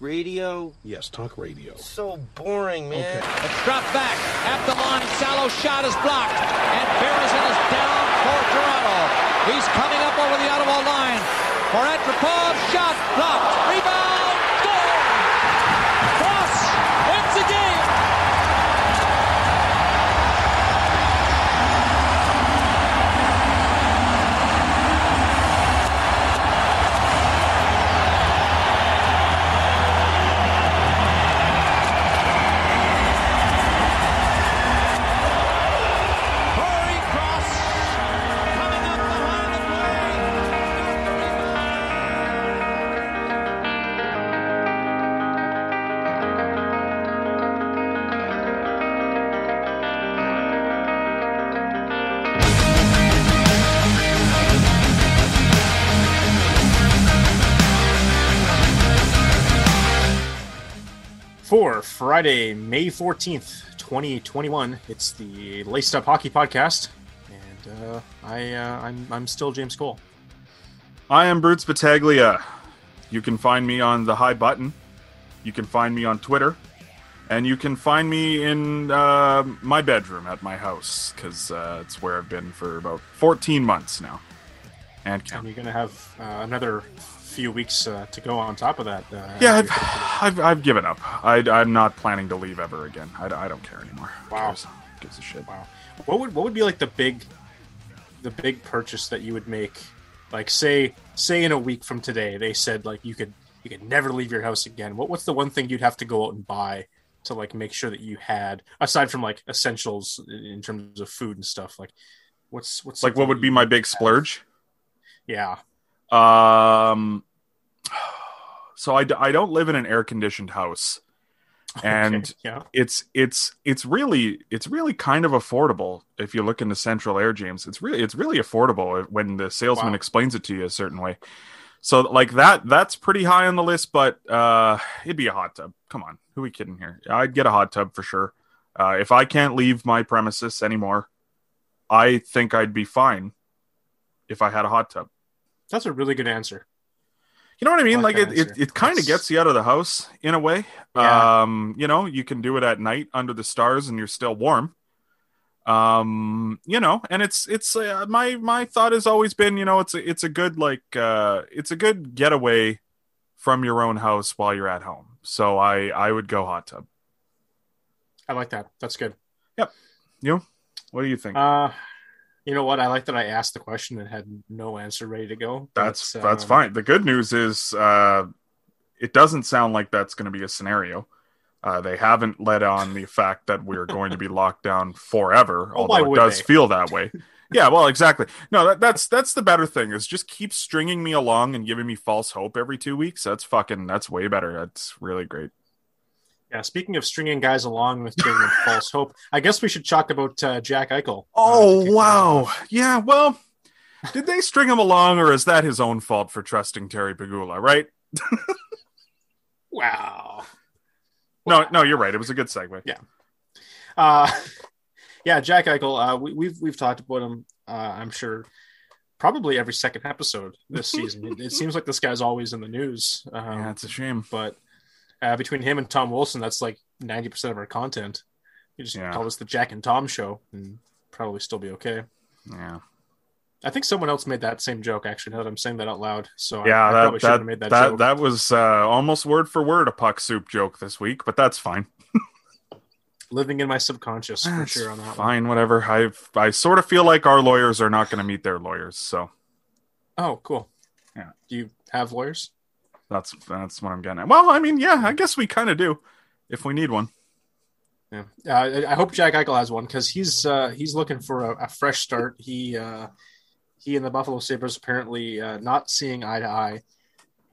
radio? Yes, talk radio. So boring, man. Okay. It's dropped back at the line. Sallow shot is blocked. And Barrison is down for Toronto. He's coming up over the Ottawa line. For Antropov, shot blocked. Rebound, For Friday, May 14th, 2021, it's the Laced Up Hockey Podcast. And uh, I, uh, I'm, I'm still James Cole. I am Brutes Battaglia. You can find me on the High Button. You can find me on Twitter. And you can find me in uh, my bedroom at my house, because uh, it's where I've been for about 14 months now. And and you're going to have uh, another few weeks uh, to go on top of that. Uh, Yeah, I've, I've, I've given up. I, I'm not planning to leave ever again. I, I don't care anymore. Wow. cares? Gives a shit. Wow. What would what would be like the big the big purchase that you would make? Like say say in a week from today, they said like you could you could never leave your house again. What what's the one thing you'd have to go out and buy to like make sure that you had aside from like essentials in in terms of food and stuff? Like what's what's Like, what would be my big splurge? Yeah. Um, so I, I don't live in an air conditioned house, and Okay, yeah. it's it's it's really it's really kind of affordable if you look into Central Air, James. It's really it's really affordable when the salesman Wow. explains it to you a certain way. So like that that's pretty high on the list, but uh, it'd be a hot tub. Come on, who are we kidding here? I'd get a hot tub for sure. Uh, if I can't leave my premises anymore, I think I'd be fine if I had a hot tub. That's a really good answer. You know what I mean? Like it, it, it kind of gets you out of the house in a way. Yeah. Um, you know, you can do it at night under the stars and you're still warm. Um, you know, and it's it's uh, my my thought has always been, you know, it's a it's a good like uh it's a good getaway from your own house while you're at home. So I I would go hot tub. I like that. That's good. Yep. You? What do you think? Uh you know what? I like that I asked the question and had no answer ready to go. that's But, that's fine. The good news is uh it doesn't sound like that's going to be a scenario. Uh, they haven't let on the fact that we're going to be locked down forever, Well, although it does they? feel that way. Yeah, well, exactly. No, that, that's that's the better thing is just keep stringing me along and giving me false hope every two weeks. That's fucking that's way better. That's really great. Yeah, speaking of stringing guys along with giving them false hope, I guess we should talk about uh, Jack Eichel. uh, Oh things wow, yeah. Well, did they string him along, or is that his own fault for trusting Terry Pegula? Right? Wow. No, no, you're right. It was a good segue. Yeah. Uh, yeah, Jack Eichel. Uh, we, we've we've talked about him. Uh, I'm sure probably every second episode this season. it, it seems like this guy's always in the news. Um, Yeah, it's a shame. but uh, between him and Tom Wilson, that's like ninety percent of our content. You just Yeah. call this the Jack and Tom show, and probably still be okay. Yeah. I think someone else made that same joke. Actually, now that I'm saying that out loud, so Yeah, I, probably that should have that made that, that, joke. that was uh, almost word for word a puck soup joke this week, but that's fine. Living in my subconscious for That's sure on that. One. fine, whatever. I I sort of feel like our lawyers are not going to meet their lawyers, so Oh, cool. Yeah. Do you have lawyers? That's that's what I'm getting at. Well, I mean, yeah, I guess we kind of do if we need one. Yeah, uh, I hope Jack Eichel has one because he's uh, he's looking for a, a fresh start. He uh, he and the Buffalo Sabres apparently uh, not seeing eye to eye,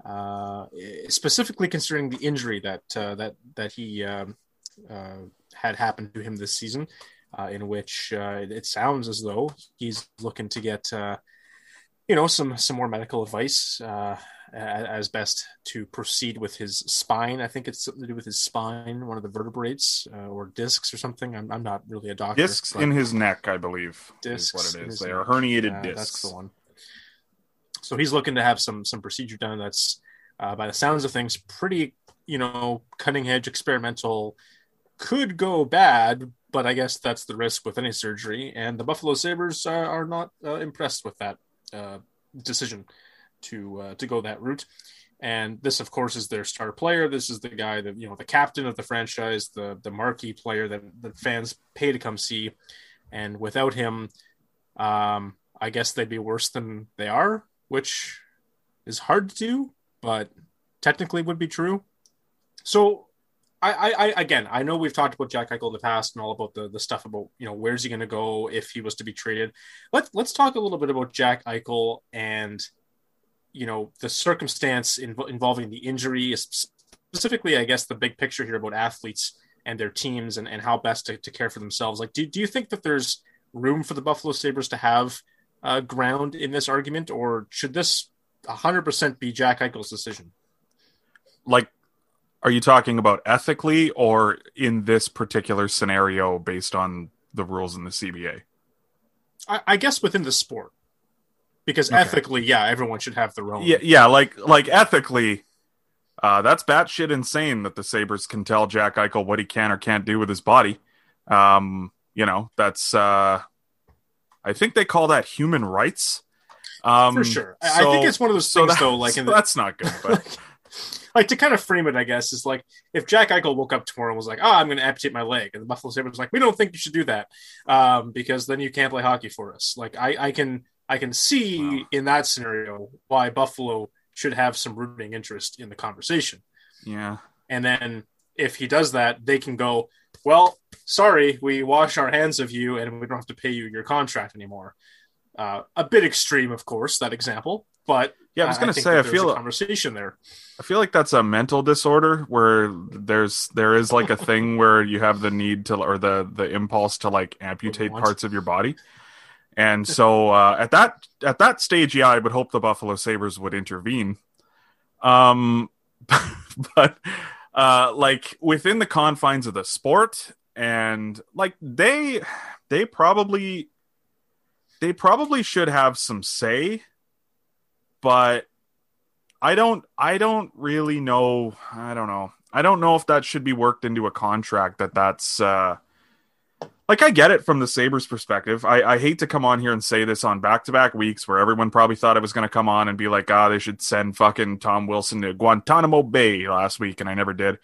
uh, specifically concerning the injury that uh, that that he um, had happened to him this season, in which it sounds as though he's looking to get you know some some more medical advice uh, as best to proceed with his spine. I think it's something to do with his spine, one of the vertebrates uh, or discs or something. I'm, I'm not really a doctor. Discs in his neck, I believe, discs is what it is. They are herniated Uh, discs. That's the one. So he's looking to have some some procedure done. That's uh, by the sounds of things pretty you know, cutting edge experimental could go bad, but I guess that's the risk with any surgery. And the Buffalo Sabres are, are not uh, impressed with that uh, decision to uh, to go that route. And this, of course, is their star player. This is the guy that you know, the captain of the franchise, the the marquee player that the fans pay to come see. And without him, um, I guess they'd be worse than they are, which is hard to do, but technically would be true. So I, I, again, I know we've talked about Jack Eichel in the past and all about the, the stuff about you know where's he going to go if he was to be traded. Let's let's talk a little bit about Jack Eichel and you know the circumstance involving the injury, specifically, I guess the big picture here about athletes and their teams and, and how best to, to care for themselves. Like, do do you think that there's room for the Buffalo Sabres to have uh, ground in this argument, or should this 100% be Jack Eichel's decision? Like are you talking about ethically or in this particular scenario based on the rules in the CBA? I, I guess within the sport, because okay. ethically, yeah, everyone should have their own. Yeah, yeah, like like ethically, uh, that's batshit insane that the Sabres can tell Jack Eichel what he can or can't do with his body. Um, you know, that's uh, I think they call that human rights. Um, For sure, so, I think it's one of those things, so though. Like, the, that's not good, but like to kind of frame it, I guess, is like if Jack Eichel woke up tomorrow and was like, "Oh, I'm going to amputate my leg," and the Buffalo Sabres was like, "We don't think you should do that um, because then you can't play hockey for us." Like I, I can I can see wow. in that scenario why Buffalo should have some rooting interest in the conversation. Yeah, and then if he does that, they can go, "Well, sorry, we wash our hands of you, and we don't have to pay you your contract anymore." Uh, a bit extreme, of course, that example, but yeah, I was going to say, I feel a conversation there. I feel like that's a mental disorder where there's there is like a thing where you have the need to or the the impulse to like amputate parts of your body, and so uh, at that at that stage, yeah, I would hope the Buffalo Sabres would intervene. Um, but uh, like within the confines of the sport, and like they they probably they probably should have some say but I don't I don't really know I don't know. I don't know if that should be worked into a contract that that's uh like I get it from the Sabres perspective. I, I hate to come on here and say this on back to back weeks where everyone probably thought I was gonna come on and be like, ah, they should send fucking Tom Wilson to Guantanamo Bay last week, and I never did.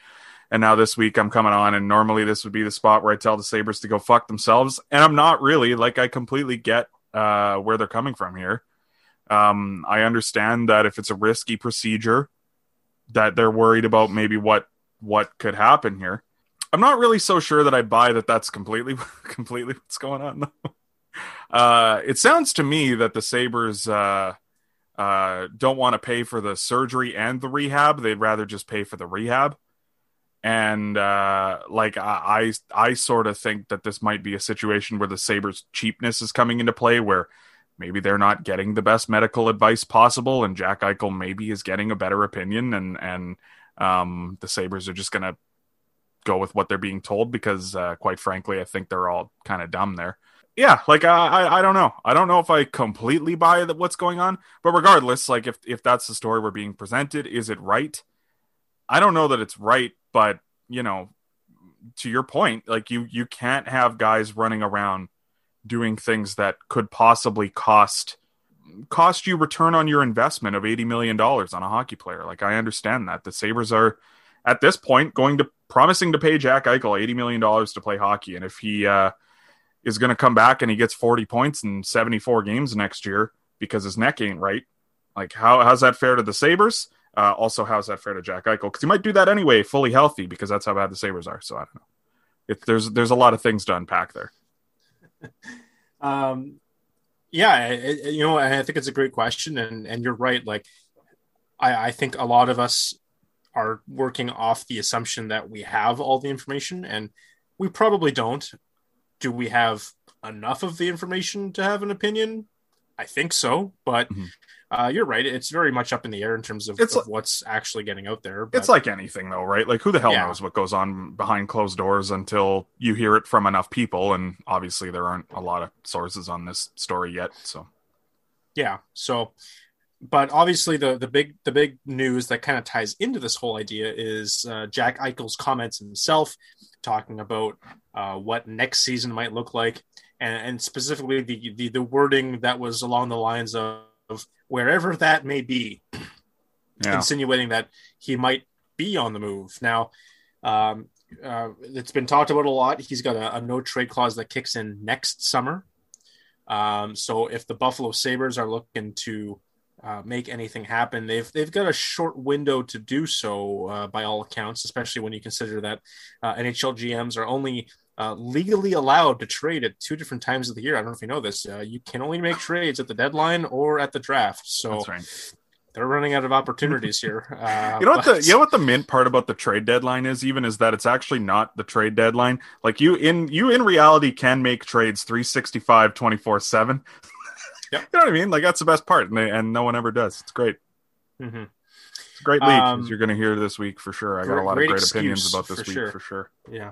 And now this week I'm coming on, and normally this would be the spot where I tell the Sabres to go fuck themselves. And I'm not really. Like I completely get uh where they're coming from here. Um, I understand that if it's a risky procedure, that they're worried about maybe what what could happen here. I'm not really so sure that I buy that that's completely completely what's going on though. Uh, it sounds to me that the Sabres uh, uh, don't want to pay for the surgery and the rehab. They'd rather just pay for the rehab. And uh, like I, I, I sort of think that this might be a situation where the Sabres' cheapness is coming into play, where maybe they're not getting the best medical advice possible, and Jack Eichel maybe is getting a better opinion, and and um, the Sabres are just gonna go with what they're being told because, uh, quite frankly, I think they're all kind of dumb there. Yeah, like I, I, I don't know. I don't know if I completely buy what's going on, but regardless, like if if that's the story we're being presented, is it right? I don't know that it's right, but you know, to your point, like you you can't have guys running around doing things that could possibly cost cost you return on your investment of 80 million dollars on a hockey player. Like I understand that. The Sabres are at this point going to promising to pay Jack Eichel 80 million dollars to play hockey and if he uh, is going to come back and he gets 40 points in 74 games next year because his neck ain't right, like how how's that fair to the Sabres? Uh, also, how's that fair to Jack Eichel? Because he might do that anyway, fully healthy, because that's how bad the Sabres are. So I don't know. It, there's there's a lot of things to unpack there. um, yeah, it, you know, I think it's a great question, and and you're right. Like, I, I think a lot of us are working off the assumption that we have all the information, and we probably don't. Do we have enough of the information to have an opinion? I think so, but mm-hmm uh, you're right. It's very much up in the air in terms of, of like, what's actually getting out there. But... It's like anything, though, right? Like, who the hell yeah. knows what goes on behind closed doors until you hear it from enough people? And obviously, there aren't a lot of sources on this story yet. So, yeah. So, but obviously the the big the big news that kind of ties into this whole idea is uh, Jack Eichel's comments himself talking about uh, what next season might look like, and, and specifically the, the, the wording that was along the lines of, of wherever that may be, Yeah. insinuating that he might be on the move. Now, um, uh, it's been talked about a lot. He's got a, a no trade clause that kicks in next summer. Um, so if the Buffalo Sabres are looking to uh, make anything happen, they've they've got a short window to do so, uh, by all accounts. Especially when you consider that uh, NHL GMs are only uh, legally allowed to trade at two different times of the year. I don't know if you know this. Uh, you can only make trades at the deadline or at the draft. So right. they're running out of opportunities here. Uh, You know what the you know what the mint part about the trade deadline is even is that it's actually not the trade deadline. Like you in you in reality can make trades 365 24/7. Yep. You know what I mean? Like that's the best part and, they, and no one ever does. It's great. Mhm. It's a great league Um, as you're going to hear this week for sure. I got a great- lot of great great opinions about this for week sure. for sure. Yeah.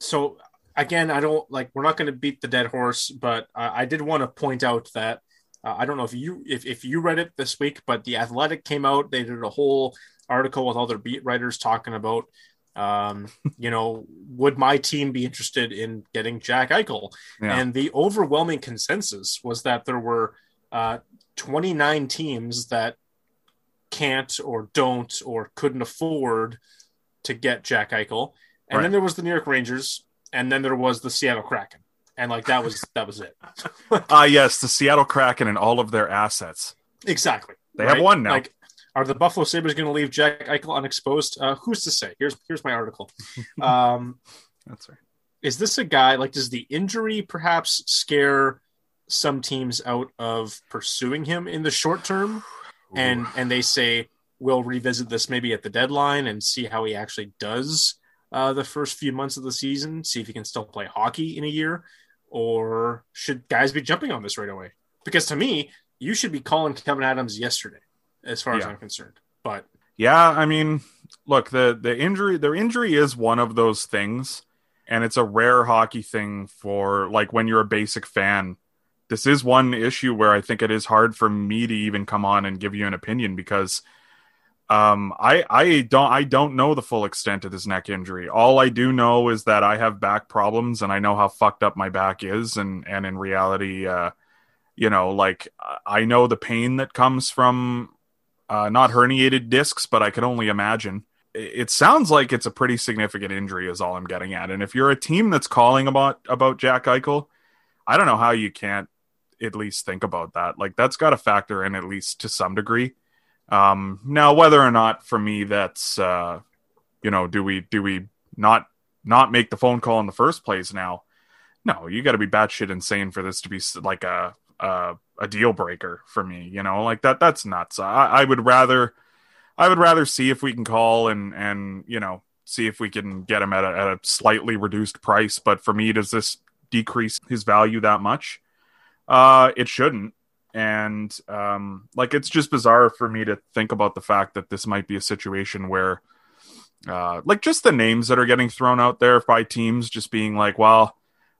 So again, I don't like. We're not going to beat the dead horse, but I, I did want to point out that uh, I don't know if you if, if you read it this week, but the Athletic came out. They did a whole article with all their beat writers talking about. Um, you know, would my team be interested in getting Jack Eichel? Yeah. And the overwhelming consensus was that there were uh, 29 teams that can't or don't or couldn't afford to get Jack Eichel. And Right. then there was the New York Rangers, and then there was the Seattle Kraken. And like that was that was it. Ah yes, the Seattle Kraken and all of their assets. exactly. They have one now. Like are the Buffalo Sabres going to leave Jack Eichel unexposed? Uh, who's to say? Here's here's my article. Um, That's right. is this a guy like does the injury perhaps scare some teams out of pursuing him in the short term and and they say we'll revisit this maybe at the deadline and see how he actually does uh, the first few months of the season see if he can still play hockey in a year or should guys be jumping on this right away because to me you should be calling kevyn adams yesterday as far as i'm concerned but Yeah, I mean, look, the the injury their injury is one of those things and it's a rare hockey thing for like when you're a basic fan. This is one issue where I think it is hard for me to even come on and give you an opinion because um I I don't I don't know the full extent of this neck injury. All I do know is that I have back problems and I know how fucked up my back is and and in reality uh you know like I know the pain that comes from uh, not herniated discs, but I could only imagine. It it sounds like it's a pretty significant injury, is all I'm getting at. And if you're a team that's calling about about Jack Eichel, I don't know how you can't at least think about that. Like that's got to factor in at least to some degree. Um, now, whether or not for me that's uh, you know, do we do we not not make the phone call in the first place? Now, no, you got to be batshit insane for this to be like a a, a deal breaker for me. You know, like that. That's nuts. I, I would rather, I would rather see if we can call and and you know see if we can get him at a, at a slightly reduced price. But for me, does this decrease his value that much? Uh, it shouldn't. And um, like it's just bizarre for me to think about the fact that this might be a situation where, uh, like just the names that are getting thrown out there by teams just being like, well,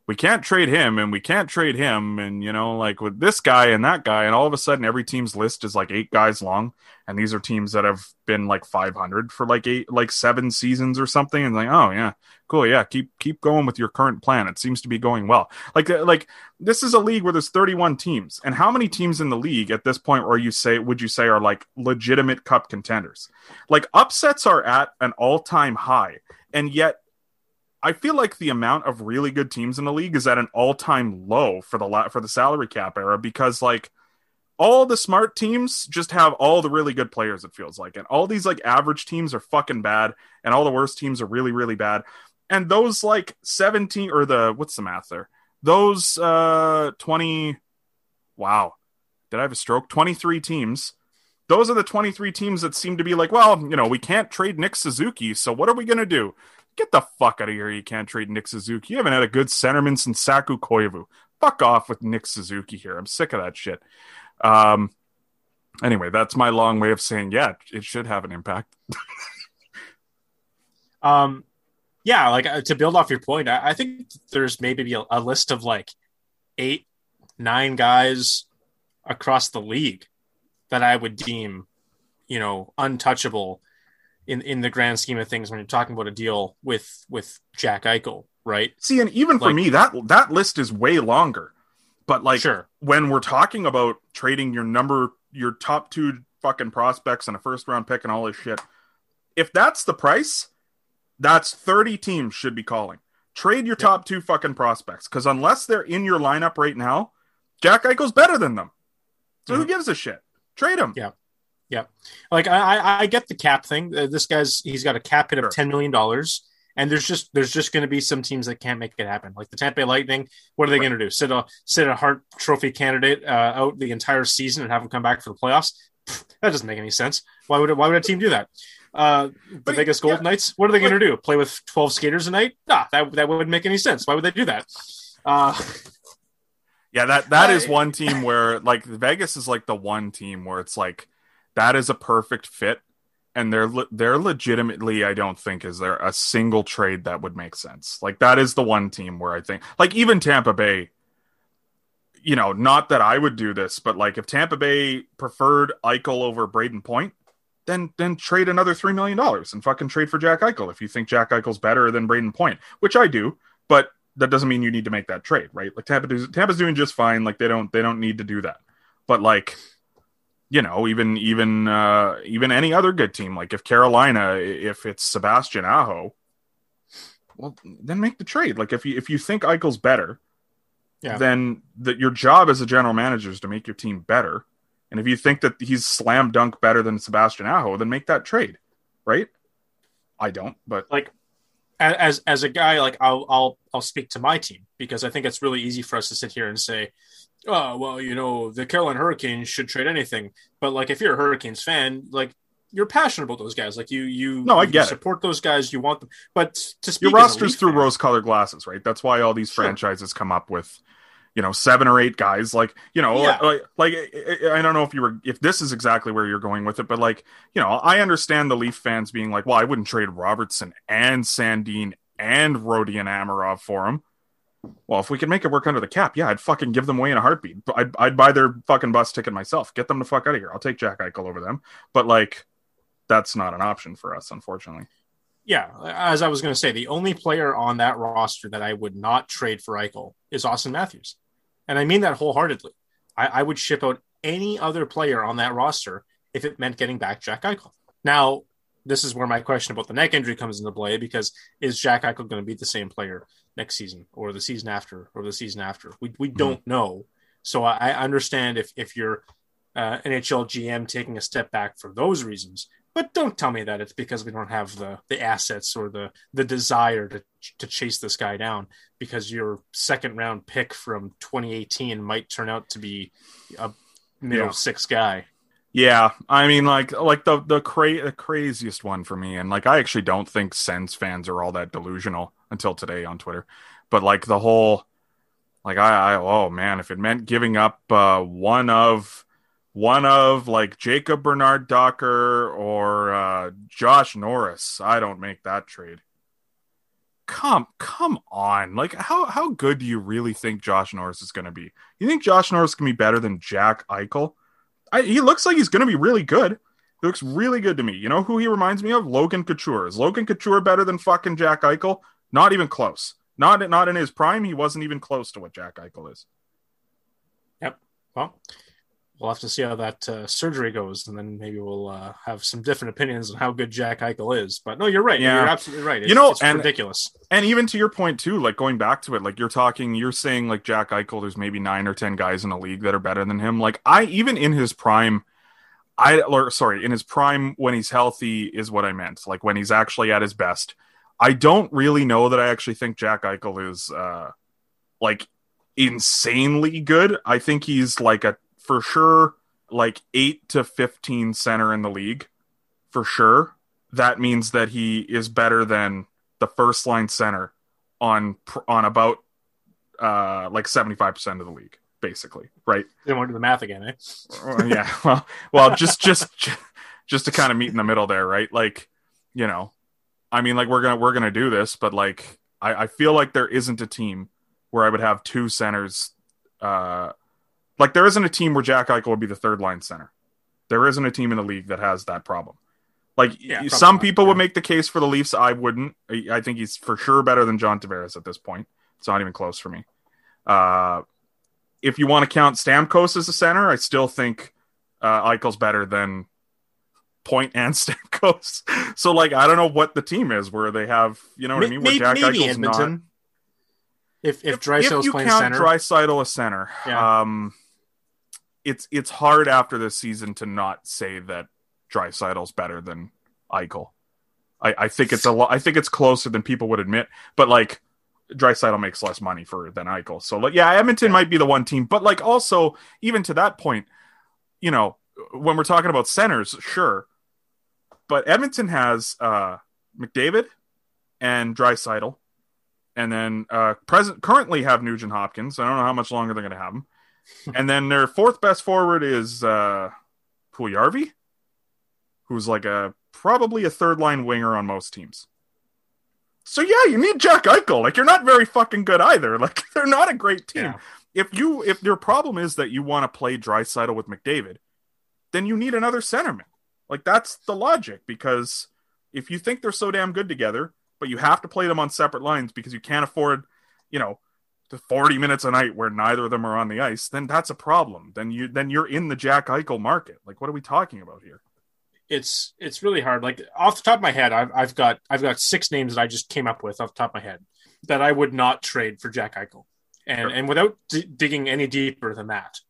we can't trade him and we can't trade him. And you know like with this guy and that guy and all of a sudden every team's list is like eight guys long. And these are teams that have been like 500 for like eight like seven seasons or something. And like oh yeah cool. Yeah keep keep going with your current plan. It seems to be going well. Like uh, like this is a league where there's 31 teams. And how many teams in the league at this point where you say would you say are like legitimate cup contenders? Like upsets are at an all-time high. And yet I feel like the amount of really good teams in the league is at an all-time low for the la- for the salary cap era because like all the smart teams just have all the really good players it feels like. And all these like average teams are fucking bad and all the worst teams are really really bad. And those like 17 or the what's the math there? Those uh 20 wow. Did I have a stroke? 23 teams. Those are the 23 teams that seem to be like well you know we can't trade Nick Suzuki so what are we going to do Get the fuck out of here. You can't trade Nick Suzuki. You haven't had a good centerman since Saku Koivu. Fuck off with Nick Suzuki here. I'm sick of that shit. Um, anyway, that's my long way of saying, yeah, it should have an impact. Um, yeah, like uh, to build off your point, I, I think there's maybe a, a list of like eight, nine guys across the league that I would deem, you know, untouchable in in the grand scheme of things when you're talking about a deal with with Jack Eichel, right? See, and even for me, that that list is way longer. But like Sure. when we're talking about trading your number, your top two fucking prospects and a first round pick and all this shit, if that's the price, that's 30 teams should be calling. Trade your top two fucking prospects because unless they're in your lineup right now, Jack Eichel's better than them. So who mm-hmm. gives a shit? Trade him. Yeah. Yeah, like I, I, I get the cap thing. Uh, This guy's he's got a cap hit of ten million dollars, and there's just there's just going to be some teams that can't make it happen. Like the Tampa Bay Lightning, what are they going to do? Sit a sit a Hart Trophy candidate uh, out the entire season and have him come back for the playoffs? Pfft, That doesn't make any sense. Why would why would a team do that? Uh, the But Vegas yeah. Golden Knights, what are they going to do? Play with twelve skaters a night? Nah, that that wouldn't make any sense. Why would they do that? Uh, Yeah, that that is I- one team where like Vegas is like the one team where it's like that is a perfect fit, and they're le- they're legitimately I don't think is there a single trade that would make sense. Like that is the one team where I think like even Tampa Bay. You know, not that I would do this, but like if Tampa Bay preferred Eichel over Brayden Point, then then trade another three million dollars and fucking trade for Jack Eichel if you think Jack Eichel's better than Brayden Point, which I do. But that doesn't mean you need to make that trade, right? Like Tampa, Tampa's doing just fine. Like they don't they don't need to do that. But like, you know, even even uh, even any other good team, like if Carolina, if it's Sebastian Aho, well, then make the trade. Like if you if you think Eichel's better, Yeah. then that your job as a general manager is to make your team better. And if you think that he's slam dunk better than Sebastian Aho, then make that trade, right? I don't, but like as as a guy like I'll I'll I'll speak to my team because I think it's really easy for us to sit here and say, oh well, you know the Carolina Hurricanes should trade anything, but like if you're a Hurricanes fan, like you're passionate about those guys, like you you No, I you get it. support those guys, you want them, but to speak your roster's through fan- rose-colored glasses, right? That's why all these Sure. franchises come up with, you know, seven or eight guys. Like, you know, Yeah. like, like I don't know if you were, if this is exactly where you're going with it, but like, you know, I understand the Leaf fans being like, well, I wouldn't trade Robertson and Sandin and Rodion Amirov for him. Well, if we can make it work under the cap, yeah, I'd fucking give them away in a heartbeat. I'd, I'd buy their fucking bus ticket myself. Get them the fuck out of here. I'll take Jack Eichel over them. But like, that's not an option for us, unfortunately. Yeah, as I was going to say, the only player on that roster that I would not trade for Eichel is Auston Matthews, and I mean that wholeheartedly. I, I would ship out any other player on that roster if it meant getting back Jack Eichel. Now, this is where my question about the neck injury comes into play because is Jack Eichel going to be the same player next season or the season after or the season after? We we don't know. So I, I understand if if you're uh, NHL GM taking a step back for those reasons, but don't tell me that it's because we don't have the the assets or the the desire to to chase this guy down because your second round pick from 2018 might turn out to be a middle Yeah. six guy. Yeah, I mean, like, like the the, cra- the craziest one for me, and like, I actually don't think Sens fans are all that delusional until today on Twitter, but like the whole, like, I, I oh man, if it meant giving up uh, one of one of like Jacob Bernard Docker or uh, Josh Norris, I don't make that trade. Come, come on! Like, how how good do you really think Josh Norris is going to be? You think Josh Norris can be better than Jack Eichel? I, he looks like he's going to be really good. He looks really good to me. You know who he reminds me of? Logan Couture. Is Logan Couture better than fucking Jack Eichel? Not even close. Not not in his prime. He wasn't even close to what Jack Eichel is. Yep. Well, we'll have to see how that uh, surgery goes, and then maybe we'll uh, have some different opinions on how good Jack Eichel is. But no, you're right. Yeah. You're absolutely right. It's, You know, it's and- ridiculous. And even to your point too, like going back to it, like you're talking, you're saying like Jack Eichel. There's maybe nine or ten guys in the league that are better than him. Like I even in his prime. I or sorry, in his prime when he's healthy is what I meant. Like when he's actually at his best. I don't really know that I actually think Jack Eichel is uh like insanely good. I think he's like a for sure like 8 to 15 center in the league for sure. That means that he is better than the first line center on on about uh like 75% of the league basically, right? Didn't want to do the math again, eh? Yeah. Well, well, just just just to kind of meet in the middle there, right? Like, you know, I mean, like we're gonna we're gonna do this, but like I, I feel like there isn't a team where I would have two centers. Uh, like there isn't a team where Jack Eichel would be the third line center. There isn't a team in the league that has that problem. Like Yeah, some not, people yeah. would make the case for the Leafs. I wouldn't. I I think he's for sure better than John Tavares at this point. It's not even close for me. Uh, if you want to count Stamkos as a center, I still think uh, Eichel's better than Point and Stamkos. so like, I don't know what the team is where they have, you know what I mean? Where may- Jack maybe Eichel's not. Edmonton. If if, Draisaitl's you playing count center, Draisaitl a center, Yeah. um, it's it's hard after this season to not say that Draisaitl's better than Eichel. I, I think it's a. I think it's closer than people would admit. But like, Draisaitl makes less money for than Eichel. So like, yeah, Edmonton might be the one team. But like, also even to that point, you know, when we're talking about centers, sure. But Edmonton has uh, McDavid and Draisaitl and then uh present currently have Nugent Hopkins. I don't know how much longer they're going to have him. And then their fourth best forward is uh who's like a probably a third line winger on most teams. So yeah, you need Jack Eichel. Like you're not very fucking good either. Like they're not a great team. Yeah. If you if your problem is that you want to play Draisaitl with McDavid, then you need another centerman. Like that's the logic because if you think they're so damn good together, but you have to play them on separate lines because you can't afford, you know, 40 minutes a night where neither of them are on the ice, then that's a problem. Then you then you're in the Jack Eichel market. Like what are we talking about here? it's it's really hard. Like off the top of my head, I've I've got I've got six names that I just came up with off the top of my head that I would not trade for Jack Eichel, and Sure. and without d- digging any deeper than that,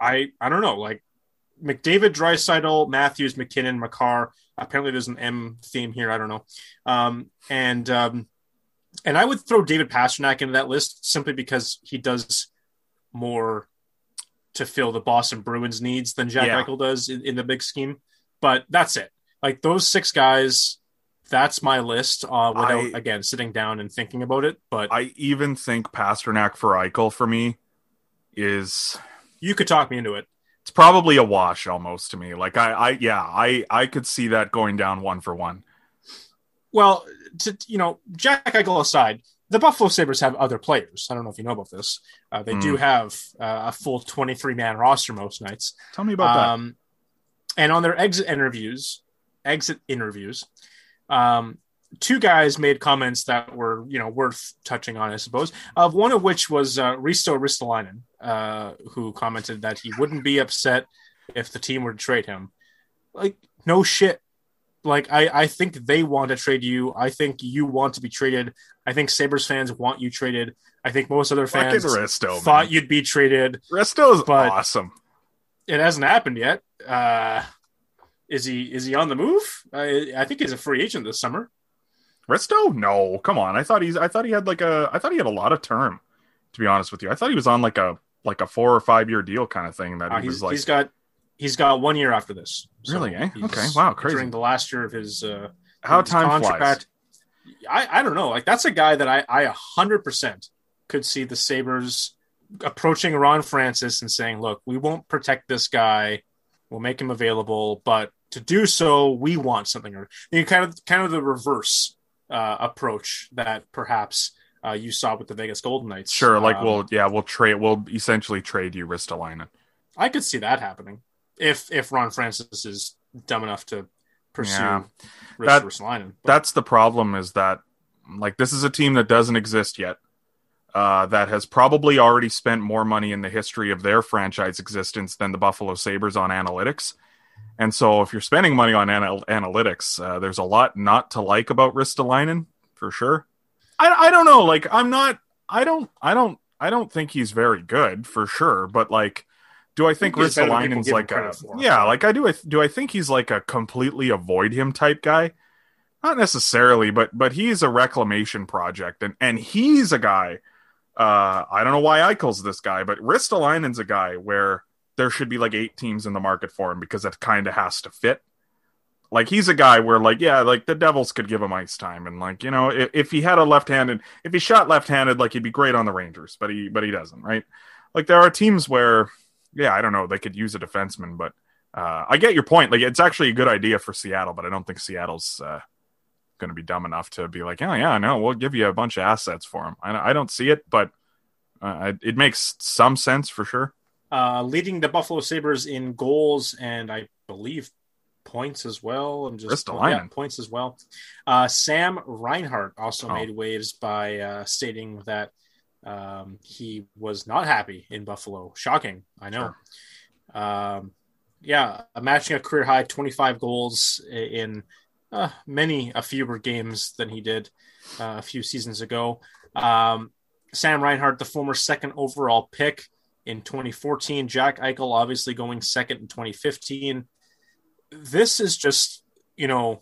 I I don't know like McDavid, Draisaitl, Matthews, MacKinnon, Makar. Apparently, there's an M theme here. I don't know, um, and um, and I would throw David Pastrnak into that list simply because he does more to fill the Boston Bruins needs than Jack Yeah. Eichel does in, in the big scheme. But that's it. Like those six guys, that's my list. Uh, without I- again sitting down and thinking about it. But I even think Pasternak for Eichel for me is you could talk me into it. it's probably a wash almost to me. Like I, I yeah, I I could see that going down one for one. Well, to you know, Jack Eichel aside, the Buffalo Sabres have other players. I don't know if you know about this. Uh, they do have uh, a full 23 man roster most nights. Tell me about that. Um, and on their exit interviews, exit interviews, um, two guys made comments that were, you know, worth touching on, I suppose. Of one of which was uh, Risto Ristolainen, uh, who commented that he wouldn't be upset if the team were to trade him. Like, no shit. Like, I, I think they want to trade you. I think you want to be traded. I think Sabres fans want you traded. I think most other fans Risto, thought man. you'd be traded Risto is awesome. it hasn't happened yet. Uh, is he is he on the move? I, I think he's a free agent this summer. Risto? No, come on. I thought he's. I thought he had like a. I thought he had a lot of term. To be honest with you, I thought he was on like a like a four or five year deal kind of thing. That Uh, he was like. he's got he's got one year after this. Really, eh? Okay. Wow, crazy. During the last year of his uh, how his time flies. I I don't know. Like that's a guy that I I a hundred percent could see the Sabres approaching Ron Francis and saying, "Look, we won't protect this guy. We'll make him available, but to do so, we want something." Or you know, kind of kind of the reverse uh, approach that perhaps uh, you saw with the Vegas Golden Knights. Sure, like Um, we'll yeah we'll trade we'll essentially trade you Ristolainen. I could see that happening if if Ron Francis is dumb enough to pursue Yeah. Rich That- Ristolainen. That's the problem is that like this is a team that doesn't exist yet. Uh, that has probably already spent more money in the history of their franchise existence than the Buffalo Sabres on analytics. And so, if you're spending money on anal- analytics, uh, there's a lot not to like about Ristolainen for sure. I, I don't know. Like, I'm not. I don't. I don't. I don't think he's very good for sure. But like, do I think think Ristolainen's like a yeah? Like, I do. I do. I think he's like a completely avoid him type guy. Not necessarily, but but he's a reclamation project, and and he's a guy. Uh, I don't know why Eichel's this guy, but Ristolainen's a guy where there should be like eight teams in the market for him because it kind of has to fit. Like he's a guy where like yeah, like the Devils could give him ice time, and like you know if, if he had a left-handed, if he shot left-handed, like he'd be great on the Rangers, but he but he doesn't, right? Like there are teams where yeah, I don't know, they could use a defenseman, but uh, I get your point. Like it's actually a good idea for Seattle, but I don't think Seattle's uh, going to be dumb enough to be like, oh yeah, no, we'll give you a bunch of assets for him. I, I don't see it, but uh, it, makes some sense for sure. uh, leading the Buffalo Sabres in goals and I believe points as well. I'm just yeah, points as well. Uh, Sam Reinhart also Oh. made waves by uh, stating that um, he was not happy in Buffalo. Shocking, I know. Um, yeah, matching a career high 25 goals in uh, many a fewer games than he did uh, a few seasons ago. Um, Sam Reinhart, the former second overall pick in 2014. Jack Eichel, obviously going second in 2015. This is just, you know,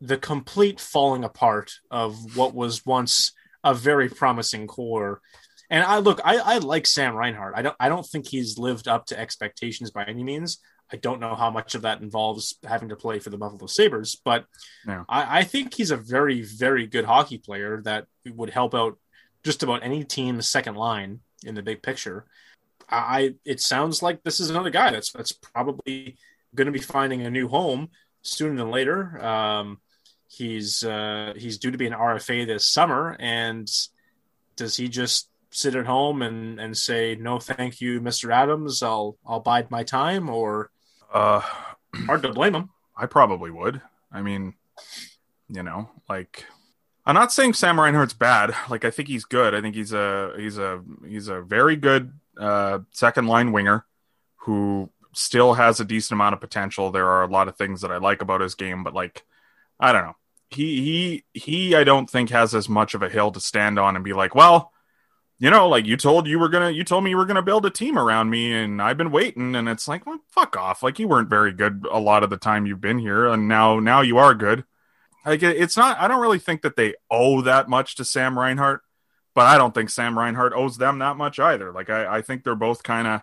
the complete falling apart of what was once a very promising core. And I look, I, I like Sam Reinhart. I don't, I don't think he's lived up to expectations by any means. I don't know how much of that involves having to play for the Buffalo Sabres, but Yeah. I, I think he's a very, very good hockey player that would help out just about any team's second line in the big picture. I it sounds like this is another guy that's that's probably going to be finding a new home sooner than later. Um, he's uh, he's due to be an RFA this summer, and does he just sit at home and and say no, thank you, Mister Adams? I'll I'll bide my time, or Uh, hard to blame him. I probably would. I mean, you know, like I'm not saying Sam Reinhart's bad. Like I think he's good. I think he's a he's a he's a very good uh, second line winger who still has a decent amount of potential. There are a lot of things that I like about his game, but like I don't know. He he he I don't think has as much of a hill to stand on and be like, well, you know, like you told you were gonna you told me you were gonna build a team around me and I've been waiting and it's like, well, fuck off. Like you weren't very good a lot of the time you've been here and now now you are good. Like it- it's not I don't really think that they owe that much to Sam Reinhart, but I don't think Sam Reinhart owes them that much either. Like I, I think they're both kind of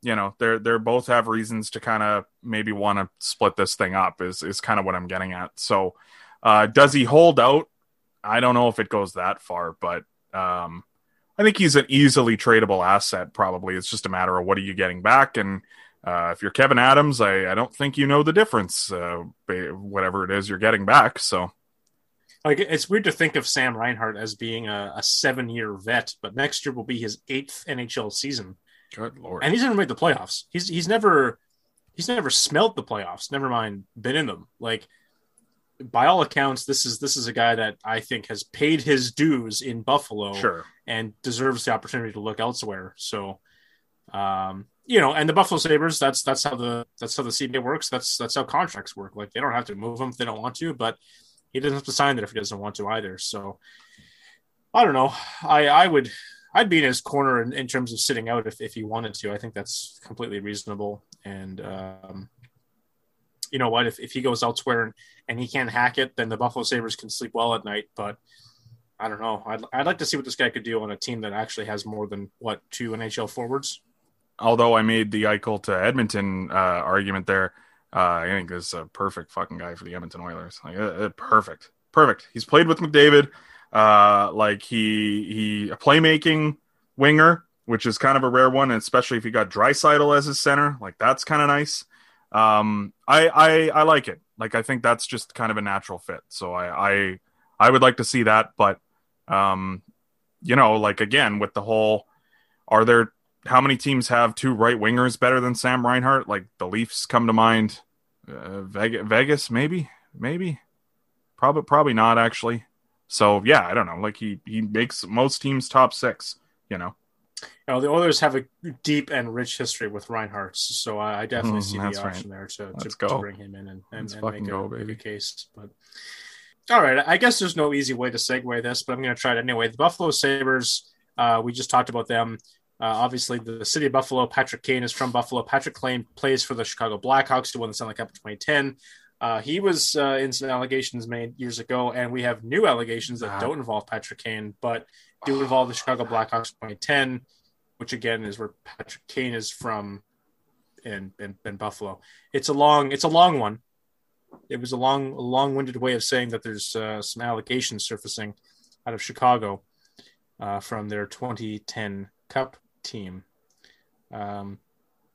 you know, they're they're both have reasons to kind of maybe want to split this thing up is is kind of what I'm getting at. So uh does he hold out? I don't know if it goes that far, but um I think he's an easily tradable asset. Probably it's just a matter of what are you getting back. And uh, if you're Kevyn Adams, I, I don't think you know the difference. Uh, whatever it is you're getting back. So Like it's weird to think of Sam Reinhart as being a, a seven year vet, but next year will be his eighth NHL season. good lord, and he's never made the playoffs. He's he's never he's never smelt the playoffs. Never mind been in them. Like by all accounts, this is this is a guy that I think has paid his dues in Buffalo sure, and deserves the opportunity to look elsewhere. So, um, you know, and the Buffalo Sabres, that's that's how the that's how the CBA works. That's that's how contracts work. Like they don't have to move him if they don't want to, but he doesn't have to sign it if he doesn't want to either. So, I don't know. I I would I'd be in his corner in, in terms of sitting out if if he wanted to. I think that's completely reasonable. And um, you know what? If if he goes elsewhere and, and he can't hack it, then the Buffalo Sabres can sleep well at night. But I don't know. I'd, I'd like to see what this guy could do on a team that actually has more than what two NHL forwards. although I made the Eichel to Edmonton uh, argument there, uh, I think this is a perfect fucking guy for the Edmonton Oilers. Like, uh, uh, perfect, perfect. He's played with McDavid. Uh, like he he a playmaking winger, which is kind of a rare one, especially if you got Draisaitl as his center, like that's kind of nice. Um, I I I like it. Like I think that's just kind of a natural fit. So I I I would like to see that, but um, you know, like again with the whole, are there how many teams have two right wingers better than Sam Reinhart? Like the Leafs come to mind. Uh, Vegas, maybe, maybe, probably, probably not actually. So yeah, I don't know. Like he he makes most teams top six. You know, You know, the Oilers have a deep and rich history with Reinhart, so I, I definitely Mm, see the right. option there to, to, to bring him in and, and, and fucking make, a, go, make a case. But all right, I guess there's no easy way to segue this, but I'm going to try it anyway. The Buffalo Sabres, uh, we just talked about them. Uh, obviously, the city of Buffalo. Patrick Kane is from Buffalo. Patrick Kane plays for the Chicago Blackhawks, who won the Stanley Cup in 2010. Uh, he was uh, in some allegations made years ago, and we have new allegations that Ah. don't involve Patrick Kane, but do involve the Chicago Blackhawks in 2010, which again is where Patrick Kane is from in, in Buffalo. It's a long, it's a long one. It was a long, a long-winded way of saying that there's uh, some allegations surfacing out of Chicago uh, from their 2010 Cup team. Um,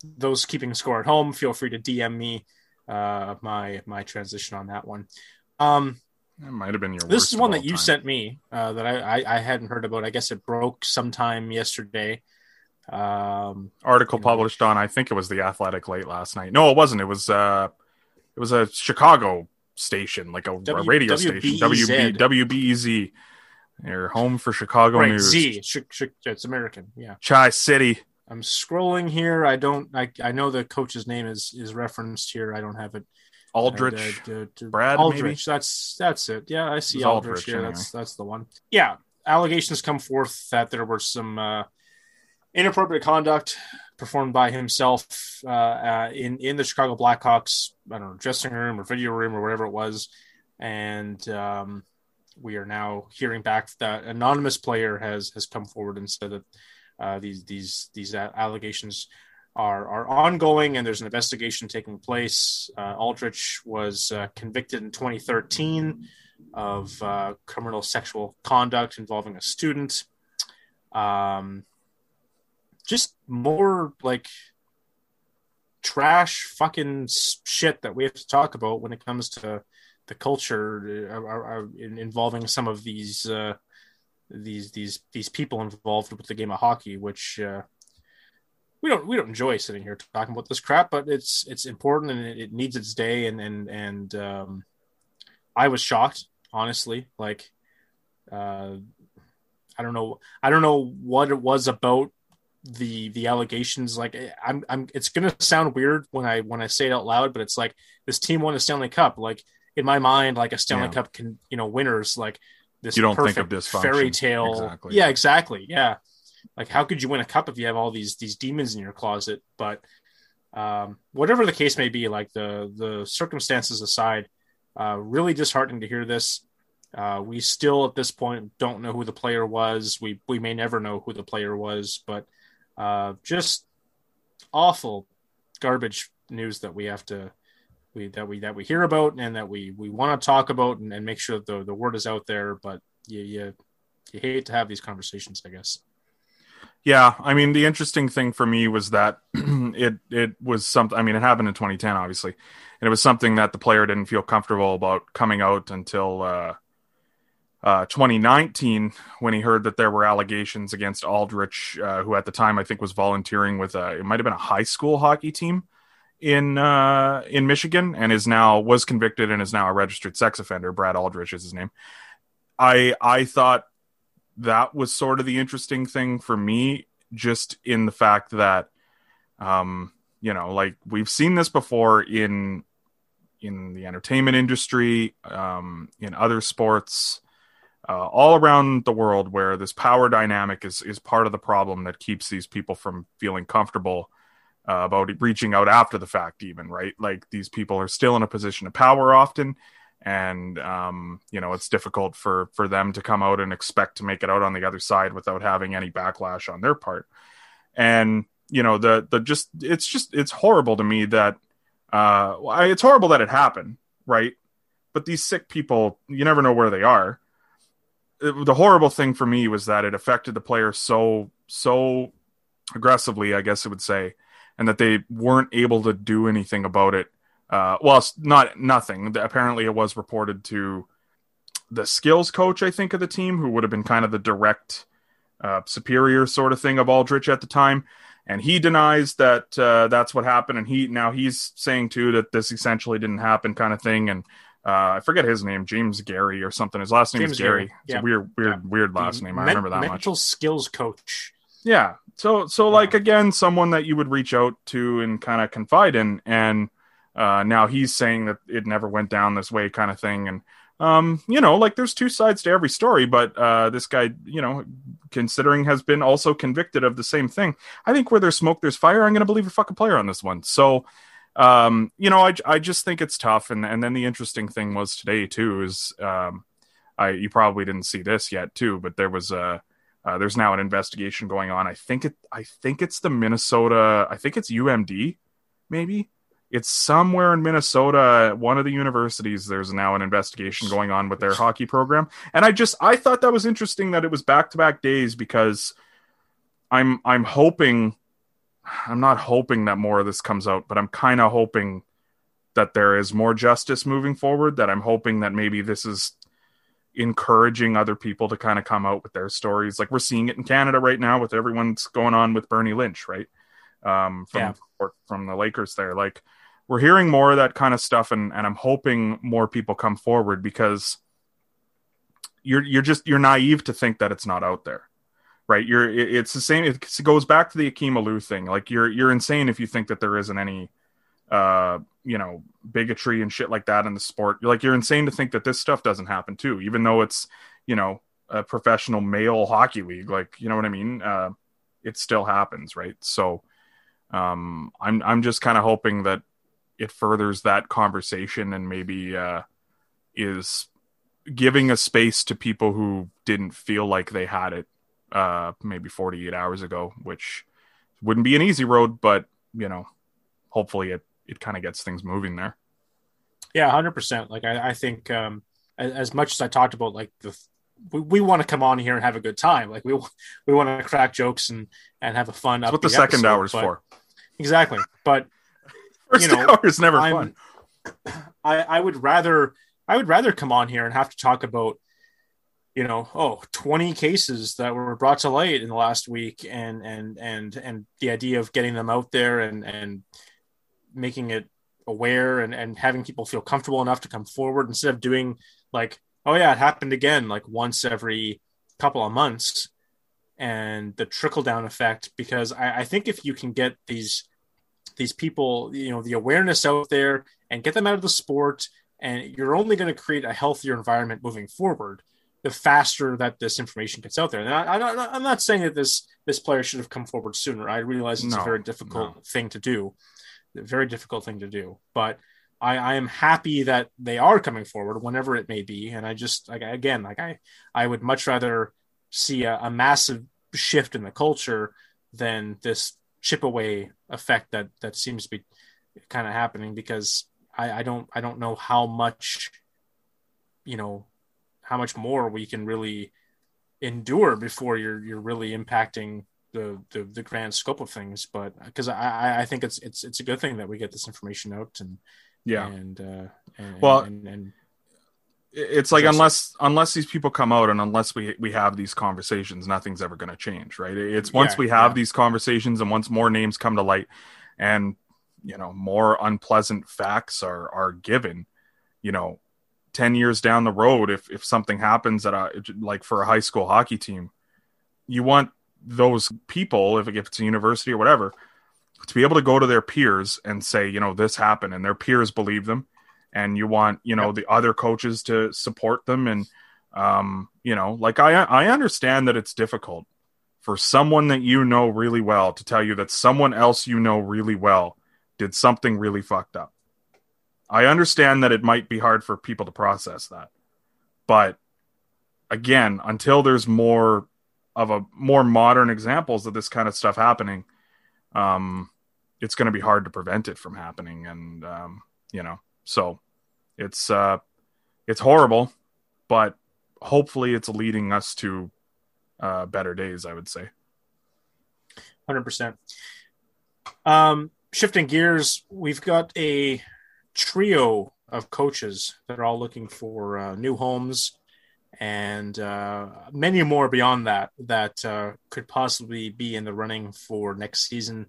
those keeping score at home, feel free to DM me uh, my my transition on that one. Um, that might have been your. this is one that you time. sent me uh, that I, I I hadn't heard about. I guess it broke sometime yesterday. Um, Article You know. published on I think it was the Athletic late last night. No, it wasn't. It was uh, it was a Chicago station, like a, a W- radio station. WB WBEZ. WBEZ. Your home for Chicago right, news. Z. Sh- sh- it's American. Yeah. Chai City. I'm scrolling here. I don't. I, I know the coach's name is is referenced here. I don't have it. Aldrich. Uh, Brad, Aldrich. That's that's it. Yeah, I see Aldrich, Aldrich, here. anyway. That's that's the one. Yeah, allegations come forth that there were some uh, inappropriate conduct performed by himself uh, uh, in in the Chicago Blackhawks. I don't know dressing room or video room or whatever it was, and um, we are now hearing back that anonymous player has has come forward and said that uh, these these these allegations are are ongoing and there's an investigation taking place. Uh, Aldrich was uh, convicted in 2013 of uh, criminal sexual conduct involving a student. Um, just more like trash fucking shit that we have to talk about when it comes to the culture uh, uh, uh, in- involving some of these these these these people involved with the game of hockey, which we don't we don't enjoy sitting here talking about this crap, but it's it's important and it, it needs its day. And and and um, I was shocked, honestly. Like, uh, I don't know, I don't know what it was about the the allegations. Like, I'm I'm. It's gonna sound weird when I when I say it out loud, but it's like this team won a Stanley Cup. Like in my mind, like a Stanley Yeah. Cup can you know winners like this. You don't think of this fairy tale. Exactly. Yeah, exactly. Yeah, like how could you win a cup if you have all these these demons in your closet? But um, whatever the case may be, like the the circumstances aside, uh, really disheartening to hear this. Uh, we still at this point don't know who the player was. We we may never know who the player was, but uh, just awful garbage news that we have to we that we that we hear about and that we we want to talk about and, and make sure that the, the word is out there. But you, you you hate to have these conversations, I guess. Yeah, I mean the interesting thing for me was that it it was something. I mean, it happened in 2010, obviously, and it was something that the player didn't feel comfortable about coming out until uh, uh, 2019 when he heard that there were allegations against Aldrich, uh, who at the time I think was volunteering with a it might have been a high school hockey team in uh, in Michigan, and is now was convicted and is now a registered sex offender. Brad Aldrich is his name. I I thought that was sort of the interesting thing for me, just in the fact that, um, you know, like we've seen this before in in the entertainment industry, um, in other sports, uh, all around the world, where this power dynamic is is part of the problem that keeps these people from feeling comfortable uh, about reaching out after the fact, even right? Like these people are still in a position of power often and um, you know it's difficult for for them to come out and expect to make it out on the other side without having any backlash on their part. And you know the the just it's just it's horrible to me that uh it's horrible that it happened right? But these sick people you never know where they are. It- the horrible thing for me was that it affected the players so so aggressively i guess it would say and that they weren't able to do anything about it uh, well, it's not nothing. Apparently, it was reported to the skills coach, I think, of the team, who would have been kind of the direct uh, superior sort of thing of Aldrich at the time, and he denies that uh, that's what happened. And he now he's saying too that this essentially didn't happen, kind of thing. And uh, I forget his name, James Gary or something. His last name James is Gary. Gary, It's yeah. a weird, weird, Yeah. weird last The name. I remember that much. mental skills coach. Yeah. So so like again, someone that you would reach out to and kind of confide in, and uh, now he's saying that it never went down this way, kind of thing. And um, you know, like there's two sides to every story, but uh, this guy, you know, considering has been also convicted of the same thing. I think where there's smoke, there's fire. I'm going to believe a fucking player on this one. So. Um, you know, I, I just think it's tough. And, and then the interesting thing was today too, is, um, I, you probably didn't see this yet too, but there was a, uh, there's now an investigation going on. I think it. I think it's the Minnesota. I think it's UMD. Maybe it's somewhere in Minnesota. One of the universities. There's now an investigation going on with their hockey program. And I just I thought that was interesting that it was back to back days because I'm I'm hoping. I'm not hoping that more of this comes out, but I'm kind of hoping that there is more justice moving forward. That I'm hoping that maybe this is encouraging other people to kind of come out with their stories. Like we're seeing it in Canada right now with everyone's going on with Bernie Lynch, right? Um, from Yeah. from the Lakers there. Like we're hearing more of that kind of stuff, and and I'm hoping more people come forward because you're you're just you're naive to think that it's not out there. Right, you're it- it's the same. It goes back to the Akim Aliu thing. Like you're you're insane if you think that there isn't any uh you know bigotry and shit like that in the sport you're like you're insane to think that this stuff doesn't happen too even though it's you know a professional male hockey league like you know what i mean uh it still happens right so um i'm i'm just kind of hoping that it furthers that conversation and maybe uh is giving a space to people who didn't feel like they had it uh maybe 48 hours ago which wouldn't be an easy road but you know hopefully it it kind of gets things moving there. Yeah, hundred percent. Like I, I think um, as, as much as I talked about, like the we, we want to come on here and have a good time. Like we we want to crack jokes and and have a fun. That's what the second hour's but- for. Exactly, but First you know, hour is never I'm- fun. I I would rather I would rather come on here and have to talk about you know oh 20 cases that were brought to light in the last week and and and and the idea of getting them out there and and making it aware and and having people feel comfortable enough to come forward instead of doing like oh yeah it happened again like once every couple of months and the trickle down effect because I, I think if you can get these these people you know the awareness out there and get them out of the sport. And you're only going to create a healthier environment moving forward the faster that this information gets out there. And I, I, I'm not saying that this this player should have come forward sooner. I realize it's No, a very difficult no. thing to do a very difficult thing to do. But I, I am happy that they are coming forward whenever it may be. And i just like again like i i would much rather see a, a massive shift in the culture than this chip away effect that that seems to be kind of happening because I, I don't I don't know how much you know how much more we can really endure before you're you're really impacting the the, the grand scope of things but because I, I think it's it's it's a good thing that we get this information out and Yeah. and uh and, Well, and, and It's like unless unless these people come out and unless we we have these conversations, nothing's ever going to change, right? It's once Yeah, we have yeah. these conversations and once more names come to light and you know more unpleasant facts are are given, you know, 10 years down the road if if something happens at a uh, like for a high school hockey team, you want those people if, if it's a university or whatever to be able to go to their peers and say, you know, this happened and their peers believe them and you want you know the other coaches to support them. And um you know like i i understand that it's difficult for someone that you know really well to tell you that someone else you know really well did something really fucked up. I understand that it might be hard for people to process that. But again until there's more of a more modern examples of this kind of stuff happening um it's going to be hard to prevent it from happening. And um you know so it's uh it's horrible but hopefully it's leading us to uh better days i would say Hundred percent. Um, shifting gears, we've got a trio of coaches that are all looking for uh, new homes, and uh, many more beyond that that uh, could possibly be in the running for next season,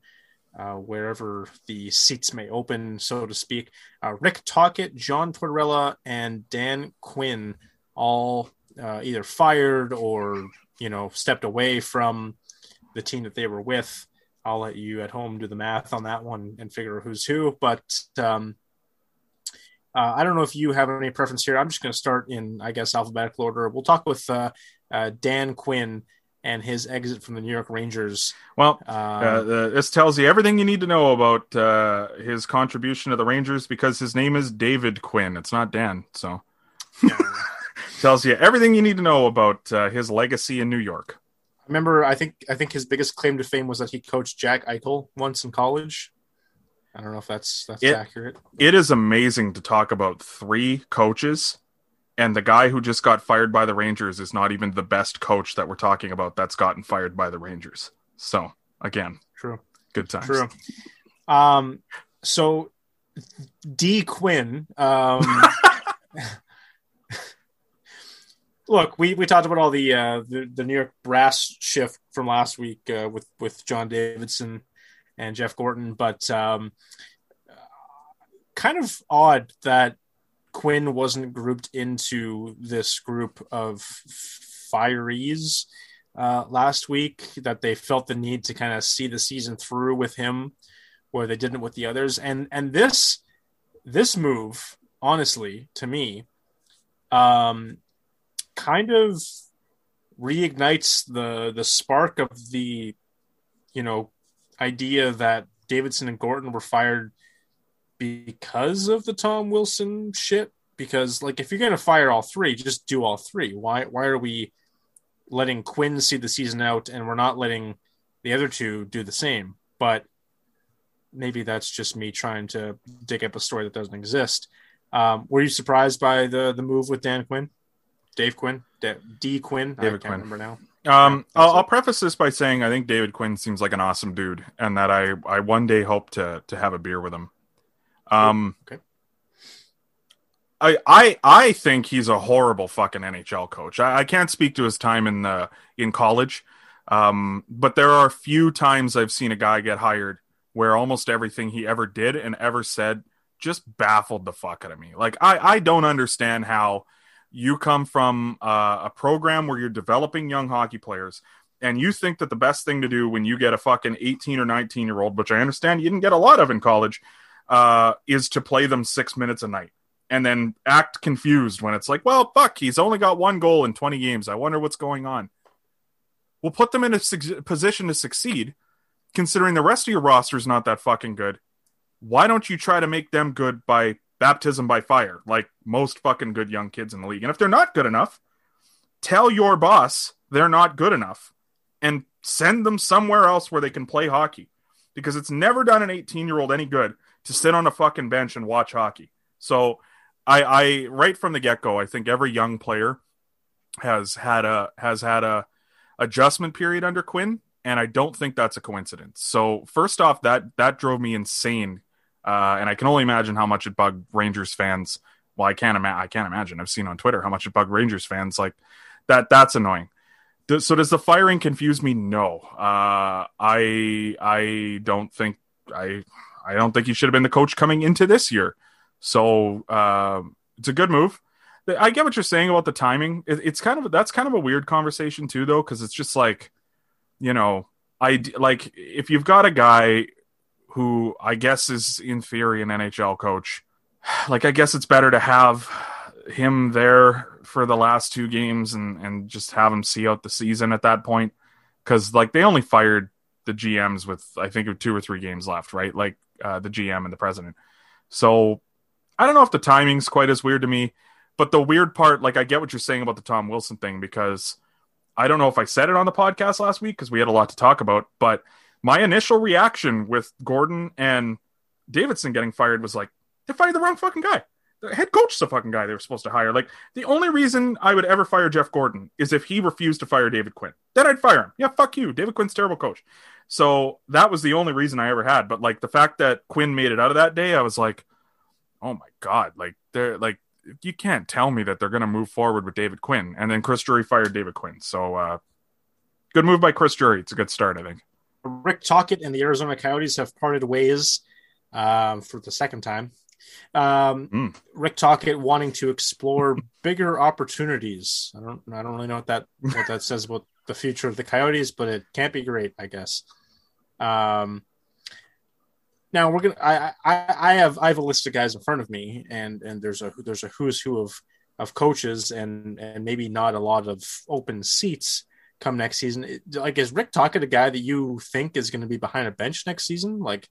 uh, wherever the seats may open, so to speak. Uh, Rick Tocchet, John Tortorella, and Dan Quinn all uh, either fired or you know stepped away from the team that they were with. I'll let you at home do the math on that one and figure out who's who. But um, uh, I don't know if you have any preference here. I'm just going to start in, I guess, alphabetical order. We'll talk with uh, uh, Dan Quinn and his exit from the New York Rangers. well Uh, uh, the, this tells you everything you need to know about uh, his contribution to the Rangers because his name is David Quinn. It's not Dan, so tells you everything you need to know about uh, his legacy in New York. I remember, I think I think his biggest claim to fame was that he coached Jack Eichel once in college. I don't know if that's that's It- accurate. It is amazing to talk about three coaches, and the guy who just got fired by the Rangers is not even the best coach that we're talking about that's gotten fired by the Rangers. So again, True. good times. True. Um, so D Quinn, um, look, we, we talked about all the, uh, the the New York brass shift from last week uh, with with John Davidson and Jeff Gorton, but um, kind of odd that Quinn wasn't grouped into this group of fireys uh, last week. That they felt the need to kind of see the season through with him, where they didn't with the others, and and this this move, honestly, to me, um, kind of reignites the the spark of the you know idea that Davidson and Gorton were fired because of the Tom Wilson shit. Because like if you're gonna fire all three, just do all three. Why why are we letting Quinn see the season out and we're not letting the other two do the same? But maybe that's just me trying to dig up a story that doesn't exist. Um, were you surprised by the the move with Dan Quinn, Dave Quinn, D, D. Quinn? David I can't Quinn. remember now. Um, I'll, I'll preface this by saying I think David Quinn seems like an awesome dude, and that I I one day hope to to have a beer with him. Um, Okay. I I I think he's a horrible fucking NHL coach. I, I can't speak to his time in the in college, um, but there are a few times I've seen a guy get hired where almost everything he ever did and ever said just baffled the fuck out of me. Like I I don't understand how you come from uh, a program where you're developing young hockey players and you think that the best thing to do when you get a fucking 18 or 19 year old which i understand you didn't get a lot of in college uh, is to play them six minutes a night and then act confused when it's like well fuck he's only got one goal in 20 games i wonder what's going on we'll put them in a su- position to succeed considering the rest of your roster is not that fucking good why don't you try to make them good by baptism by fire, like most fucking good young kids in the league. And if they're not good enough, tell your boss they're not good enough and send them somewhere else where they can play hockey. Because it's never done an 18 year old any good to sit on a fucking bench and watch hockey. So I, I right from the get go, I think every young player has had a has had a adjustment period under Quinn, and I don't think that's a coincidence. So first off, that that drove me insane uh, and I can only imagine how much it bugged Rangers fans. Well, I can't imagine. I can't imagine. I've seen on Twitter how much it bugged Rangers fans. Like that. That's annoying. Does, so does the firing confuse me? No. Uh, I I don't think I I don't think he should have been the coach coming into this year. So uh, it's a good move. I get what you're saying about the timing. It, it's kind of that's kind of a weird conversation too, though, because it's just like, you know, I like if you've got a guy who I guess is in theory an NHL coach. Like I guess it's better to have him there for the last two games and and just have him see out the season at that point cuz like they only fired the GMs with I think two or three games left, right? Like uh, the GM and the president. So I don't know if the timing's quite as weird to me, but the weird part like I get what you're saying about the Tom Wilson thing because I don't know if I said it on the podcast last week because we had a lot to talk about, but my initial reaction with Gorton and Davidson getting fired was like, they fired the wrong fucking guy. The head coach is the fucking guy they were supposed to hire. Like, the only reason I would ever fire Jeff Gorton is if he refused to fire David Quinn. Then I'd fire him. Yeah, fuck you. David Quinn's terrible coach. So that was the only reason I ever had. But like the fact that Quinn made it out of that day, I was like, oh my God. Like, they're like, you can't tell me that they're going to move forward with David Quinn. And then Chris Drury fired David Quinn. So, uh, good move by Chris Drury. It's a good start, I think. Rick Tocchet and the Arizona Coyotes have parted ways um, for the second time. Um, Mm. Rick Tocchet wanting to explore bigger opportunities. I don't, I don't really know what that what that says about the future of the Coyotes, but it can't be great, I guess. Um, now we're gonna. I, I I have I have a list of guys in front of me, and and there's a there's a who's who of of coaches, and and maybe not a lot of open seats come next season. Like, is Rick Tocchet a guy that you think is going to be behind a bench next season? Like,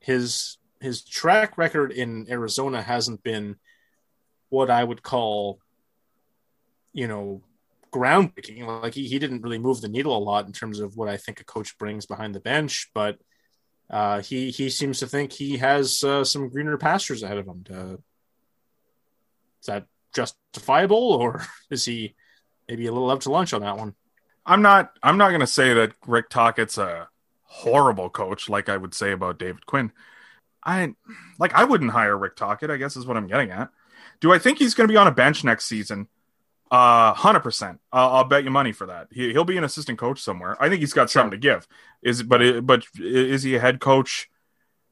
his his track record in Arizona hasn't been what I would call, you know, groundbreaking. Like, he, he didn't really move the needle a lot in terms of what I think a coach brings behind the bench, but uh, he he seems to think he has uh, some greener pastures ahead of him. To, is that justifiable, or is he maybe a little up to lunch on that one? I'm not I'm not gonna say that Rick Tocchet's a horrible coach like I would say about David Quinn. I like I wouldn't hire Rick Tocchet, I guess is what I'm getting at. Do I think he's gonna be on a bench next season? Uh, hundred percent. I'll, bet you money for that. He, he'll be an assistant coach somewhere. I think he's got something to give. Is but it, but is he a head coach?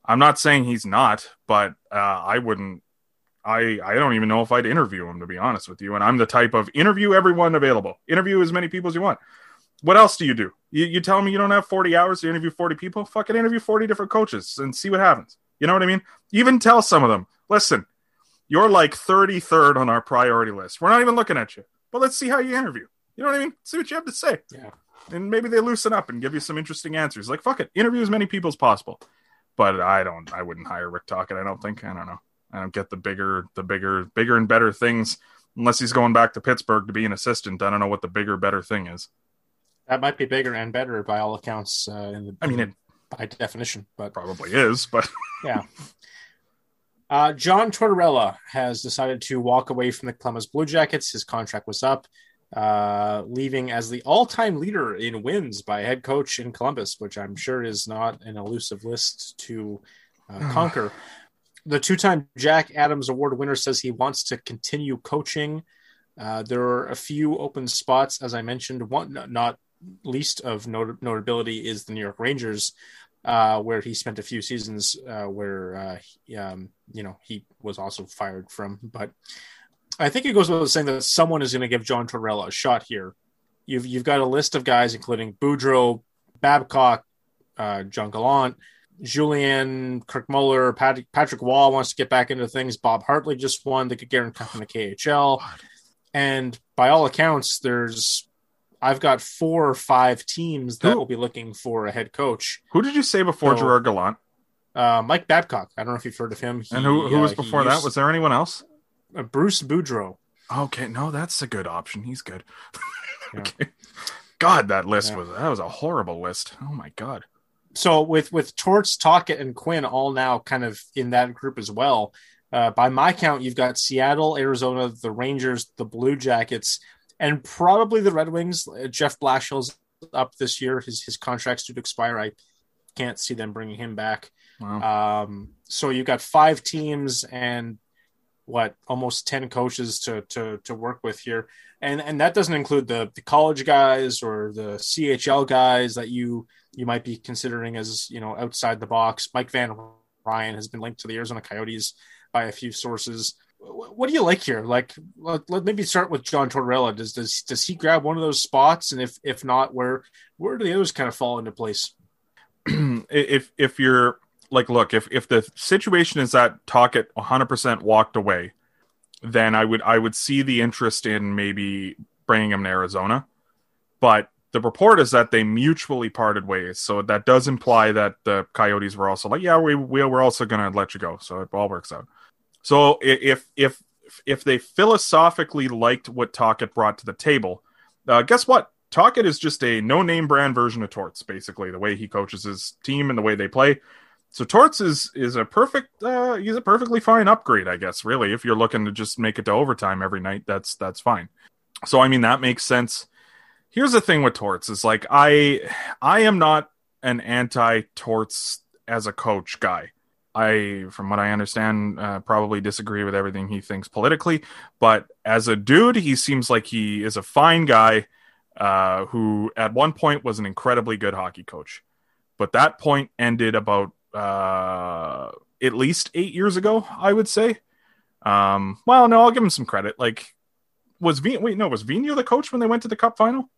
I'm not saying he's not, but uh, I wouldn't. I I don't even know if I'd interview him to be honest with you. And I'm the type of interview everyone available. Interview as many people as you want. What else do you do? You, you tell me you don't have 40 hours to interview 40 people? Fucking interview 40 different coaches and see what happens. You know what I mean? Even tell some of them, listen, you're like 33rd on our priority list. We're not even looking at you, but let's see how you interview. You know what I mean? See what you have to say. Yeah. And maybe they loosen up and give you some interesting answers. Like, fuck it, interview as many people as possible. But I don't, I wouldn't hire Rick Tocchet. I don't think. I don't know. I don't get the bigger, the bigger, bigger and better things unless he's going back to Pittsburgh to be an assistant. I don't know what the bigger, better thing is. That might be bigger and better by all accounts. Uh, in the, I mean, it by definition, but probably is, but yeah. Uh, John Tortorella has decided to walk away from the Columbus Blue Jackets. His contract was up, uh, leaving as the all-time leader in wins by head coach in Columbus, which I'm sure is not an elusive list to uh, conquer. The two-time Jack Adams Award winner says he wants to continue coaching. Uh, there are a few open spots, as I mentioned. One, not least of not- notability, is the New York Rangers uh, where he spent a few seasons uh, where uh, he, um, you know he was also fired from. But I think it goes without saying that someone is going to give John Torella a shot here. You've you've got a list of guys including Boudreau, Babcock, uh, John Gallant, Julian Kirk Muller, Patrick, Patrick Wall wants to get back into things. Bob Hartley just won the Gagarin Cup in the KHL, and by all accounts, there's I've got four or five teams that Who? will be looking for a head coach. who did you say before So- Gerard Gallant? Uh, Mike Babcock. I don't know if you've heard of him. And who, who was uh, he before that? used- Was there anyone else? uh, Bruce Boudreau. Okay, no, that's a good option. He's good. Yeah. okay. God, that list Yeah. was that was a horrible list. Oh my god. So with with Torts, Tocchet, and Quinn all now kind of in that group as well. Uh, by my count, you've got Seattle, Arizona, the Rangers, the Blue Jackets, and probably the Red Wings. Uh, Jeff Blashill's up this year. His his contract's due to expire. I can't see them bringing him back. Wow. Um, so you've got five teams and what almost 10 coaches to, to, to work with here. And, and that doesn't include the, the college guys or the CHL guys that you, you might be considering as, you know, outside the box. Mike Van Ryn has been linked to the Arizona Coyotes by a few sources. Wh- What do you like here? Like, let, let maybe start with John Tortorella. Does, does, does he grab one of those spots? And if, if not, where, where do the others kind of fall into place? if if you're like look if if the situation is that Tocchet 100% walked away then I would I would see the interest in maybe bringing him to Arizona but the report is that they mutually parted ways so that does imply that the Coyotes were also like yeah we, we we're also going to let you go so it all works out so if if if they philosophically liked what Tocchet brought to the table uh, guess what Tocchet is just a no-name brand version of Torts, basically the way he coaches his team and the way they play. So Torts is is a perfect uh, he's a perfectly fine upgrade, I guess. Really, if you're looking to just make it to overtime every night, that's that's fine. So I mean that makes sense. Here's the thing with Torts is like I I am not an anti Torts as a coach guy. I, from what I understand, uh, probably disagree with everything he thinks politically. But as a dude, he seems like he is a fine guy uh, who at one point was an incredibly good hockey coach. But that point ended about uh, at least eight years ago, I would say. Um, well, no, I'll give him some credit. Like, was v- wait no was Vino the coach when they went to the Cup final,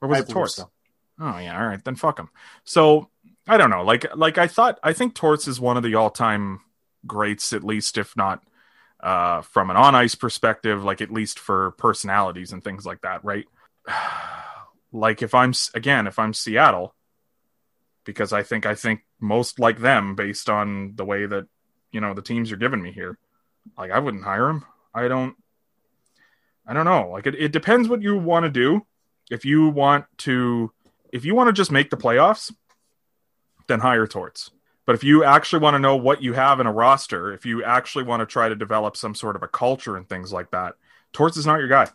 or was I it Torts? so. Oh yeah, all right, then fuck him. So I don't know. Like like I thought, I think Torts is one of the all time greats, at least if not uh, from an on ice perspective, like at least for personalities and things like that, right? like if I'm again, if I'm Seattle, because I think I think most like them based on the way that you know the teams you're giving me here. Like I wouldn't hire him. I don't. I don't know. Like it, it depends what you want to do. If you want to, if you want to just make the playoffs, then hire Torts. But if you actually want to know what you have in a roster, if you actually want to try to develop some sort of a culture and things like that, Torts is not your guy.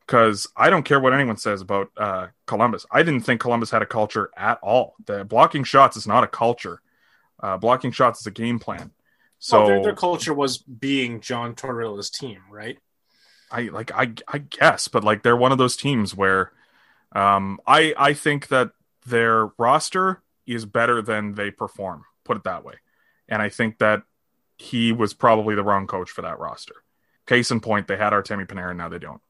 Because I don't care what anyone says about uh, Columbus. I didn't think Columbus had a culture at all. The blocking shots is not a culture. Uh, blocking shots is a game plan. So well, their, their culture was being John Tortorella's team, right? I like I I guess, but like they're one of those teams where um I I think that their roster is better than they perform, put it that way. And I think that he was probably the wrong coach for that roster. Case in point, they had Artemi Panarin, now they don't.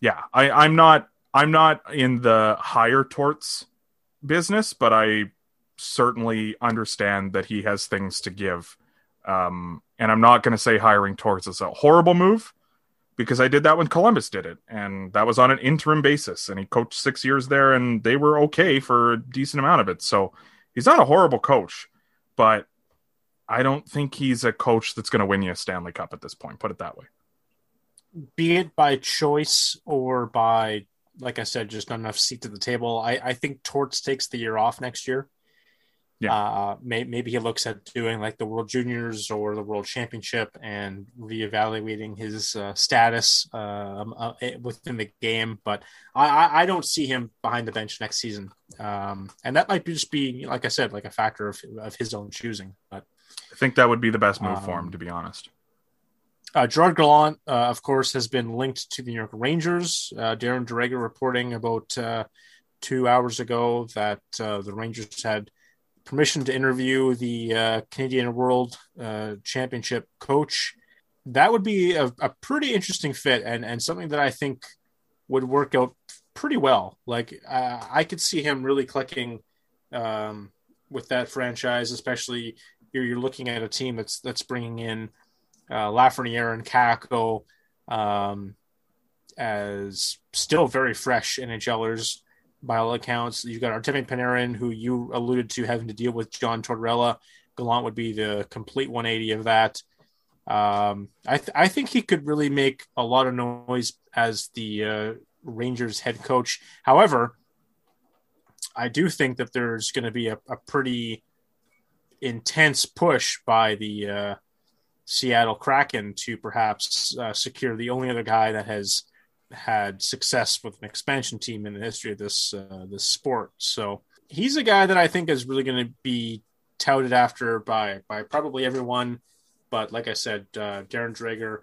Yeah, I, I'm not I'm not in the higher torts business, but I certainly understand that he has things to give. Um, and I'm not going to say hiring Torts is a horrible move because I did that when Columbus did it, and that was on an interim basis. And he coached six years there, and they were okay for a decent amount of it. So he's not a horrible coach, but I don't think he's a coach that's going to win you a Stanley Cup at this point. Put it that way. Be it by choice or by, like I said, just not enough seat at the table. I, I think Torts takes the year off next year. Yeah. Uh, may, maybe he looks at doing like the World Juniors or the World Championship and reevaluating his uh, status uh, um, uh, within the game. But I, I, don't see him behind the bench next season. Um, and that might just be, like I said, like a factor of, of his own choosing. But I think that would be the best move um, for him, um, to be honest. Uh, Gerard Gallant, uh, of course, has been linked to the New York Rangers. Uh, Darren Dreger reporting about uh, two hours ago that uh, the Rangers had permission to interview the uh, Canadian World Championship coach. That would be a, a, pretty interesting fit and, and something that I think would work out pretty well. Like, I could see him really clicking um, with that franchise, especially you're, you're looking at a team that's that's bringing in uh, Lafreniere and Kakko um, as still very fresh NHLers by all accounts. You've got Artemi Panarin, who you alluded to having to deal with John Tortorella. Gallant would be the complete 180 of that. Um, I, th- I think he could really make a lot of noise as the uh, Rangers head coach. However, I do think that there's going to be a, a pretty intense push by the uh, Seattle Kraken to perhaps uh, secure the only other guy that has had success with an expansion team in the history of this uh, this sport. So he's a guy that I think is really going to be touted after by by probably everyone. But like I said, uh, Darren Dreger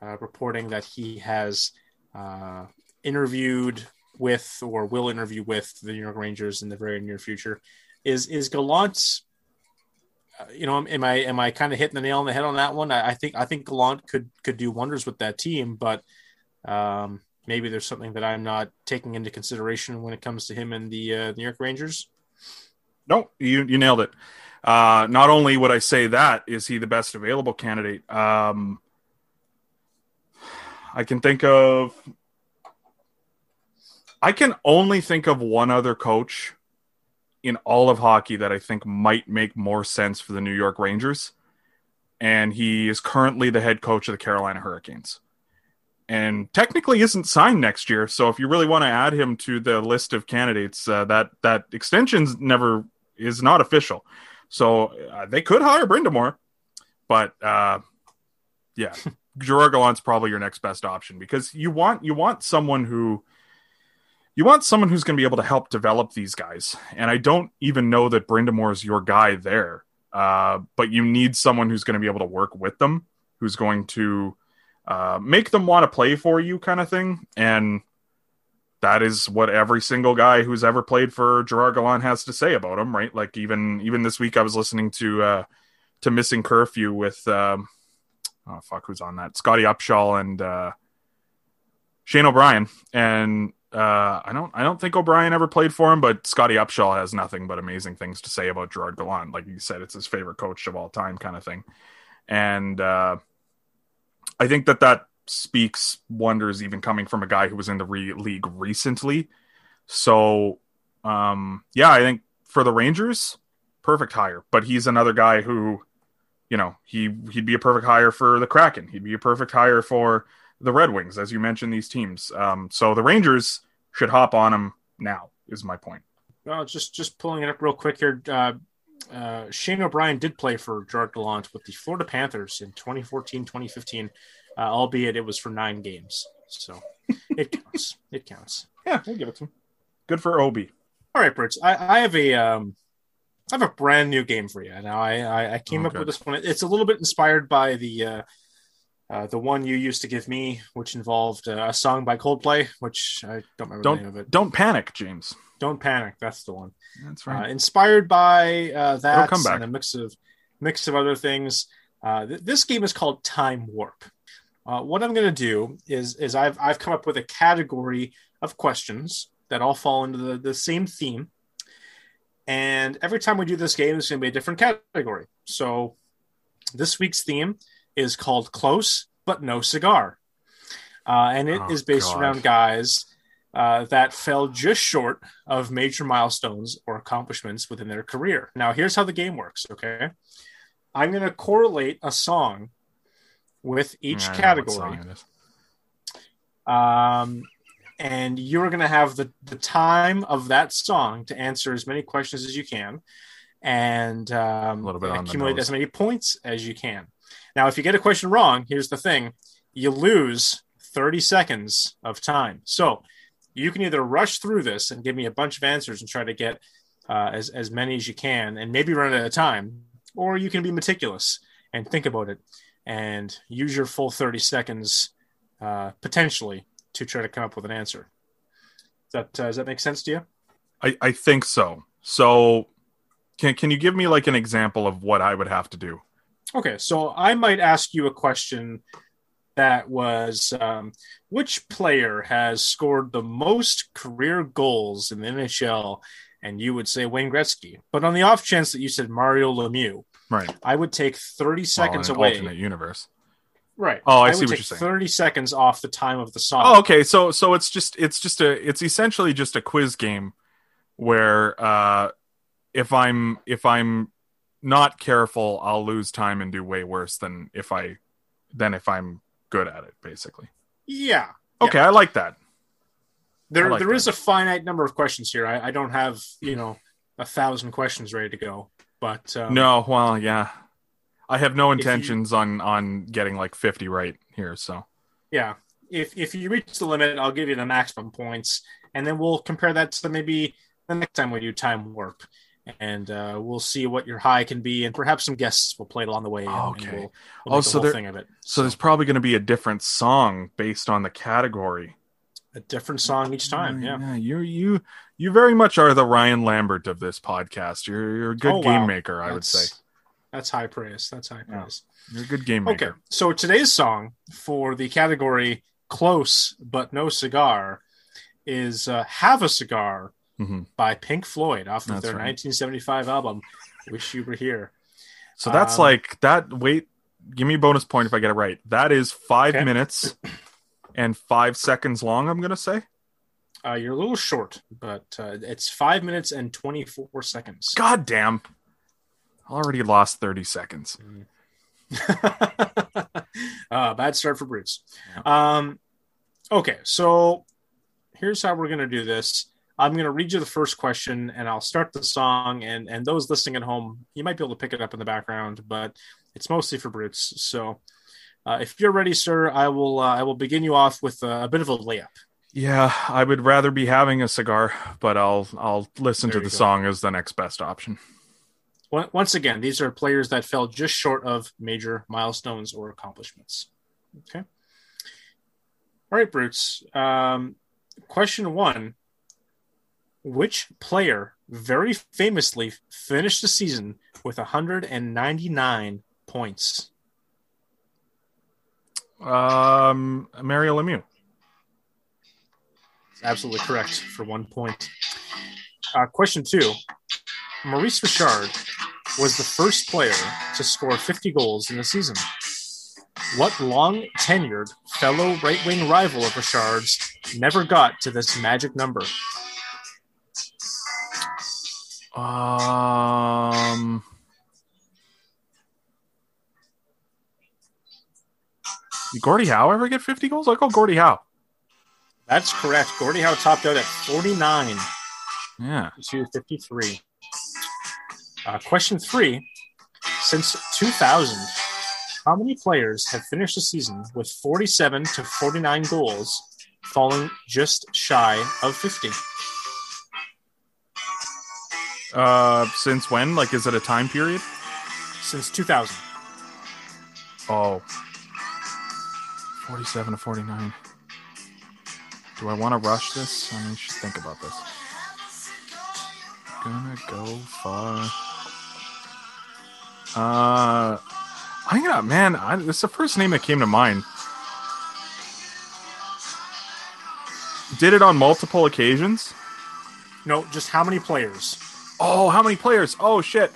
uh, reporting that he has uh, interviewed with or will interview with the New York Rangers in the very near future. Is is Gallant you know, am I am I kind of hitting the nail on the head on that one? I, I think I think Gallant could could do wonders with that team, but um, maybe there's something that I'm not taking into consideration when it comes to him and the uh, New York Rangers. No, you you nailed it. Uh, not only would I say that is he the best available candidate. Um, I can think of. I can only think of one other coach in all of hockey that I think might make more sense for the New York Rangers. And he is currently the head coach of the Carolina Hurricanes. And technically isn't signed next year. So if you really want to add him to the list of candidates, uh, that that extension's never is not official. So uh, they could hire Brind'Amour, but uh, yeah, Gerard Gallant's probably your next best option because you want you want someone who you want someone who's going to be able to help develop these guys. And I don't even know that Brind'Amour is your guy there. Uh, but you need someone who's going to be able to work with them, who's going to uh, make them want to play for you, kind of thing. And that is what every single guy who's ever played for Gerard Gallant has to say about him, right? Like even even this week, I was listening to uh, to Missing Curfew with um, oh fuck, who's on that? Scotty Upshall and uh, Shane O'Brien, and uh, I don't I don't think O'Brien ever played for him, but Scotty Upshall has nothing but amazing things to say about Gerard Gallant. Like you said, it's his favorite coach of all time, kind of thing. And uh, I think that that speaks wonders, even coming from a guy who was in the re- league recently. So, um, yeah, I think for the Rangers, perfect hire. But he's another guy who, you know, he he'd be a perfect hire for the Kraken. He'd be a perfect hire for the Red Wings, as you mentioned, these teams. Um, so the Rangers should hop on him now. Is my point. Well, just just pulling it up real quick here. Uh, uh, Shane O'Brien did play for Gerard Gallant with the Florida Panthers in 2014, 2015, uh, albeit it was for nine games. So it counts. It counts. Yeah, we'll give it to him. Good for Obi. All right, Brits. I, I have a um, I have a brand new game for you. Now I I, I came oh, up with this one. It's a little bit inspired by the uh, Uh, the one you used to give me, which involved uh, a song by Coldplay, which I don't remember the name of it. don't panic, James. Don't panic. That's the one. That's Uh, right. inspired by uh, that come back. and a mix of mix of other things. Uh, th- this game is called Time Warp. Uh, what I'm going to do is is I've I've come up with a category of questions that all fall into the, the same theme, and every time we do this game, it's going to be a different category. So this week's theme is called Close but No Cigar, uh, and it is Oh, based God. around guys uh, that fell just short of major milestones or accomplishments within their career. Now, here's how the game works. Okay, I'm going to correlate a song with each category, song it is. um, and you're going to have the the time of that song to answer as many questions as you can, and um, A little bit accumulate as many points as you can. Now, if you get a question wrong, here's the thing: you lose 30 seconds of time. So you can either rush through this and give me a bunch of answers and try to get uh, as as many as you can, and maybe run out of time, or you can be meticulous and think about it and use your full 30 seconds uh, potentially to try to come up with an answer. Does that uh, does that make sense to you? I, I think so. So can can you give me like an example of what I would have to do? Okay, so I might ask you a question that was um, which player has scored the most career goals in the NHL? And you would say Wayne Gretzky. But on the off chance that you said Mario Lemieux, Right. I would take 30 seconds well, in away. alternate universe. Right. Oh, I would see what you're saying. 30 seconds off the time of the song. Oh, okay. So so it's just it's just a it's essentially just a quiz game where uh if I'm if I'm not careful, I'll lose time and do way worse than if I than if I'm good at it, basically. Yeah. Okay, I like that. There, like there that. is a finite number of questions here. I, I don't have, you know, a thousand questions ready to go. But um, No, well, yeah. I have no If you- intentions on on getting like 50 right here, so. yeah, if if you reach the limit, I'll give you the maximum points, and then we'll compare that to maybe the next time we do time warp, and uh, we'll see what your high can be, and perhaps some guests will play it along the way. Okay. we'll, we'll Oh, so whole there- thing of it. So there's probably going to be a different song based on the category. a different song each time. Yeah. you you you very much are the Ryan Lambert of this podcast. You're you're a good Oh, game wow. maker, I would say. That's- that's high praise. That's high Yeah. praise. You're a good game maker. Okay, so today's song for the category "Close but No Cigar" is uh, "Have a Cigar" Mhm. by Pink Floyd off of That's their right. 1975 album "Wish You Were Here." So that's Um, like that. Wait, give me a bonus point if I get it right. That is five Okay. minutes and five seconds long. I'm gonna say. Uh, you're a little short, but uh, it's five minutes and 24 seconds. God damn! I already lost thirty seconds. uh, bad start for Bruce. Um, okay, so here's how we're going to do this. I'm going to read you the first question, and I'll start the song. And and those listening at home, you might be able to pick it up in the background, but it's mostly for brutes. So uh, if you're ready, sir, I will uh, I will begin you off with a, a bit of a layup. Yeah, I would rather be having a cigar, but I'll I'll listen There to the go. song as the next best option. Once again, these are players that fell just short of major milestones or accomplishments. Okay. All right, Brutes. Um, question one Which player very famously finished the season with 199 points? Um, Mario Lemieux. Absolutely correct for one point. Uh, question two Maurice Richard was the first player to score 50 goals in the season. What long tenured fellow right wing rival of Richard's never got to this magic number? Um, did Gordie Howe ever get 50 goals? I call Gordie Howe. That's correct. Gordie Howe topped out at 49 Yeah. to 53. Uh, question three Since 2000, how many players have finished the season with 47 to 49 goals, falling just shy of 50? Uh, since when? Like, is it a time period? Since 2000. Oh. 47 to 49. Do I want to rush this? I should think about this. Gonna go far. Uh, I'm gonna, man, I, this is the first name that came to mind. Did it on multiple occasions? No, just how many players? Oh, how many players? Oh, shit.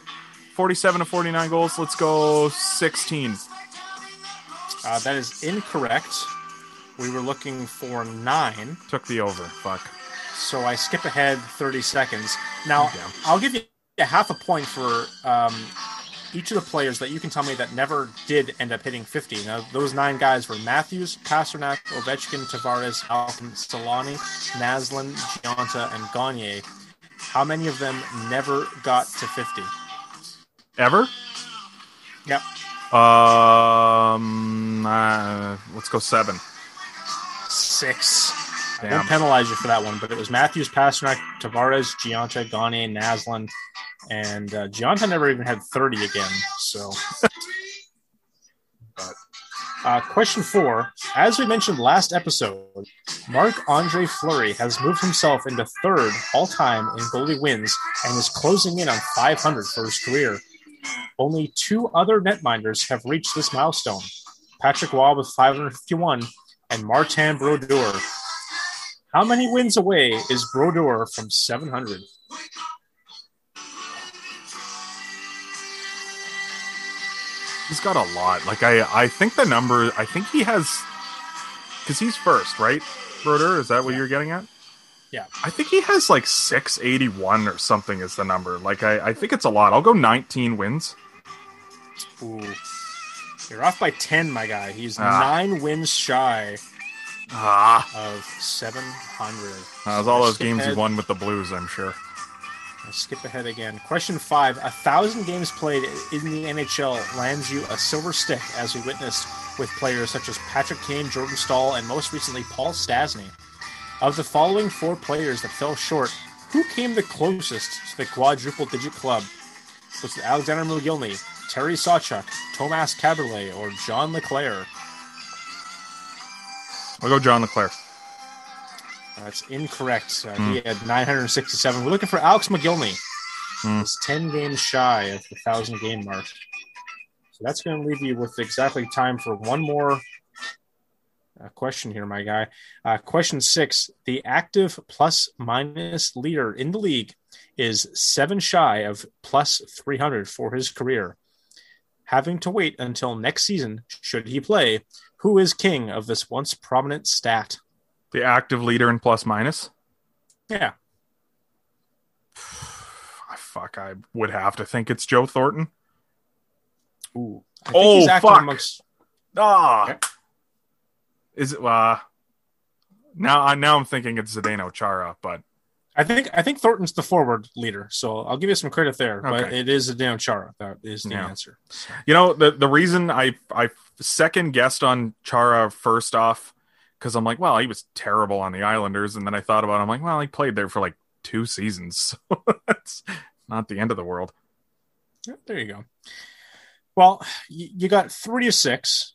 47 to 49 goals. Let's go 16. Uh, that is incorrect. We were looking for nine, Took the over. Fuck. so I skip ahead 30 seconds. Now. I'll give you a half a point for um, each of the players that you can tell me that never did end up hitting 50. Now, those nine guys were Matthews, Pastrnak, Ovechkin, Tavares, Alkin, Selanne, Naslund, Gionta, and Gagne. How many of them never got to 50? Ever? Yep. Um, uh, let's go seven. Six. I won't penalize you for that one, but it was Matthews, Pastrnak, Tavares, Gionta, Gagne, Naslund, and uh, Gionta never even had 30 again. So, uh, question four: As we mentioned last episode, Marc Andre Fleury has moved himself into third all time in goalie wins and is closing in on 500 for his career. Only two other netminders have reached this milestone: Patrick Roy with 551 and Martin Brodeur. How many wins away is Brodeur from 700? He's got a lot. Like I, I think the number. I think he has, because he's first, right? Brodeur, is that what you're getting at? Yeah. I think he has like six eighty one or something is the number. Like I, I think it's a lot. I'll go nineteen wins. Ooh. You're off by 10, my guy. He's Ah. nine wins shy Ah, of 700. that was all those games ahead- he won with the Blues. I'm sure. I skip ahead again. Question five: A thousand games played in the NHL lands you a silver stick, as we witnessed with players such as Patrick Kane, Jordan Staal, and most recently Paul Stastny. Of the following four players that fell short, who came the closest to the quadruple-digit club? Was it Alexander Mogilny, Terry Sawchuk, Tomas Kaberle, or John LeClair? I'll go John LeClair. That's incorrect. Uh, He had 967. We're looking for Alex Mogilny. Hmm. He's 10 games shy of the 1,000 game mark. So that's going to leave you with exactly time for one more uh, question here, my guy. Uh, question six The active plus minus leader in the league is seven shy of plus 300 for his career. Having to wait until next season, should he play, who is king of this once prominent stat? The active leader in plus minus. Yeah. I fuck. I would have to think it's Joe Thornton. Ooh. I Oh, he's active fuck. amongst- Ah, Okay. is it? Uh, now, I now I'm thinking it's Zdeno Chara, but I think I think Thornton's the forward leader, so I'll give you some credit there. But it is a damn Chara. That is the Yeah. answer. So, You know, the the reason I I second guessed on Chara first off because I'm like, well, he was terrible on the Islanders, and then I thought about, it, I'm like, well, he played there for like two seasons, so that's not the end of the world. there you go. Well, you, got three to six.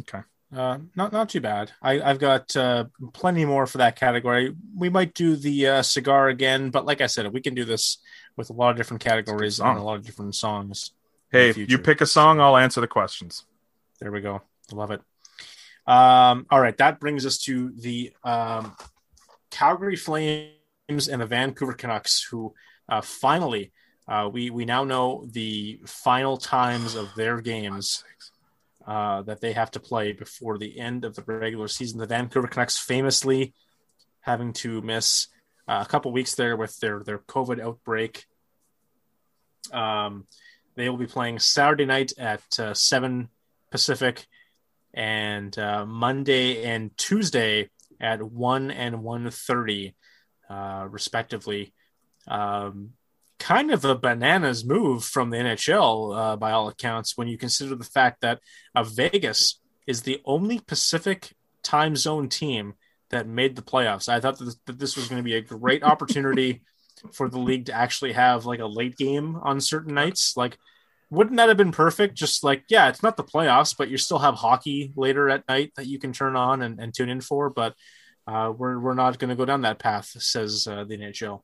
Okay. Uh, not not too bad. I, I've got uh, plenty more for that category. We might do the uh, cigar again, but like I said, we can do this with a lot of different categories and a lot of different songs. Hey, if you pick a song, I'll answer the questions. There we go. Love it. Um, all right, that brings us to the um, Calgary Flames and the Vancouver Canucks, who uh, finally uh, we we now know the final times of their games uh, that they have to play before the end of the regular season. The Vancouver Canucks famously having to miss uh, a couple weeks there with their their COVID outbreak. Um, they will be playing Saturday night at uh, seven Pacific, and uh, Monday and Tuesday at one and one thirty, uh, respectively. Um, kind of a bananas move from the NHL, uh, by all accounts, when you consider the fact that uh, Vegas is the only Pacific time zone team that made the playoffs. I thought that this was going to be a great opportunity for the league to actually have like a late game on certain nights. Like wouldn't that have been perfect? Just like, yeah, it's not the playoffs, but you still have hockey later at night that you can turn on and, and tune in for. But uh, we're we're not going to go down that path, says uh, the NHL.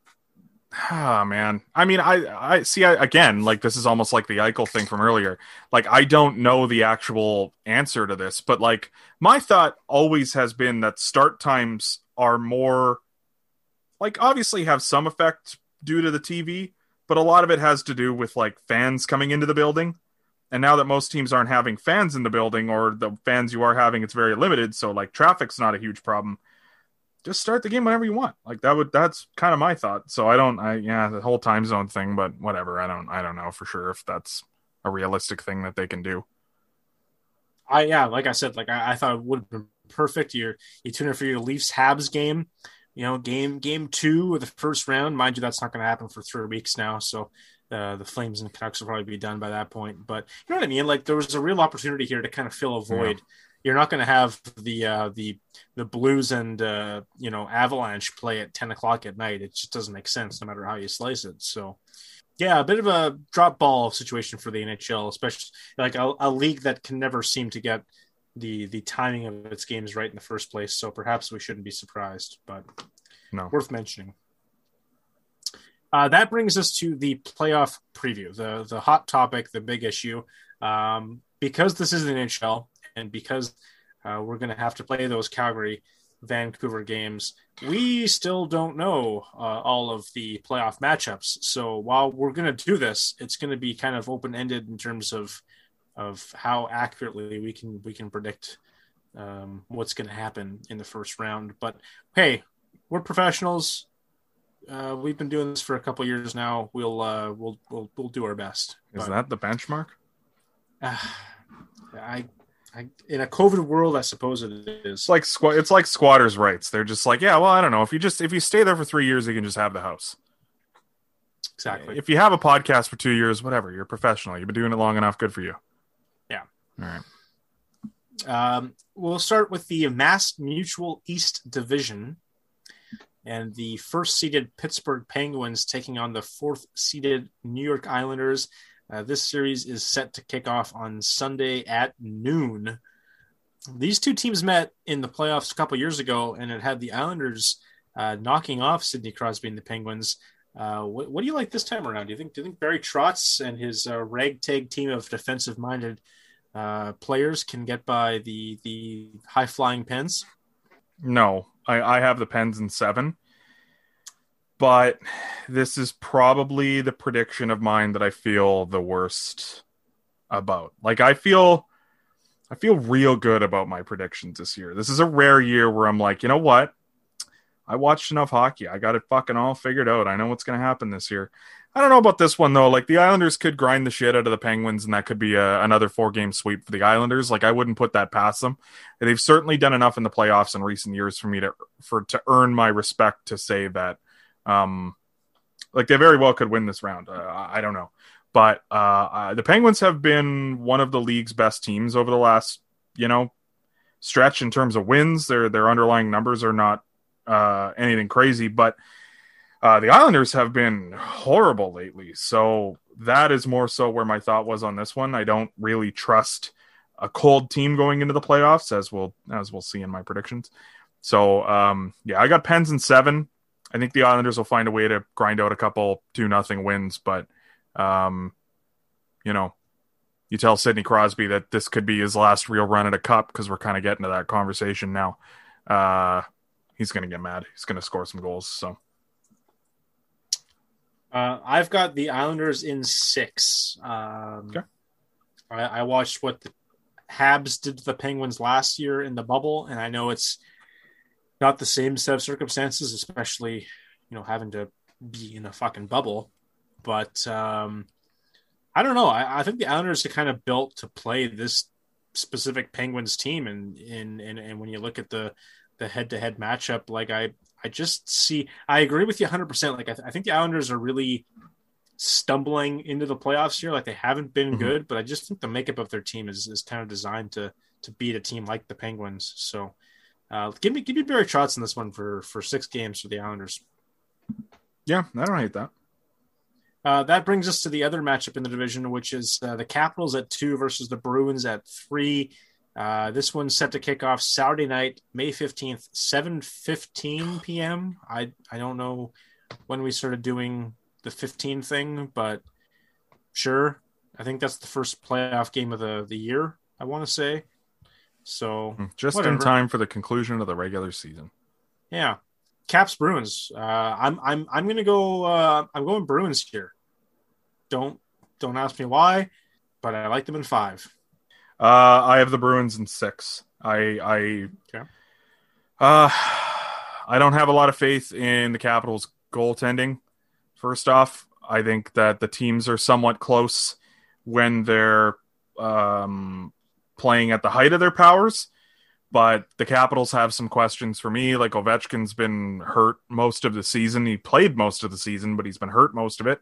Ah man, I mean, I I see. I, again, like this is almost like the Eichel thing from earlier. Like I don't know the actual answer to this, but like my thought always has been that start times are more, like obviously have some effect due to the TV, but a lot of it has to do with like fans coming into the building. And now that most teams aren't having fans in the building, or the fans you are having, it's very limited. So like traffic's not a huge problem just start the game whenever you want. Like that would that's kind of my thought. So I don't I yeah, the whole time zone thing, but whatever. I don't I don't know for sure if that's a realistic thing that they can do. I yeah, like I said, like I, I thought it would have been perfect. You're you tune in for your Leafs Habs game, you know, game game two of the first round. Mind you, that's not gonna happen for three weeks now. So uh, the Flames and Canucks will probably be done by that point. But you know what I mean? Like there was a real opportunity here to kind of fill a void. Yeah you're not going to have the uh, the the Blues and uh, you know Avalanche play at ten o'clock at night. It just doesn't make sense, no matter how you slice it. So, yeah, a bit of a drop ball situation for the NHL, especially like a, a league that can never seem to get the the timing of its games right in the first place. So perhaps we shouldn't be surprised, but no, worth mentioning. Uh, that brings us to the playoff preview, the the hot topic, the big issue. Um, because this is the NHL, and because uh, we're going to have to play those Calgary Vancouver games, we still don't know uh, all of the playoff matchups. So while we're going to do this, it's going to be kind of open ended in terms of of how accurately we can we can predict um, what's going to happen in the first round. But hey, we're professionals. Uh, we've been doing this for a couple years now. We'll uh, we'll we'll we'll do our best. Is but, that the benchmark? I I, in a COVID world, I suppose it is. It's like it's like squatters' rights. They're just like, yeah, well, I don't know. If you just if you stay there for three years, you can just have the house. Exactly. If you have a podcast for two years, whatever, you're professional. You've been doing it long enough. Good for you. All right. Um, we'll start with the Mass Mutual East Division, and the first seeded Pittsburgh Penguins taking on the fourth seeded New York Islanders. Uh, this series is set to kick off on Sunday at noon. These two teams met in the playoffs a couple years ago, and it had the Islanders uh, knocking off Sidney Crosby and the Penguins. Uh, what, what, do you like this time around? Do you think do you think Barry Trotz and his uh, ragtag team of defensive-minded uh, players can get by the the high-flying Pens? No, I, I have the Pens in seven but this is probably the prediction of mine that I feel the worst about. Like I feel I feel real good about my predictions this year. This is a rare year where I'm like, you know what? I watched enough hockey. I got it fucking all figured out. I know what's going to happen this year. I don't know about this one though. Like the Islanders could grind the shit out of the Penguins, and that could be a, another four game sweep for the Islanders. Like I wouldn't put that past them. They've certainly done enough in the playoffs in recent years for me to for to earn my respect to say that um, like they very well could win this round. Uh, I don't know, but uh, uh, the Penguins have been one of the league's best teams over the last, you know, stretch in terms of wins. Their their underlying numbers are not uh, anything crazy, but uh, the Islanders have been horrible lately. So that is more so where my thought was on this one. I don't really trust a cold team going into the playoffs, as we'll as we'll see in my predictions. So um, yeah, I got Pens in seven. I think the Islanders will find a way to grind out a couple two nothing wins, but um, you know, you tell Sidney Crosby that this could be his last real run at a cup because we're kind of getting to that conversation now. Uh, he's to get mad. He's to score some goals. So. Uh, I've got the Islanders in six. Um, okay. I, I, watched what the Habs did to the Penguins last year in the bubble, and I know it's not the same set of circumstances, especially you know having to be in a fucking bubble. But um, I don't know. I, I think the Islanders are kind of built to play this specific Penguins team, and and and, and when you look at the the head to head matchup, like I I just see I agree with you 100. percent Like I, th- I, think the Islanders are really stumbling into the playoffs here. Like they haven't been mm-hmm. good, but I just think the makeup of their team is is kind of designed to to beat a team like the Penguins. So uh, give me give me Barry Trotz in this one for for six games for the Islanders. Yeah, I don't hate that. Uh, that brings us to the other matchup in the division, which is uh, the Capitals at two versus the Bruins at three. Uh, this one's set to kick off Saturday night, May fifteenth, seven fifteen p.m. I I don't know when we started doing the fifteen thing, but sure. I think that's the first playoff game of the the year. I want to say. So just whatever. in time for the conclusion of the regular season. Yeah, Caps Bruins. Uh, I'm I'm I'm gonna go. Uh, I'm going Bruins here. Don't don't ask me why, but I like them in five. Uh, I have the Bruins in six. I I Okay. uh, I don't have a lot of faith in the Capitals goaltending. First off, I think that the teams are somewhat close when they're um, playing at the height of their powers. But the Capitals have some questions for me. Like Ovechkin's been hurt most of the season. He played most of the season, but he's been hurt most of it.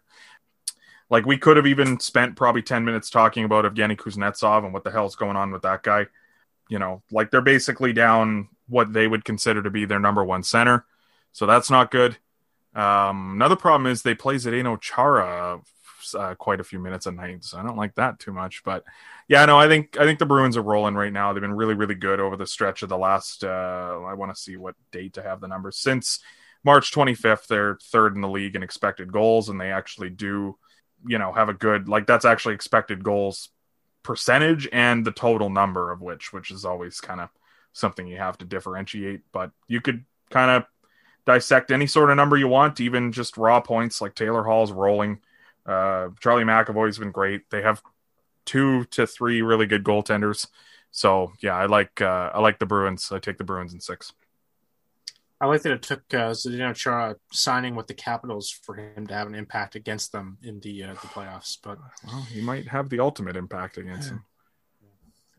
Like we could have even spent probably 10 minutes talking about Evgeny Kuznetsov and what the hell's going on with that guy. You know, like they're basically down what they would consider to be their number one center. So that's not good. Um, another problem is they play Zdeno Chara uh, quite a few minutes a night. So I don't like that too much. But yeah, no, I think I think the Bruins are rolling right now. They've been really, really good over the stretch of the last. Uh, I want to see what date to have the numbers since March 25th. They're third in the league in expected goals, and they actually do, you know, have a good like that's actually expected goals percentage and the total number of which, which is always kind of something you have to differentiate. But you could kind of dissect any sort of number you want, even just raw points like Taylor Hall's rolling. Uh, Charlie McAvoy's been great. They have two to three really good goaltenders. So yeah, I like uh, I like the Bruins. I take the Bruins in six. I like that it took uh, Zdeno Chara signing with the Capitals for him to have an impact against them in the uh, the playoffs. But Well, he might have the ultimate impact against him.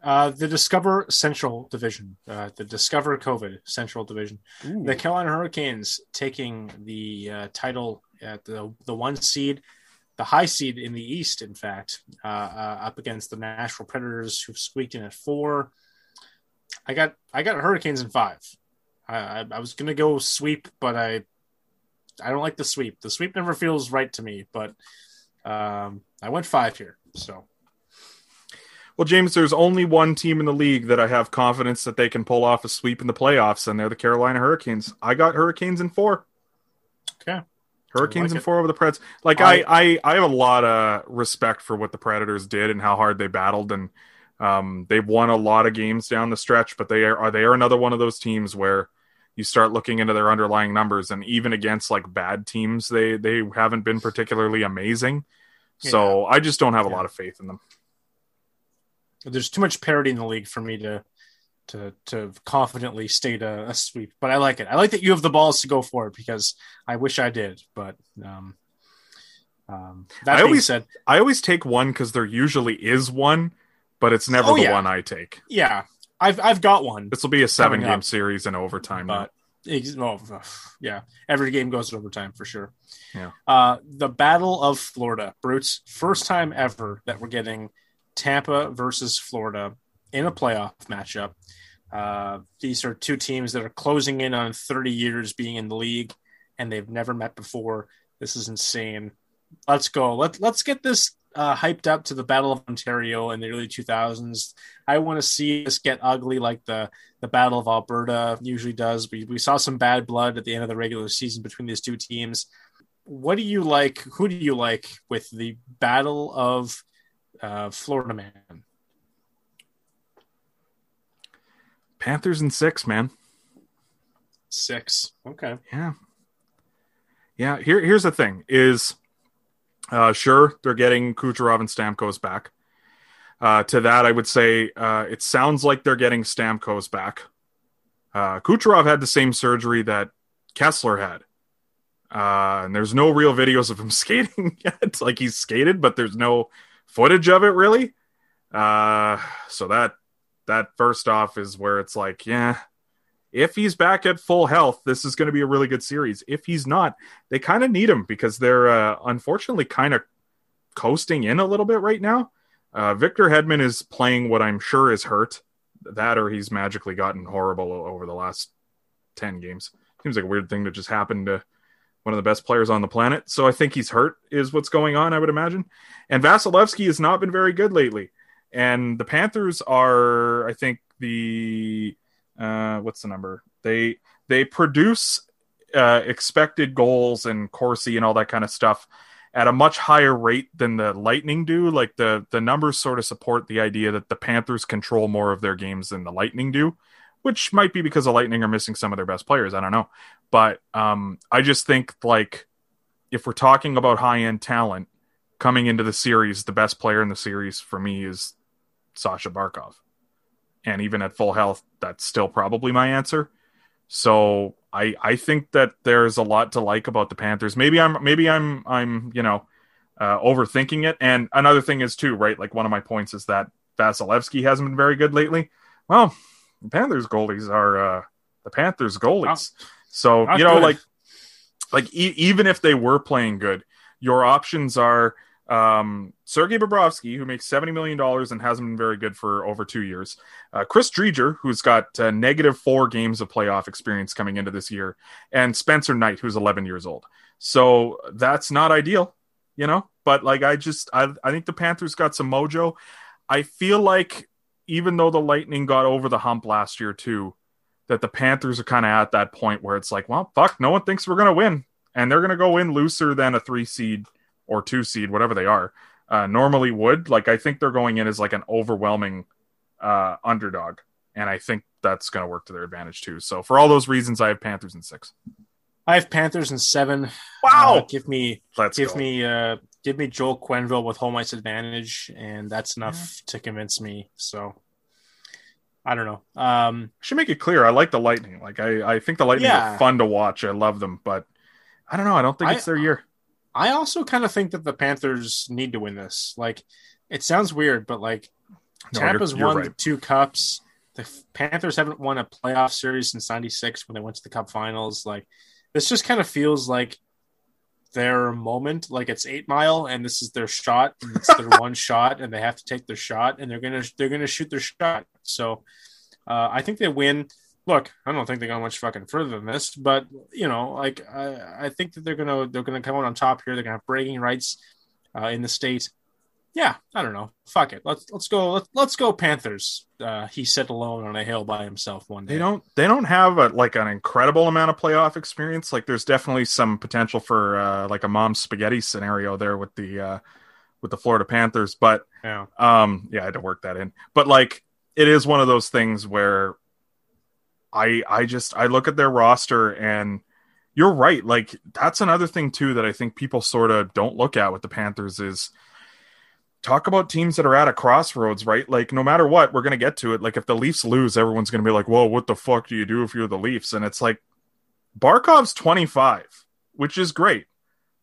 uh, the Discover Central Division, uh, the Discover COVID Central Division, the Carolina Hurricanes taking the uh, title at the the one seed, the high seed in the East, in fact, uh, uh, up against the Nashville Predators, who've squeaked in at four. I got I got Hurricanes in five. I, I, was gonna go sweep, but I I don't like the sweep. The sweep never feels right to me, but um, I went five here. So Well, James, there's only one team in the league that I have confidence that they can pull off a sweep in the playoffs, and they're the Carolina Hurricanes. I got Hurricanes in four. okay, Hurricanes like in four over the Preds. Like I, I, I have a lot of respect for what the Predators did and how hard they battled, and um, they've won a lot of games down the stretch. But they are, are they are another one of those teams where you start looking into their underlying numbers, and even against like bad teams, they they haven't been particularly amazing. So I just don't have a Yeah. lot of faith in them. there's too much parity in the league for me to to to confidently state a, a sweep. But I like it. I like that you have the balls to go for it because I wish I did. But um, um, that I always- said, I always take one because there usually is one, but it's never Oh, the yeah. one I take. yeah, I've I've got one. This will be a seven game up. series in overtime. but ex- oh, yeah, every game goes to overtime for sure. Yeah. Uh, the Battle of Florida, Brutes. First time ever that we're getting Tampa versus Florida in a playoff matchup. Uh, these are two teams that are closing in on 30 years being in the league, and they've never met before. This is insane. Let's go. Let Let's get this uh, hyped up to the Battle of Ontario in the early 2000s. I want to see this get ugly like the the Battle of Alberta usually does. We we saw some bad blood at the end of the regular season between these two teams. What do you like? Who do you like with the Battle of uh, Florida Man? Panthers and six, man. Six. Okay. Yeah. Yeah. Here, here's the thing: is uh, sure they're getting Kucherov and Stamkos back. Uh, to that, I would say uh, it sounds like they're getting Stamkos back. Uh, Kucherov had the same surgery that Kessler had, uh, and there's no real videos of him skating yet. like he's skated, but there's no footage of it really. Uh, so that that first off is where it's like, yeah, if he's back at full health, this is going to be a really good series. If he's not, they kind of need him because they're uh, unfortunately kind of coasting in a little bit right now. Uh, Victor Hedman is playing what I'm sure is hurt. That or he's magically gotten horrible over the last 10 games. Seems like a weird thing to just happen to one of the best players on the planet. So I think he's hurt, is what's going on, I would imagine. And Vasilevskiy has not been very good lately. And the Panthers are, I think, the uh, what's the number? They they produce uh, expected goals and Corsi and all that kind of stuff at a much higher rate than the Lightning do. Like the the numbers sort of support the idea that the Panthers control more of their games than the Lightning do, which might be because the Lightning are missing some of their best players. I don't know, but um, I just think like if we're talking about high end talent coming into the series, the best player in the series for me is Sasha Barkov, and even at full health, that's still probably my answer. So I I think that there's a lot to like about the Panthers. Maybe I'm maybe I'm I'm you know uh, overthinking it. And another thing is too right. Like one of my points is that Vasilevskiy hasn't been very good lately. Well, the Panthers goalies are uh, the Panthers goalies. Oh, so you know good. like like e- even if they were playing good, your options are um, Sergei Bobrovsky, who makes $70 million and hasn't been very good for over two years. Uh, Chris Driedger, who's got uh, negative four games of playoff experience coming into this year. And Spencer Knight, who's 11 years old. So that's not ideal, you know? But like, I just, I, I think the Panthers got some mojo. I feel like even though the Lightning got over the hump last year, too, that the Panthers are kind of at that point where it's like, well, fuck, no one thinks we're going to win. And they're going to go in looser than a three seed or two seed, whatever they are, uh, normally would. Like I think they're going in as like an overwhelming uh, underdog, and I think that's going to work to their advantage too. So for all those reasons, I have Panthers in six. I have Panthers in seven. Wow! Uh, give me, Let's give go. me, uh, give me Joel Quenneville with home ice advantage, and that's enough yeah. to convince me. So I don't know. Um, I should make it clear. I like the Lightning. Like I, I think the Lightning yeah. are fun to watch. I love them, but I don't know. I don't think it's their year. I also kind of think that the Panthers need to win this. Like, it sounds weird, but like no, Tampa's you're, you're won right. two cups. The Panthers haven't won a playoff series since '96 when they went to the Cup Finals. Like, this just kind of feels like their moment. Like it's Eight Mile, and this is their shot. it's their one shot, and they have to take their shot, and they're gonna they're gonna shoot their shot. So, uh, I think they win look, I don't think they go much fucking further than this, but you know, like I, I think that they're gonna they're gonna come out on top here. They're gonna have bragging rights uh, in the state. Yeah, I don't know. Fuck it. Let's let's go. Let's, let's go Panthers. Uh, he sat alone on a hill by himself one day. They don't they don't have a, like an incredible amount of playoff experience. Like there's definitely some potential for uh, like a mom spaghetti scenario there with the uh, with the Florida Panthers. But yeah, um, yeah, I had to work that in. But like it is one of those things where I I just I look at their roster and you're right. Like that's another thing too that I think people sort of don't look at with the Panthers is talk about teams that are at a crossroads, right? Like no matter what, we're gonna get to it. Like if the Leafs lose, everyone's gonna be like, "Whoa, what the fuck do you do if you're the Leafs?" And it's like Barkov's 25, which is great.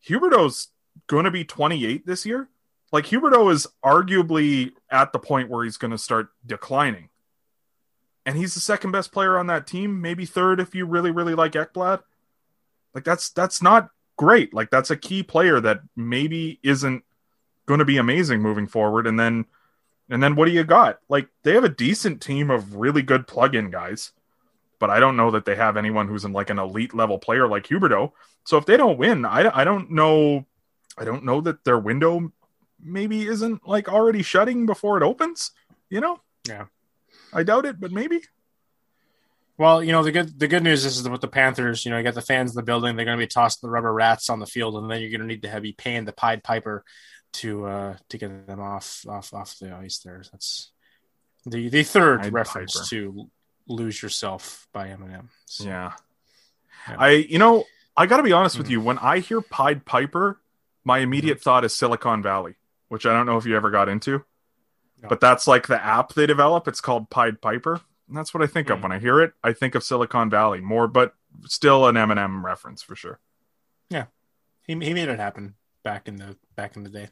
Huberdeau's gonna be 28 this year. Like Huberdeau is arguably at the point where he's gonna start declining and he's the second best player on that team, maybe third if you really really like Ekblad. Like that's that's not great. Like that's a key player that maybe isn't going to be amazing moving forward. And then and then what do you got? Like they have a decent team of really good plug-in guys, but I don't know that they have anyone who's in like an elite level player like Huberdeau. So if they don't win, I I don't know. I don't know that their window maybe isn't like already shutting before it opens. You know? Yeah. I doubt it, but maybe. Well, you know the good the good news is with the Panthers, you know, you got the fans in the building. They're going to be tossing the rubber rats on the field, and then you're going to need to have be paying the Pied Piper to uh to get them off off off the ice. There, that's the the third Pied reference Piper. to "Lose Yourself" by Eminem. So, yeah. yeah. I you know I got to be honest mm. with you. When I hear Pied Piper, my immediate mm. thought is Silicon Valley, which I don't know if you ever got into. But that's like the app they develop. It's called Pied Piper. And that's what I think mm. of hmm. when I hear it. I think of Silicon Valley more, but still an Eminem reference for sure. Yeah, he he made it happen back in the back in the day.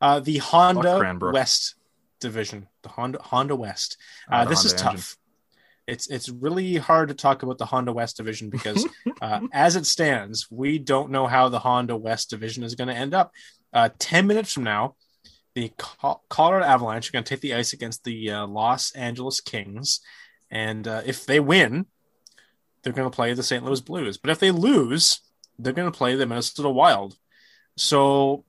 Uh, the Honda West division, the Honda Honda West. Uh, this Honda is tough. Engine. It's it's really hard to talk about the Honda West division because uh, as it stands, we don't know how the Honda West division is going to end up. Uh, Ten minutes from now, the Colorado Avalanche are going to take the ice against the uh, Los Angeles Kings, and uh, if they win, they're going to play the St. Louis Blues. But if they lose, they're going to play the Minnesota Wild. So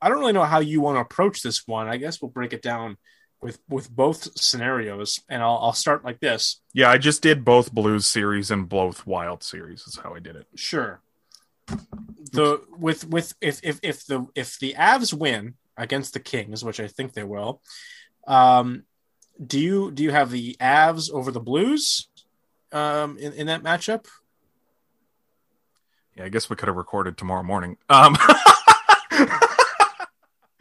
I don't really know how you want to approach this one. I guess we'll break it down with with both scenarios, and I'll I'll start like this. Yeah, I just did both Blues series and both Wild series. Is how I did it. Sure. The with with if if if the if the Avs win against the Kings, which I think they will, um, do you do you have the Avs over the Blues um, in in that matchup? Yeah, I guess we could have recorded tomorrow morning. Um,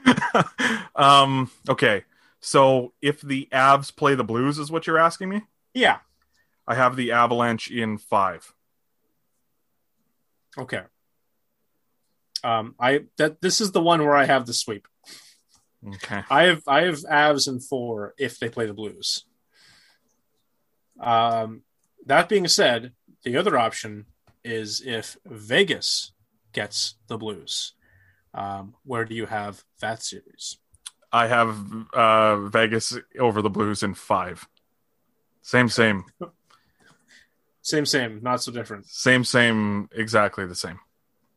um, okay, so if the Avs play the Blues, is what you're asking me? Yeah. I have the Avalanche in five. Okay. Um, I that this is the one where I have the sweep. Okay. I have I have Avs in four if they play the Blues. Um, that being said, the other option is if Vegas gets the Blues. Um, where do you have that series? I have uh, Vegas over the Blues in five. Same, same, Same, same, not so different. same, same, exactly the same.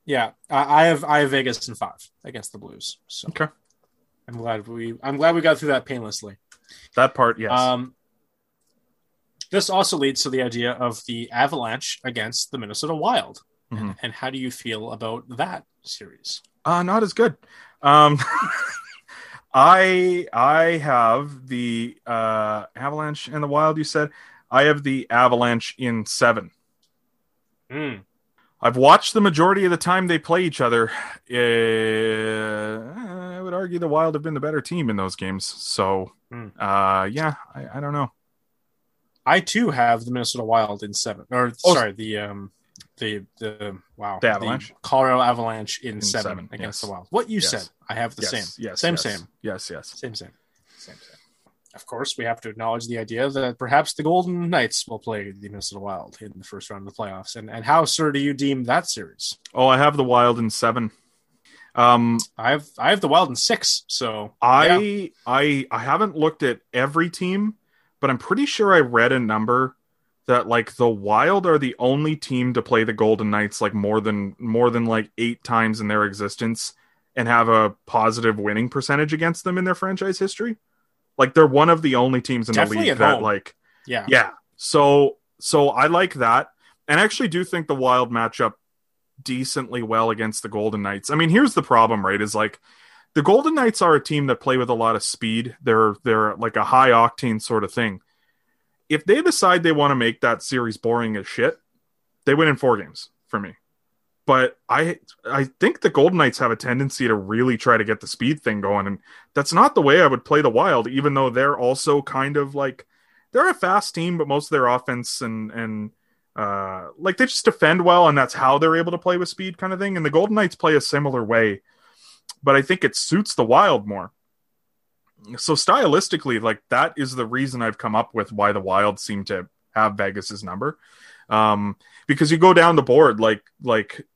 Yeah, I, have I have Vegas in five against the Blues. So Okay. I'm glad we I'm glad we got through that painlessly. That part, yes. Um, this also leads to the idea of the Avalanche against the Minnesota Wild. Mhm. And, and how do you feel about that series? Uh, not as good. Um, I I have the uh, Avalanche and the Wild. You said I have the Avalanche in seven. Mm. I've watched the majority of the time they play each other. Uh, argue the Wild have been the better team in those games. So, Hmm. uh, yeah, I, I don't know. I too have the Minnesota Wild in seven. Or Oh, sorry, the um the the wow The Avalanche? Colorado Avalanche in, In seven, seven, against yes. the Wild. What you Yes. said, I have the yes, same. Yes. same, yes, same, Yes. Yes. same, same. Same. Same. Of course, we have to acknowledge the idea that perhaps the Golden Knights will play the Minnesota Wild in the first round of the playoffs. And and how, sir, do you deem that series? Oh, I have the Wild in seven. Um, I have I have the Wild in six. So I yeah. I I haven't looked at every team, but I'm pretty sure I read a number that like the Wild are the only team to play the Golden Knights like more than more than like 8 times in their existence and have a positive winning percentage against them in their franchise history. Like they're one of the only teams in Definitely the league that home. like yeah, yeah. So so I like that. And I actually do think the Wild match up decently well against the Golden Knights. I mean, here's the problem, right? Is like the Golden Knights are a team that play with a lot of speed. They're they're like a high octane sort of thing. If they decide they want to make that series boring as shit, they win in four games for me. But I I think the Golden Knights have a tendency to really try to get the speed thing going, and that's not the way I would play the Wild. Even though they're also kind of like they're a fast team, but most of their offense and and uh, like they just defend well, and that's how they're able to play with speed, kind of thing. And the Golden Knights play a similar way, but I think it suits the Wild more. So stylistically, like that is the reason I've come up with why the Wild seem to have Vegas's number, um, because you go down the board, like like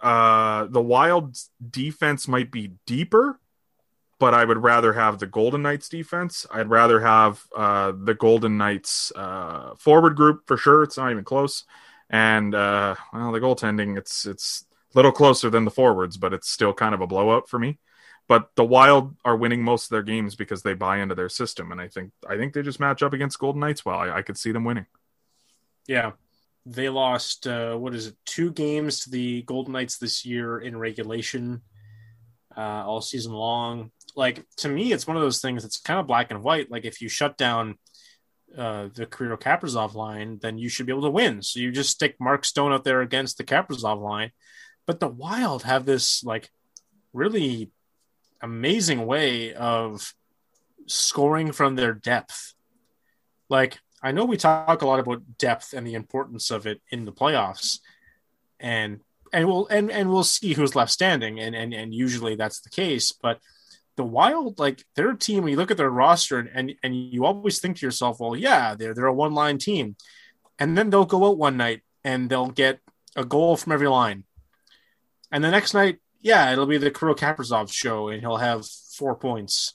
uh, the Wild's defense might be deeper, but I would rather have the Golden Knights defense. I'd rather have uh, the Golden Knights uh, forward group for sure. It's not even close. And uh, well, the goaltending it's it's a little closer than the forwards, but it's still kind of a blowout for me. But the Wild are winning most of their games because they buy into their system, and I think I think they just match up against Golden Knights well. I, I could see them winning. yeah. They lost uh, what is it? Two games to the Golden Knights this year in regulation, uh, all season long. Like to me, it's one of those things that's kind of black and white. Like if you shut down uh, the Kirill Kaprizov line, then you should be able to win. So you just stick Mark Stone out there against the Kaprizov line. But the Wild have this like really amazing way of scoring from their depth. Like I know we talk a lot about depth and the importance of it in the playoffs, and and we'll and, and we'll see who's left standing, and, and and usually that's the case. But the Wild, like they're team. When you look at their roster, and and, and you always think to yourself, well, yeah, they're they're a one line team, and then they'll go out one night and they'll get a goal from every line, and the next night, yeah, it'll be the Kirill Kaprizov show, and he'll have four points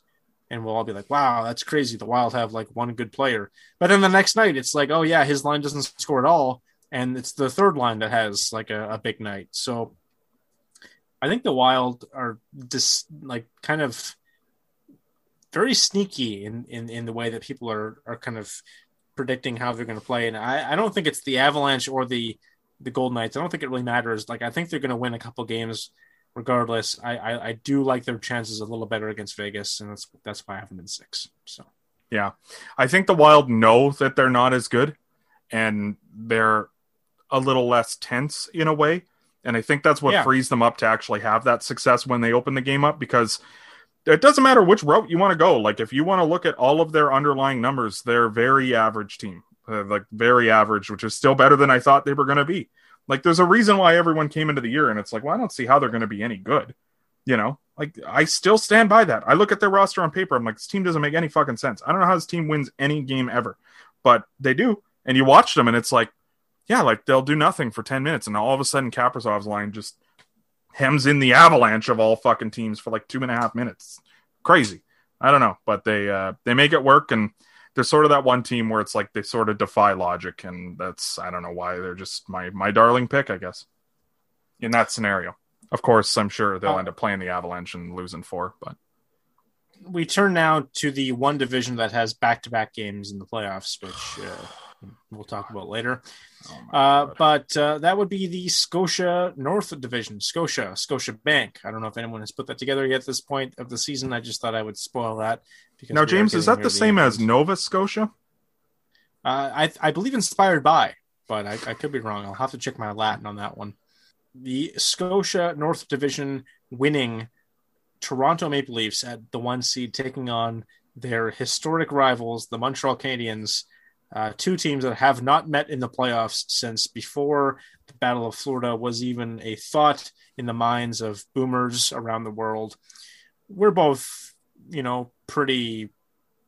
and we'll all be like, "Wow, that's crazy." The Wild have like one good player, but then the next night it's like, "Oh yeah, his line doesn't score at all," and it's the third line that has like a, a big night. So I think the Wild are just like kind of very sneaky in, in, in the way that people are, are kind of predicting how they're going to play. And I, I don't think it's the Avalanche or the, the Gold Knights. I don't think it really matters. Like, I think they're going to win a couple games regardless. I, I, I do like their chances a little better against Vegas. And that's, that's why I have them in six. So, yeah, I think the Wild know that they're not as good and they're a little less tense in a way. And I think that's what Yeah. frees them up to actually have that success when they open the game up because it doesn't matter which route you want to go. Like if you want to look at all of their underlying numbers, they're very average team, uh, like very average, which is still better than I thought they were going to be. Like there's a reason why everyone came into the year and it's like, well, I don't see how they're going to be any good. You know, like I still stand by that. I look at their roster on paper. I'm like, this team doesn't make any fucking sense. I don't know how this team wins any game ever, but they do. And you watch them and it's like, yeah, like they'll do nothing for 10 minutes. And all of a sudden, Kaprizov's line just hems in the avalanche of all fucking teams for like two and a half minutes. Crazy. I don't know, but they uh, they make it work, and they're sort of that one team where it's like they sort of defy logic, and that's I don't know why they're just my my darling pick, I guess. In that scenario, of course, I'm sure they'll Oh. end up playing the Avalanche and losing four, but we turn now to the one division that has back-to-back games in the playoffs, which uh, we'll talk about later. oh Uh, but uh, that would be the Scotia North Division, Scotia, Scotia Bank. I don't know if anyone has put that together yet at this point of the season. I just thought I would spoil that. Because now, James, is that the same end. as Nova Scotia? Uh, I, I believe inspired by, but I, I could be wrong. I'll have to check my Latin on that one. The Scotia North Division winning Toronto Maple Leafs at the one seed, taking on their historic rivals, the Montreal Canadiens, uh, two teams that have not met in the playoffs since before the Battle of Florida was even a thought in the minds of boomers around the world. We're both, you know, pretty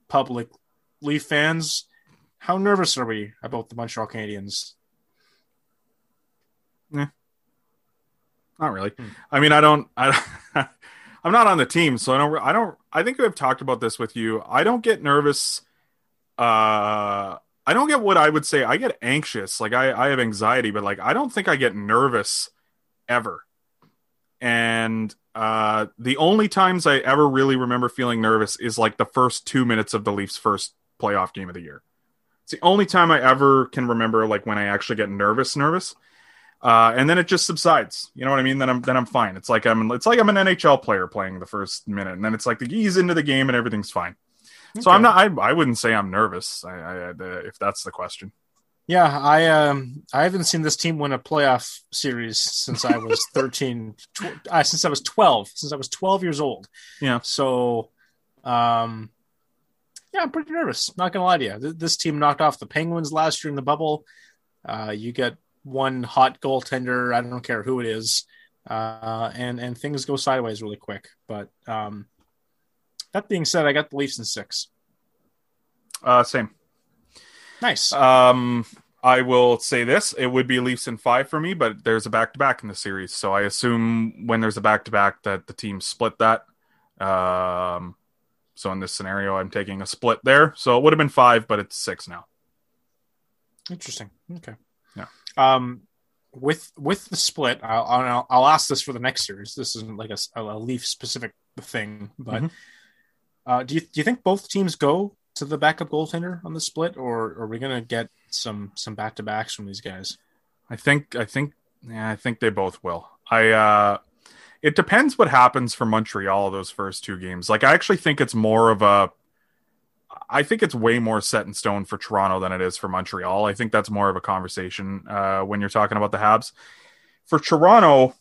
public Leaf fans. How nervous are we about the Montreal Canadiens? Not really. Hmm. I mean, I don't. I, I'm not on the team, so I don't. I don't. I think I've talked about this with you. I don't get nervous. Uh, I don't get what I would say. I get anxious. Like I, I have anxiety, but like I don't think I get nervous ever. And uh, the only times I ever really remember feeling nervous is like the first two minutes of the Leafs' first playoff game of the year. It's the only time I ever can remember like when I actually get nervous, nervous uh, and then it just subsides. You know what I mean? Then I'm then I'm fine. It's like I'm it's like I'm an NHL player playing the first minute, and then it's like the ease into the game and everything's fine. So I'm not. I I wouldn't say I'm nervous. I, I uh, if that's the question. Yeah, I um I haven't seen this team win a playoff series since I was 13 tw- uh, since I was 12, since I was 12 years old. Yeah. So um yeah, I'm pretty nervous. Not going to lie to you. Th- This team knocked off the Penguins last year in the bubble. Uh you get one hot goaltender, I don't care who it is. Uh and and things go sideways really quick. But um that being said, I got the Leafs in 6. Uh, same. Nice. Um, I will say this: it would be Leafs in five for me, but there's a back to back in the series, so I assume when there's a back to back that the team split that. Um, so in this scenario, I'm taking a split there. So it would have been five, but it's six now. Interesting. Okay. Yeah. Um, with with the split, I'll, I'll I'll ask this for the next series. This isn't like a, a Leaf specific thing, but Mhm. Uh, do you do you think both teams go to the backup goaltender on the split, or are we gonna get some some back to backs from these guys? I think I think yeah, I think they both will. I uh it depends what happens for Montreal those first two games. Like I actually think it's more of a I think it's way more set in stone for Toronto than it is for Montreal. I think that's more of a conversation uh when you're talking about the Habs. For Toronto,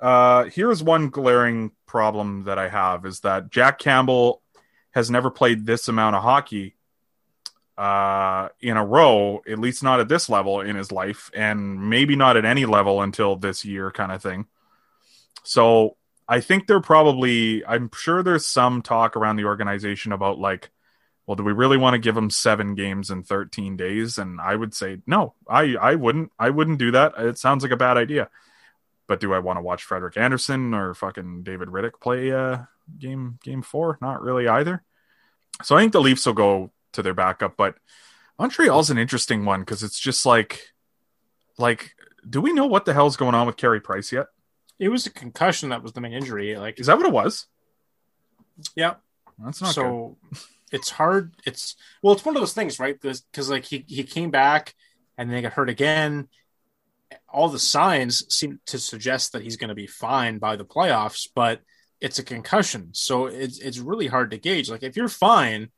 uh here's one glaring problem that I have is that Jack Campbell has never played this amount of hockey uh, in a row, at least not at this level in his life, and maybe not at any level until this year, kind of thing. So I think they're probably, I'm sure there's some talk around the organization about like, well, do we really want to give him seven games in 13 days? And I would say, no, I, I wouldn't, I wouldn't do that. It sounds like a bad idea. But do I want to watch Frederik Andersen or fucking David Rittich play uh, game game four? Not really either. So I think the Leafs will go to their backup, but Montreal's an interesting one because it's just like like, do we know what the hell's going on with Carey Price yet? It was a concussion that was the main injury. Like, Is that what it was? yeah. That's not so it's hard. It's well, it's one of those things, right? Because like he he came back and then he got hurt again. All the signs seem to suggest that he's going to be fine by the playoffs, but it's a concussion, so it's it's really hard to gauge. Like if you're fine,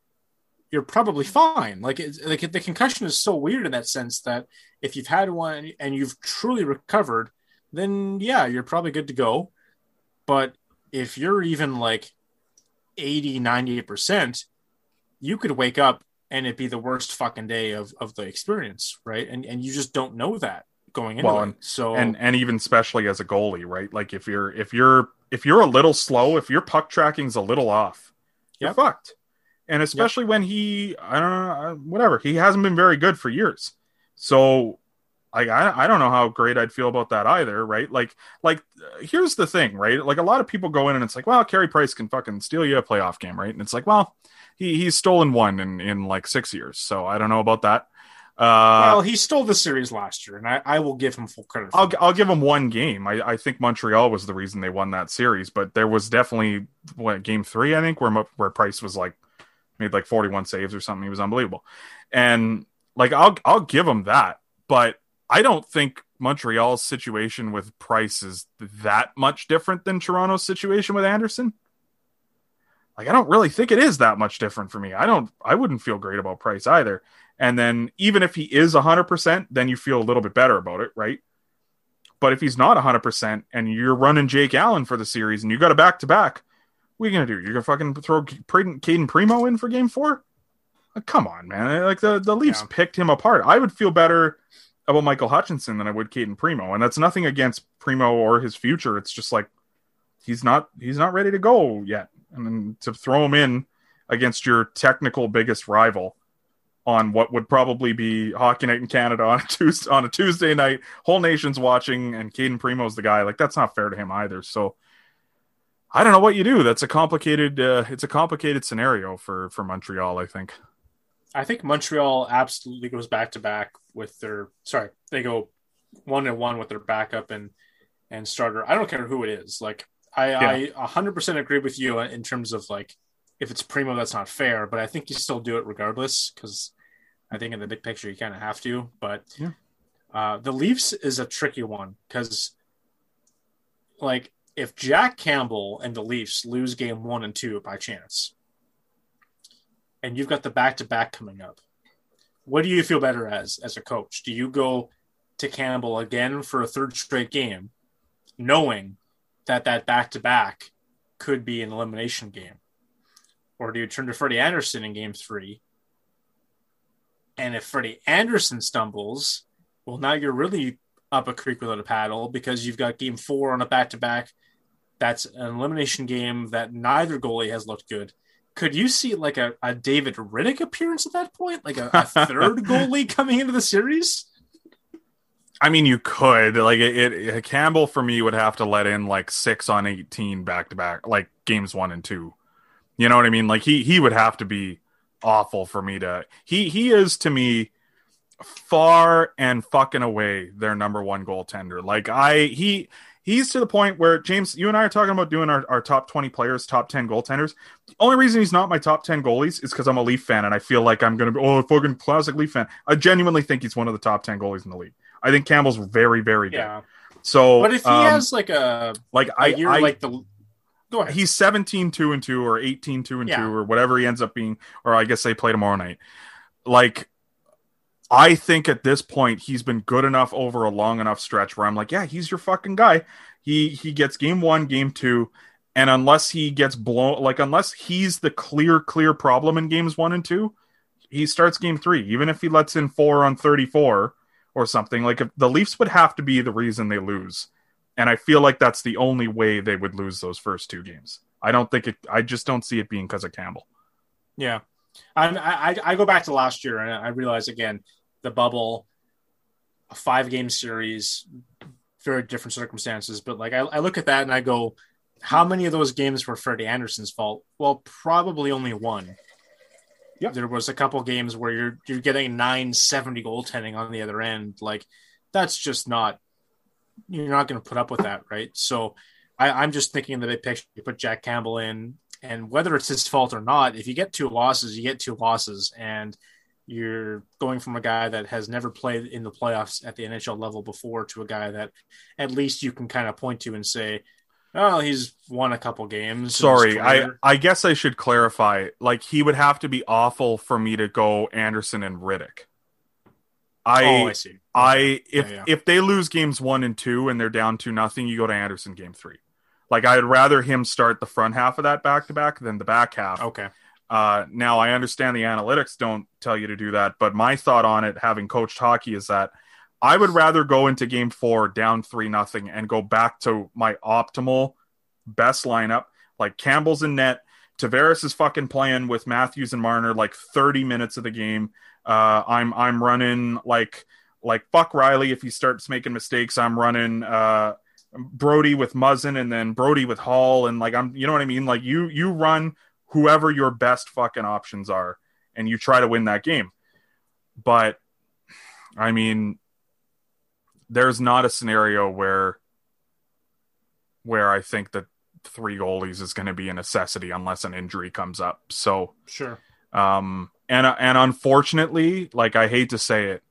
you're probably fine. Like it's like the concussion is so weird in that sense that if you've had one and you've truly recovered, then yeah, you're probably good to go. But if you're even like 80, 90%, you could wake up and it'd be the worst fucking day of, of the experience, right? And and you just don't know that going into Well, it. and- So and and even especially as a goalie, right? Like if you're if you're if you're a little slow, if your puck tracking's a little off, you're fucked. And especially when he, I don't know, whatever, he hasn't been very good for years. So, like, I I don't know how great I'd feel about that either, right? Like, like here's the thing, right? Like a lot of people go in and it's like, well, Carey Price can fucking steal you a playoff game, right? And it's like, well, he he's stolen one in in like six years, so I don't know about that. Uh, well, he stole the series last year, and I, I will give him full credit. For I'll. I'll give him one game. I, I think Montreal was the reason they won that series, but there was definitely what game three, I think, where where Price was like made like forty one saves or something. He was unbelievable, and like I'll I'll give him that, but I don't think Montreal's situation with Price is that much different than Toronto's situation with Andersen. Like I don't really think it is that much different for me. I don't I wouldn't feel great about Price either. And then even if he is 100%, then you feel a little bit better about it, right? But if he's not 100% and you're running Jake Allen for the series and you got a back to back, what are you going to do? You're going to fucking throw Cayden Primeau in for game four? Like, come on, man. Like the, the Leafs Yeah. picked him apart. I would feel better about Michael Hutchinson than I would Cayden Primeau. And that's nothing against Primeau or his future. It's just like he's not he's not ready to go yet. And then to throw him in against your technical biggest rival on what would probably be Hockey Night in Canada on a Tuesday on a Tuesday night, whole nation's watching, and Cayden Primeau's the guy. Like that's not fair to him either. So I don't know what you do. That's a complicated. Uh, it's a complicated scenario for for Montreal. I think. I think Montreal absolutely goes back to back with their sorry, they go one and one with their backup and and starter. I don't care who it is. Like I I a hundred percent agree with you in terms of like if it's Primeau, that's not fair. But I think you still do it regardless because I think in the big picture you kind of have to. But Yeah. uh, the Leafs is a tricky one because like if Jack Campbell and the Leafs lose game one and two by chance, and you've got the back to back coming up, what do you feel better as as a coach? Do you go to Campbell again for a third straight game, knowing that that back to back could be an elimination game, or do you turn to Freddie Andersen in game three? And if Freddie Andersen stumbles, well, now you're really up a creek without a paddle because you've got game four on a back to back. That's an elimination game that neither goalie has looked good. Could you see like a, a David Rittich appearance at that point? Like a, a third goalie coming into the series? I mean, you could like it, it. Campbell for me would have to let in like six on eighteen back to back, like games one and two. You know what I mean? Like he he would have to be awful for me to. He he is to me far and fucking away their number one goaltender. Like I he he's to the point where James, you and I are talking about doing our, our top twenty players, top ten goaltenders. The only reason he's not my top ten goalies is because I'm a Leaf fan and I feel like I'm gonna be oh fucking classic Leaf fan. I genuinely think he's one of the top ten goalies in the league. I think Campbell's very, very good. Yeah. So, But if he um, has like a, like a I, year I like the go ahead. he's 17 2 and 2 or 18 2 and Yeah. 2 or whatever he ends up being or I guess they play tomorrow night. Like I think at this point he's been good enough over a long enough stretch where I'm like, yeah, he's your fucking guy. He he gets game 1, game 2 and unless he gets blown like unless he's the clear clear problem in games 1 and 2, he starts game 3 even if he lets in 4 on 34 or something. Like if the Leafs would have to be the reason they lose. And I feel like that's the only way they would lose those first two games. I don't think it. I just don't see it being because of Campbell. Yeah, and I, I I go back to last year and I realize again the bubble, a five game series, very different circumstances. But like I, I look at that and I go, how many of those games were Freddie Andersen's fault? Well, probably only one. Yep. There was a couple games where you're you're getting nine seventy goaltending on the other end. Like that's just not you're not going to put up with that, right? So I, I'm just thinking in the big picture. You put Jack Campbell in, and whether it's his fault or not, if you get two losses, you get two losses, and you're going from a guy that has never played in the playoffs at the NHL level before to a guy that at least you can kind of point to and say, "Oh, he's won a couple games." Sorry, I I guess I should clarify. Like he would have to be awful for me to go Andersen and Rittich. I oh, I see. I if Yeah, yeah. if they lose games one and two and they're down to nothing, you go to Andersen game three. Like I'd rather him start the front half of that back to back than the back half. Okay. Uh, now I understand the analytics don't tell you to do that, but my thought on it, having coached hockey, is that I would rather go into game four down three nothing and go back to my optimal best lineup. Like Campbell's in net, Tavares is fucking playing with Matthews and Marner like 30 minutes of the game. Uh, I'm I'm running like like fuck Rielly if he starts making mistakes. I'm running uh, Brodie with Muzzin and then Brodie with Holl and like I'm you know what I mean. Like you you run whoever your best fucking options are and you try to win that game. But I mean, there's not a scenario where where I think that three goalies is going to be a necessity unless an injury comes up. So Sure. um, and and unfortunately, like I hate to say it,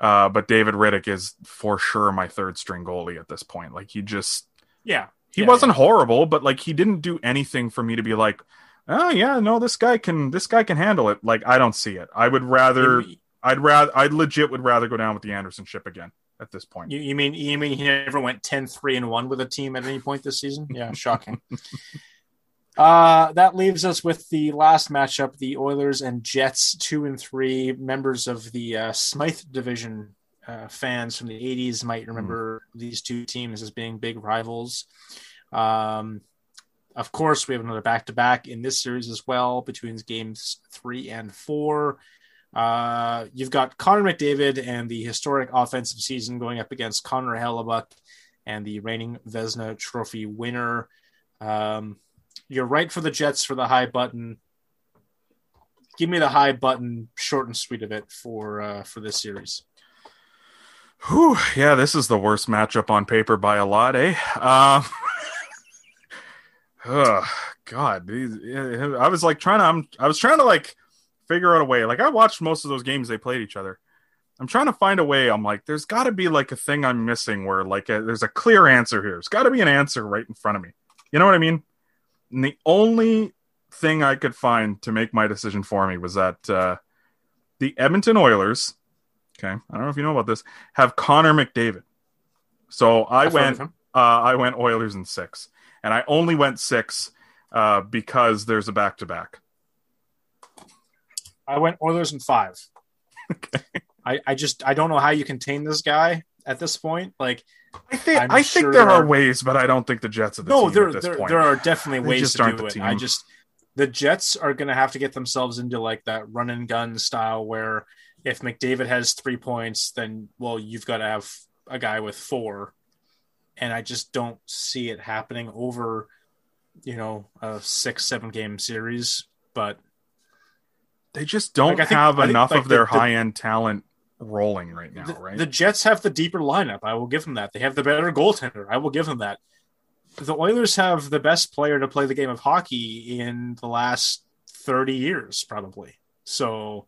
uh, but David Rittich is for sure my third string goalie at this point. Like he just Yeah. he Yeah, wasn't horrible, but like he didn't do anything for me to be like, oh yeah, no, this guy can this guy can handle it. Like I don't see it. I would rather I'd rather I would legit would rather go down with the Andersen ship again at this point. you, you mean you mean he never went 10-3 and one with a team at any point this season? Yeah, shocking. Uh, that leaves us with the last matchup: the Oilers and Jets, two and three. Members of the uh, Smythe division uh, fans from the '80s might remember these two teams as being big rivals. Um, of course, we have another back-to-back in this series as well between games three and four. Uh, you've got Connor McDavid and the historic offensive season going up against Connor Hellebuyck and the reigning Vezina Trophy winner. Um, you're right for the Jets for the high button. Give me the high button, short and sweet of it for uh, for this series. Whew, yeah, this is the worst matchup on paper by a lot, eh? Um, ugh, God, these- I was like trying to, I'm, I was trying to like figure out a way. Like I watched most of those games they played each other. I'm trying to find a way. I'm like, there's got to be like a thing I'm missing where like a, there's a clear answer here. There's got to be an answer right in front of me. You know what I mean? And the only thing I could find to make my decision for me was that uh, the Edmonton Oilers. Okay, I don't know if you know about this. Have Connor McDavid. So I went. Uh, I went Oilers in six, and I only went six uh, because there's a back to back. I went Oilers in five. I, I just I don't know how you contain this guy at this point. Like I think I'm I think there there are ways, but I don't think the Jets are the no, there there, there are definitely ways just to aren't do the it. team. I just the Jets are going to have to get themselves into like that run and gun style where if McDavid has three points, then well you've got to have a guy with four, and I just don't see it happening over you know a six seven game series. But they just don't Like, think- have think, enough like, of their the- the- high end talent rolling right now, the, right? the Jets have the deeper lineup. I will give them that. They have the better goaltender. I will give them that. The Oilers have the best player to play the game of hockey in the last 30 years, probably. So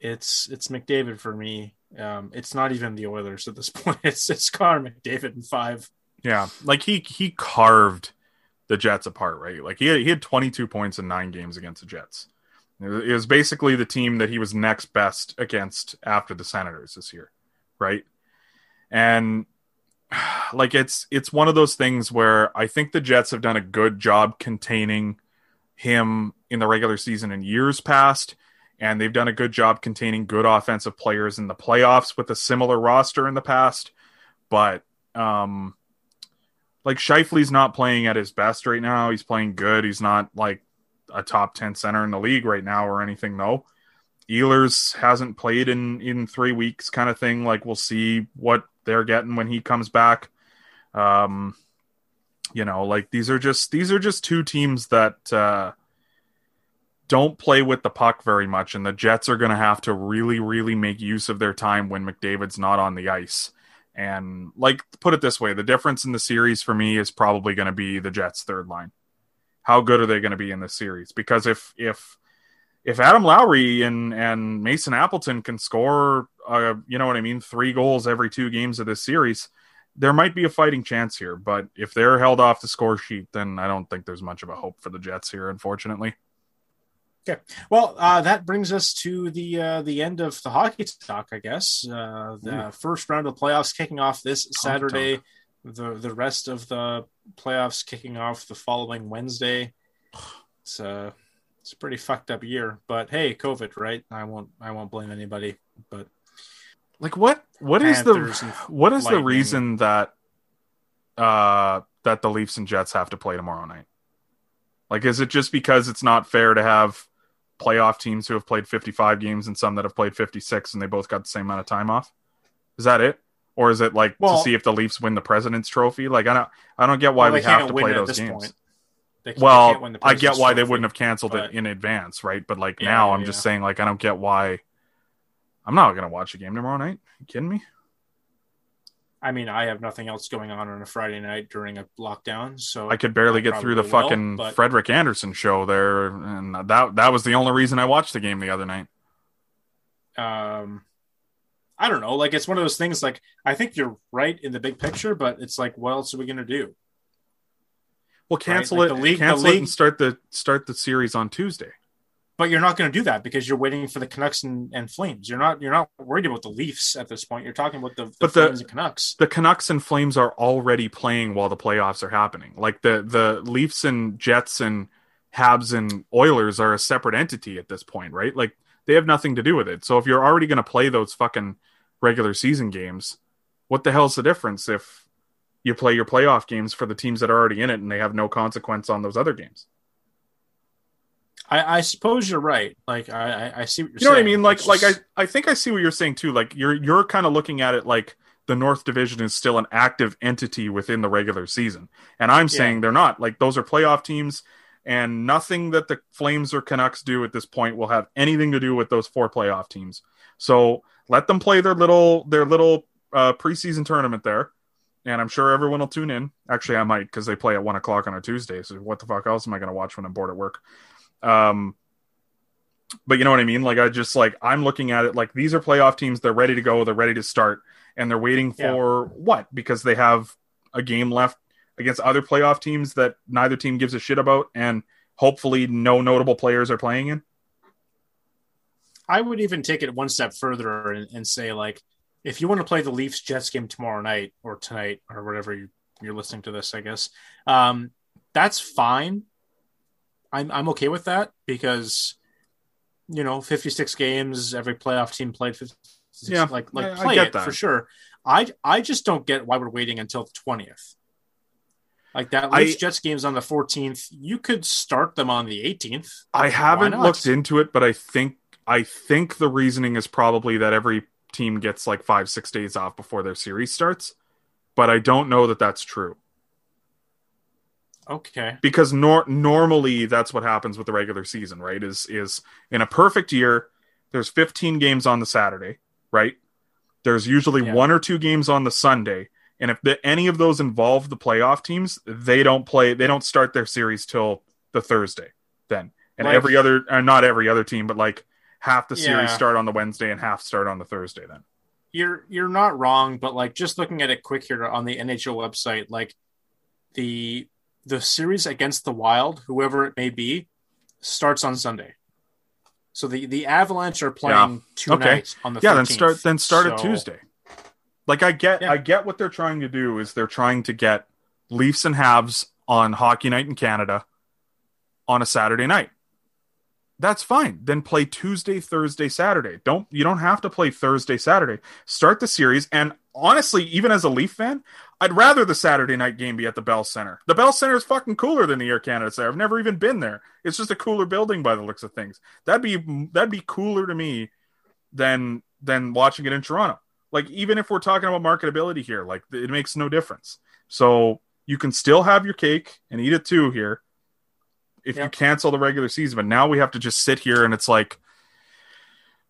it's it's McDavid for me. Um, it's not even the Oilers at this point. It's it's Connor McDavid in five. Yeah, like he he carved the Jets apart, right? Like he had, he had 22 points in nine games against the Jets. It was- basically the team that he was next best against after the Senators this year, right? And like it's it's one of those things where I think the Jets have done a good job containing him in the regular season in years past and they've done a good job containing good offensive players in the playoffs with a similar roster in the past but um like Scheifele's not playing at his best right now. He's playing good. He's not like a top 10 center in the league right now or anything though. Ehlers hasn't played in in 3 weeks kind of thing. Like we'll see what they're getting when he comes back. Um you know, like these are just these are just two teams that uh don't play with the puck very much, and the Jets are going to have to really, really make use of their time when McDavid's not on the ice. And like, put it this way, the difference in the series for me is probably going to be the Jets' third line. How good are they going to be in this series? Because if if if Adam Lowry and and Mason Appleton can score, uh, you know what I mean, three goals every two games of this series, there might be a fighting chance here. But if they're held off the score sheet, then I don't think there's much of a hope for the Jets here, unfortunately. Okay. Well, uh, that brings us to the uh, the end of the hockey talk, I guess. Uh, the Ooh. first round of the playoffs kicking off this Saturday. The the rest of the playoffs kicking off the following Wednesday. It's a uh, it's a pretty fucked up year, but hey, COVID, right? I won't I won't blame anybody. But like, what what is the what is lightning. the reason that uh that the Leafs and Jets have to play tomorrow night? Like, is it just because it's not fair to have playoff teams who have played 55 games and some that have played 56 and they both got the same amount of time off? Is that it? Or is it like well, to see if the Leafs win the President's Trophy? Like I don't I don't get why well, we have to play those games. well, I get why trophy, they wouldn't have canceled but... it in advance, right? But like yeah, now I'm yeah. just saying like I don't get why I'm not gonna watch a game tomorrow night. You kidding me? I mean, I have nothing else going on on a Friday night during a lockdown, so I could barely I get through the will, fucking but... Frederik Andersen show there, and that that was the only reason I watched the game the other night. Um, I don't know. Like it's one of those things. Like I think you're right in the big picture, but it's like, what else are we gonna do? Well, cancel right? like it. The league, cancel the league... it and start the start the series on Tuesday but you're not going to do that because you're waiting for the Canucks and, and, Flames. You're not you're not worried about the Leafs at this point. You're talking about the, the but Flames the, and Canucks. The Canucks and Flames are already playing while the playoffs are happening. Like the the Leafs and Jets and Habs and Oilers are a separate entity at this point, right? Like they have nothing to do with it. So if you're already going to play those fucking regular season games, what the hell's the difference if you play your playoff games for the teams that are already in it and they have no consequence on those other games? I, I suppose you're right. Like I, I see what you're saying. you know saying. what I mean? Like, like I, I think I see what you're saying too. Like you're, you're kind of looking at it like the North Division is still an active entity within the regular season, and I'm saying yeah. they're not. Like those are playoff teams, and nothing that the Flames or Canucks do at this point will have anything to do with those four playoff teams. So let them play their little, their little uh, preseason tournament there and I'm sure everyone will tune in. Actually, I might because they play at one o'clock on a Tuesday. So what the fuck else am I going to watch when I'm bored at work? Um, but you know what I mean? Like I just like I'm looking at it like these are playoff teams. They're ready to go. They're ready to start, and they're waiting for yeah. what? Because they have a game left against other playoff teams that neither team gives a shit about, and hopefully no notable players are playing in. I would even take it one step further and, and say like, if you want to play the Leafs Jets game tomorrow night or tonight or whatever you, are listening to this, I guess um, that's fine I'm I'm okay with that because you know 56 games every playoff team played 56 yeah like like I, play I it that. for sure i i just don't get why we're waiting until the 20th like that Leafs Jets games on the 14th you could start them on the 18th i haven't looked into it but i think i think the reasoning is probably that every team gets like five six days off before their series starts but i don't know that that's true Okay. Because nor- normally that's what happens with the regular season, right? Is is in a perfect year, there's 15 games on the Saturday, right? There's usually yeah. one or two games on the Sunday, and if the, any of those involve the playoff teams, they don't play. They don't start their series till the Thursday. Then, and like, every other, uh, not every other team, but like half the series yeah. start on the Wednesday and half start on the Thursday. Then you're you're not wrong, but like just looking at it quick here on the NHL website, like the the series against the Wild, whoever it may be, starts on Sunday. So the the Avalanche are playing yeah. two okay. nights on the yeah. 13th. Then start then start so... at Tuesday. Like I get yeah. I get what they're trying to do is they're trying to get Leafs and Habs on Hockey Night in Canada on a Saturday night. That's fine. Then play Tuesday, Thursday, Saturday. Don't you don't have to play Thursday, Saturday. Start the series and honestly, even as a Leaf fan, I'd rather the Saturday night game be at the Bell Center. The Bell Center is fucking cooler than the Air Canada Center. I've never even been there. It's just a cooler building by the looks of things. That'd be that'd be cooler to me than than watching it in Toronto. Like even if we're talking about marketability here, like it makes no difference. So you can still have your cake and eat it too here. if you cancel the regular season. But now we have to just sit here and it's like,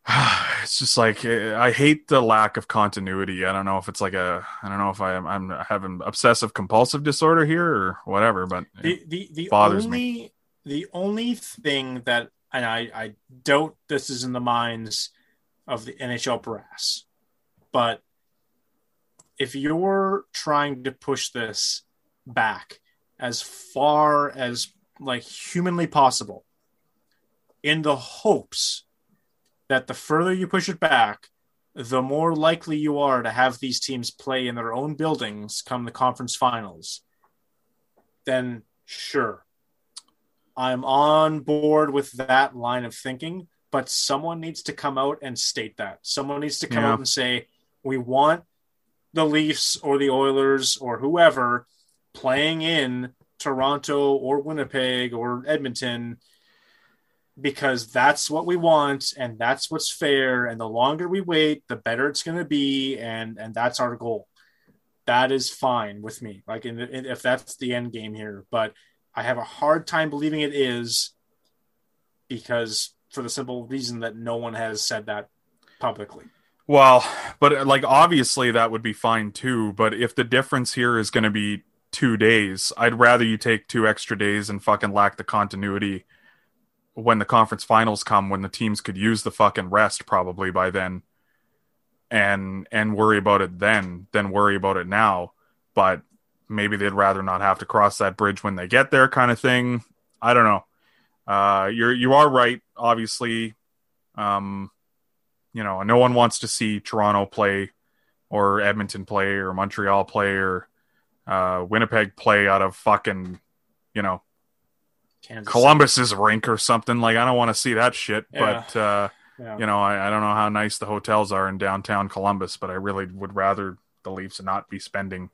it's just like I hate the lack of continuity. I don't know if it's like a, I don't know if I am I'm having obsessive compulsive disorder here or whatever. But the the, the bothers only the only thing that and I, I doubt this is in the minds of the NHL brass, but if you're trying to push this back as far as like humanly possible in the hopes that the further you push it back the more likely you are to have these teams play in their own buildings come the conference finals then sure i'm on board with that line of thinking but someone needs to come out and state that someone needs to come Yeah. out and say we want the leafs or the oilers or whoever playing in toronto or winnipeg or edmonton because that's what we want and that's what's fair. And the longer we wait the better it's going to be and and that's our goal. That is fine with me. Like in, in, if that's the end game here but i have a hard time believing it is because for the simple reason that no one has said that publicly Well, but uh, like obviously that would be fine too. But if the difference here is going to be two days, I'd rather you take two extra days and fucking lack the continuity when the conference finals come, when the teams could use the fucking rest probably by then, and and worry about it then, than worry about it now. But maybe they'd rather not have to cross that bridge when they get there, kind of thing. I don't know. Uh, you're you are right, obviously. Um, you know, no one wants to see Toronto play or Edmonton play or Montreal play or uh, Winnipeg play out of fucking, you know, Kansas Columbus's rink or something. Like, I don't want to see that shit. Yeah. But, uh, Yeah. you know, I, I don't know how nice the hotels are in downtown Columbus, but I really would rather the Leafs not be spending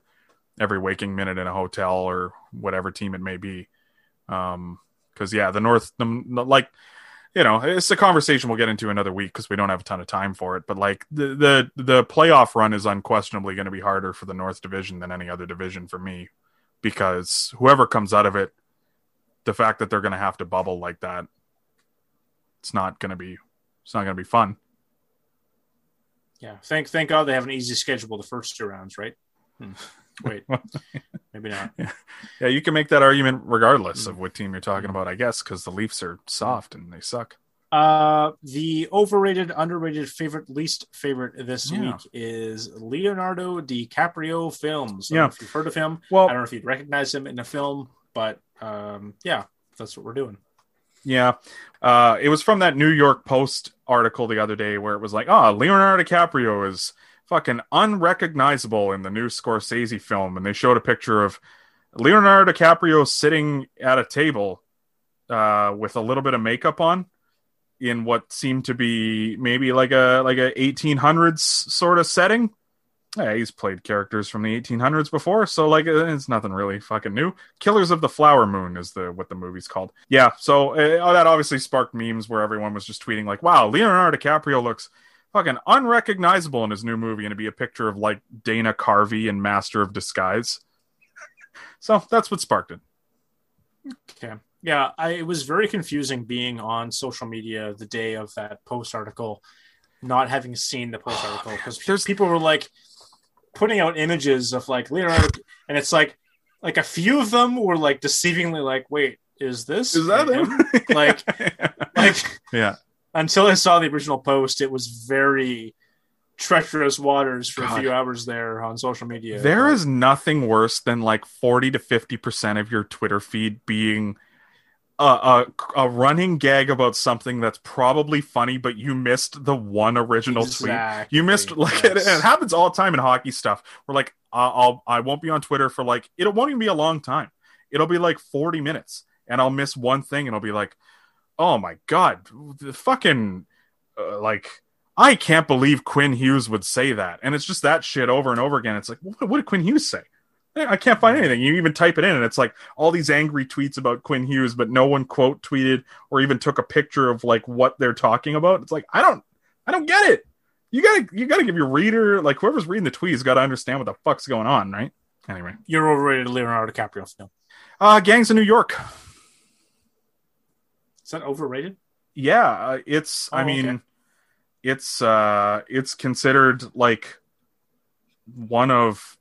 every waking minute in a hotel or whatever team it may be. Um, because yeah, the North, the, like, you know, it's a conversation we'll get into another week because we don't have a ton of time for it. But like the the the playoff run is unquestionably going to be harder for the North Division than any other division for me, because whoever comes out of it, the fact that they're going to have to bubble like that, it's not going to be it's not going to be fun. yeah thank thank god they have an easy schedule the first two rounds right Hmm. wait maybe not Yeah, you can make that argument regardless of what team you're talking about, I guess, because the Leafs are soft and they suck. Uh, the overrated, underrated, favorite, least favorite this Yeah. week is Leonardo DiCaprio films. Yeah. if you've heard of him. Well, I don't know if you'd recognize him in a film, but um, yeah, that's what we're doing. Yeah. Uh, it was from that New York Post article the other day where it was like, oh, Leonardo DiCaprio is fucking unrecognizable in the new Scorsese film. And they showed a picture of Leonardo DiCaprio sitting at a table uh, with a little bit of makeup on in what seemed to be maybe like a like a 1800s sort of setting. Yeah, he's played characters from the 1800s before, so like it's nothing really fucking new. Killers of the Flower Moon is the what the movie's called. Yeah, so uh, that obviously sparked memes where everyone was just tweeting like, "Wow, Leonardo DiCaprio looks fucking unrecognizable in his new movie," and to be a picture of like Dana Carvey and Master of Disguise. so that's what sparked it. Okay. Yeah, I, it was very confusing being on social media the day of that post article, not having seen the post oh, article because There's- people were like putting out images of like Leonardo, and it's like like a few of them were like deceivingly like, wait, is this Is that him? Like, like yeah, until I saw the original post, it was very treacherous waters for God. a few hours there on social media. There is nothing worse than like 40 to 50% of your Twitter feed being a, a, a running gag about something that's probably funny, but you missed the one original tweet. You missed like it, yes. it happens all the time in hockey stuff. We're like, uh, I'll I won't be on Twitter for like it won't even be a long time. It'll be like 40 minutes, and I'll miss one thing, and I'll be like, oh my god, the fucking uh, like. I can't believe Quinn Hughes would say that. And it's just that shit over and over again. It's like, what, what did Quinn Hughes say? I can't find anything. You even type it in, and it's like all these angry tweets about Quinn Hughes, but no one quote tweeted or even took a picture of like what they're talking about. It's like I don't, I don't get it. You gotta, you gotta give your reader, like whoever's reading the tweets, got to understand what the fuck's going on, right? Anyway, you're overrated Leonardo DiCaprio film. uh, gangs in New York. Is that overrated? Yeah, uh, it's. I Oh, mean, okay. it's uh, it's considered like one of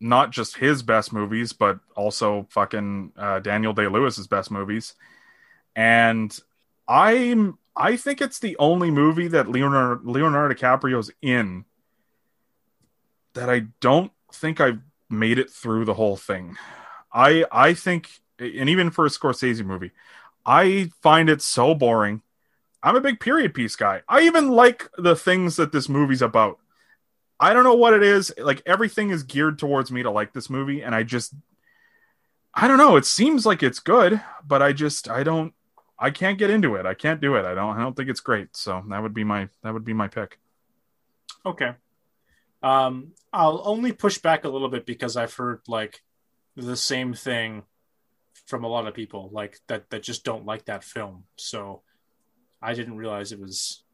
not just his best movies, but also fucking uh, Daniel Day Lewis's best movies. And I'm I think it's the only movie that Leonardo Leonardo DiCaprio's in that I don't think I've made it through the whole thing. I I think, and even for a Scorsese movie, I find it so boring. I'm a big period piece guy. I even like the things that this movie's about. I don't know what it is. Like everything is geared towards me to like this movie, and I just, I don't know. It seems like it's good, but I just, I don't, I can't get into it. I can't do it. I don't, I don't think it's great. So that would be my, that would be my pick. Okay. Um, I'll only push back a little bit because I've heard like the same thing from a lot of people, like that that just don't like that film. So I didn't realize it was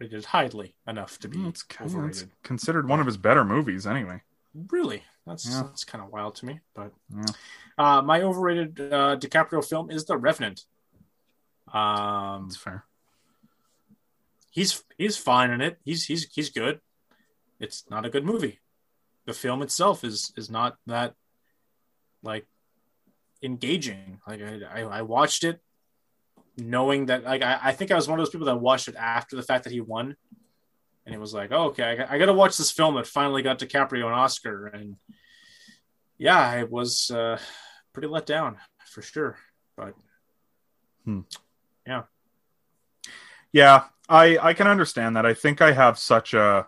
rated highly enough to be It's, overrated. considered one of his better movies, anyway. Really, that's Yeah. that's kind of wild to me. But Yeah. uh, my overrated uh, DiCaprio film is The Revenant. Um, It's fair. he's he's fine in it. He's he's he's good. It's not a good movie. The film itself is is not that like engaging. Like I I, I watched it knowing that like I, I think I was one of those people that watched it after the fact that he won, and it was like, oh, okay, I, got- I got to watch this film that finally got DiCaprio an Oscar, and yeah, I was uh, pretty let down for sure. But Yeah, yeah I I can understand that. I think I have such a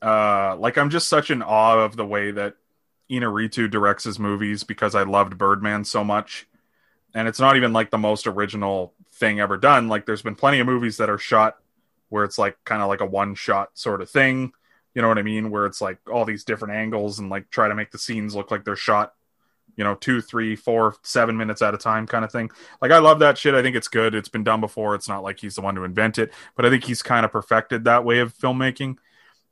uh like I'm just such in awe of the way that Inarritu directs his movies because I loved Birdman so much. And it's not even like the most original thing ever done. Like there's been plenty of movies that are shot where it's like kind of like a one shot sort of thing. You know what I mean? Where it's like all these different angles and like try to make the scenes look like they're shot, you know, two, three, four, seven minutes at a time kind of thing. Like I love that shit. I think it's good. It's been done before. It's not like he's the one to invent it, but I think he's kind of perfected that way of filmmaking.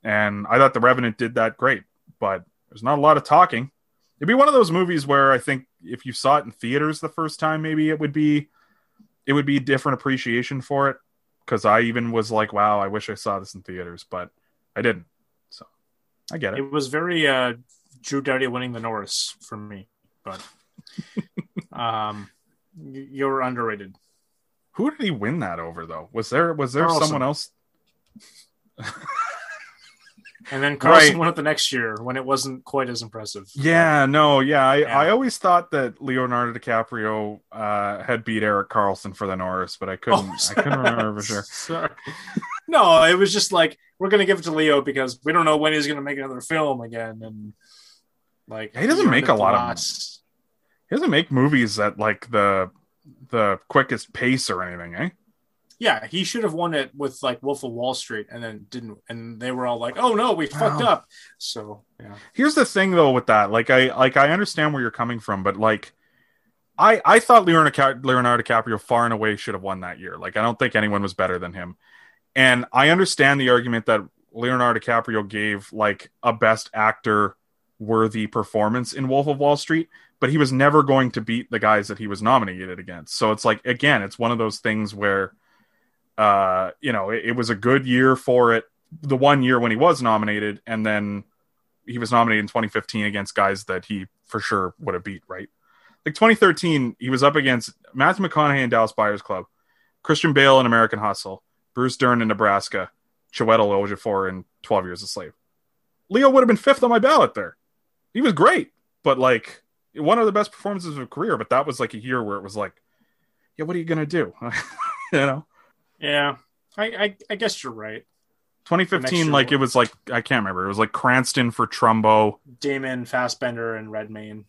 And I thought The Revenant did that great, but there's not a lot of talking. It'd be one of those movies where I think if you saw it in theaters the first time, maybe it would be it would be a different appreciation for it. Because I even was like, wow, I wish I saw this in theaters, but I didn't. So I get it. it was very uh, Drew Doughty winning the Norris for me. But um, you're underrated. Who did he win that over though? Was there was there Carlson. someone else? And then Carlson Right. won it the next year when it wasn't quite as impressive. Yeah, no, yeah. I, Yeah. I always thought that Leonardo DiCaprio uh, had beat Erik Karlsson for the Norris, but I couldn't. Oh, I couldn't remember for sure. Sorry. No, it was just like we're gonna give it to Leo because we don't know when he's gonna make another film again, and like He doesn't make a lot of lots. He doesn't make movies at like the the quickest pace or anything, eh? Yeah, he should have won it with like Wolf of Wall Street, and then didn't. And they were all like, "Oh no, we fucked Wow. up." So yeah, Here's the thing though with that. Like I like I understand where you're coming from, but like I I thought Leonardo, Leonardo DiCaprio far and away should have won that year. Like I don't think anyone was better than him. And I understand the argument that Leonardo DiCaprio gave like a best actor worthy performance in Wolf of Wall Street, but he was never going to beat the guys that he was nominated against. So it's like again, it's one of those things where uh, you know, it, it was a good year for it the one year when he was nominated, and then he was nominated in 2015 against guys that he for sure would have beat, right? Like 2013, he was up against Matthew McConaughey in Dallas Buyers Club, Christian Bale in American Hustle, Bruce Dern in Nebraska, Chiwetel Ejiofor in 12 Years a Slave. Leo would have been fifth on my ballot there. He was great, but like one of the best performances of his career. But that was like a year where it was like, yeah, what are you gonna do? you know, yeah. I I, I guess you're right. 2015, like it was like I can't remember. It was like Cranston for Trumbo. Damon, Fassbender, and Redmayne.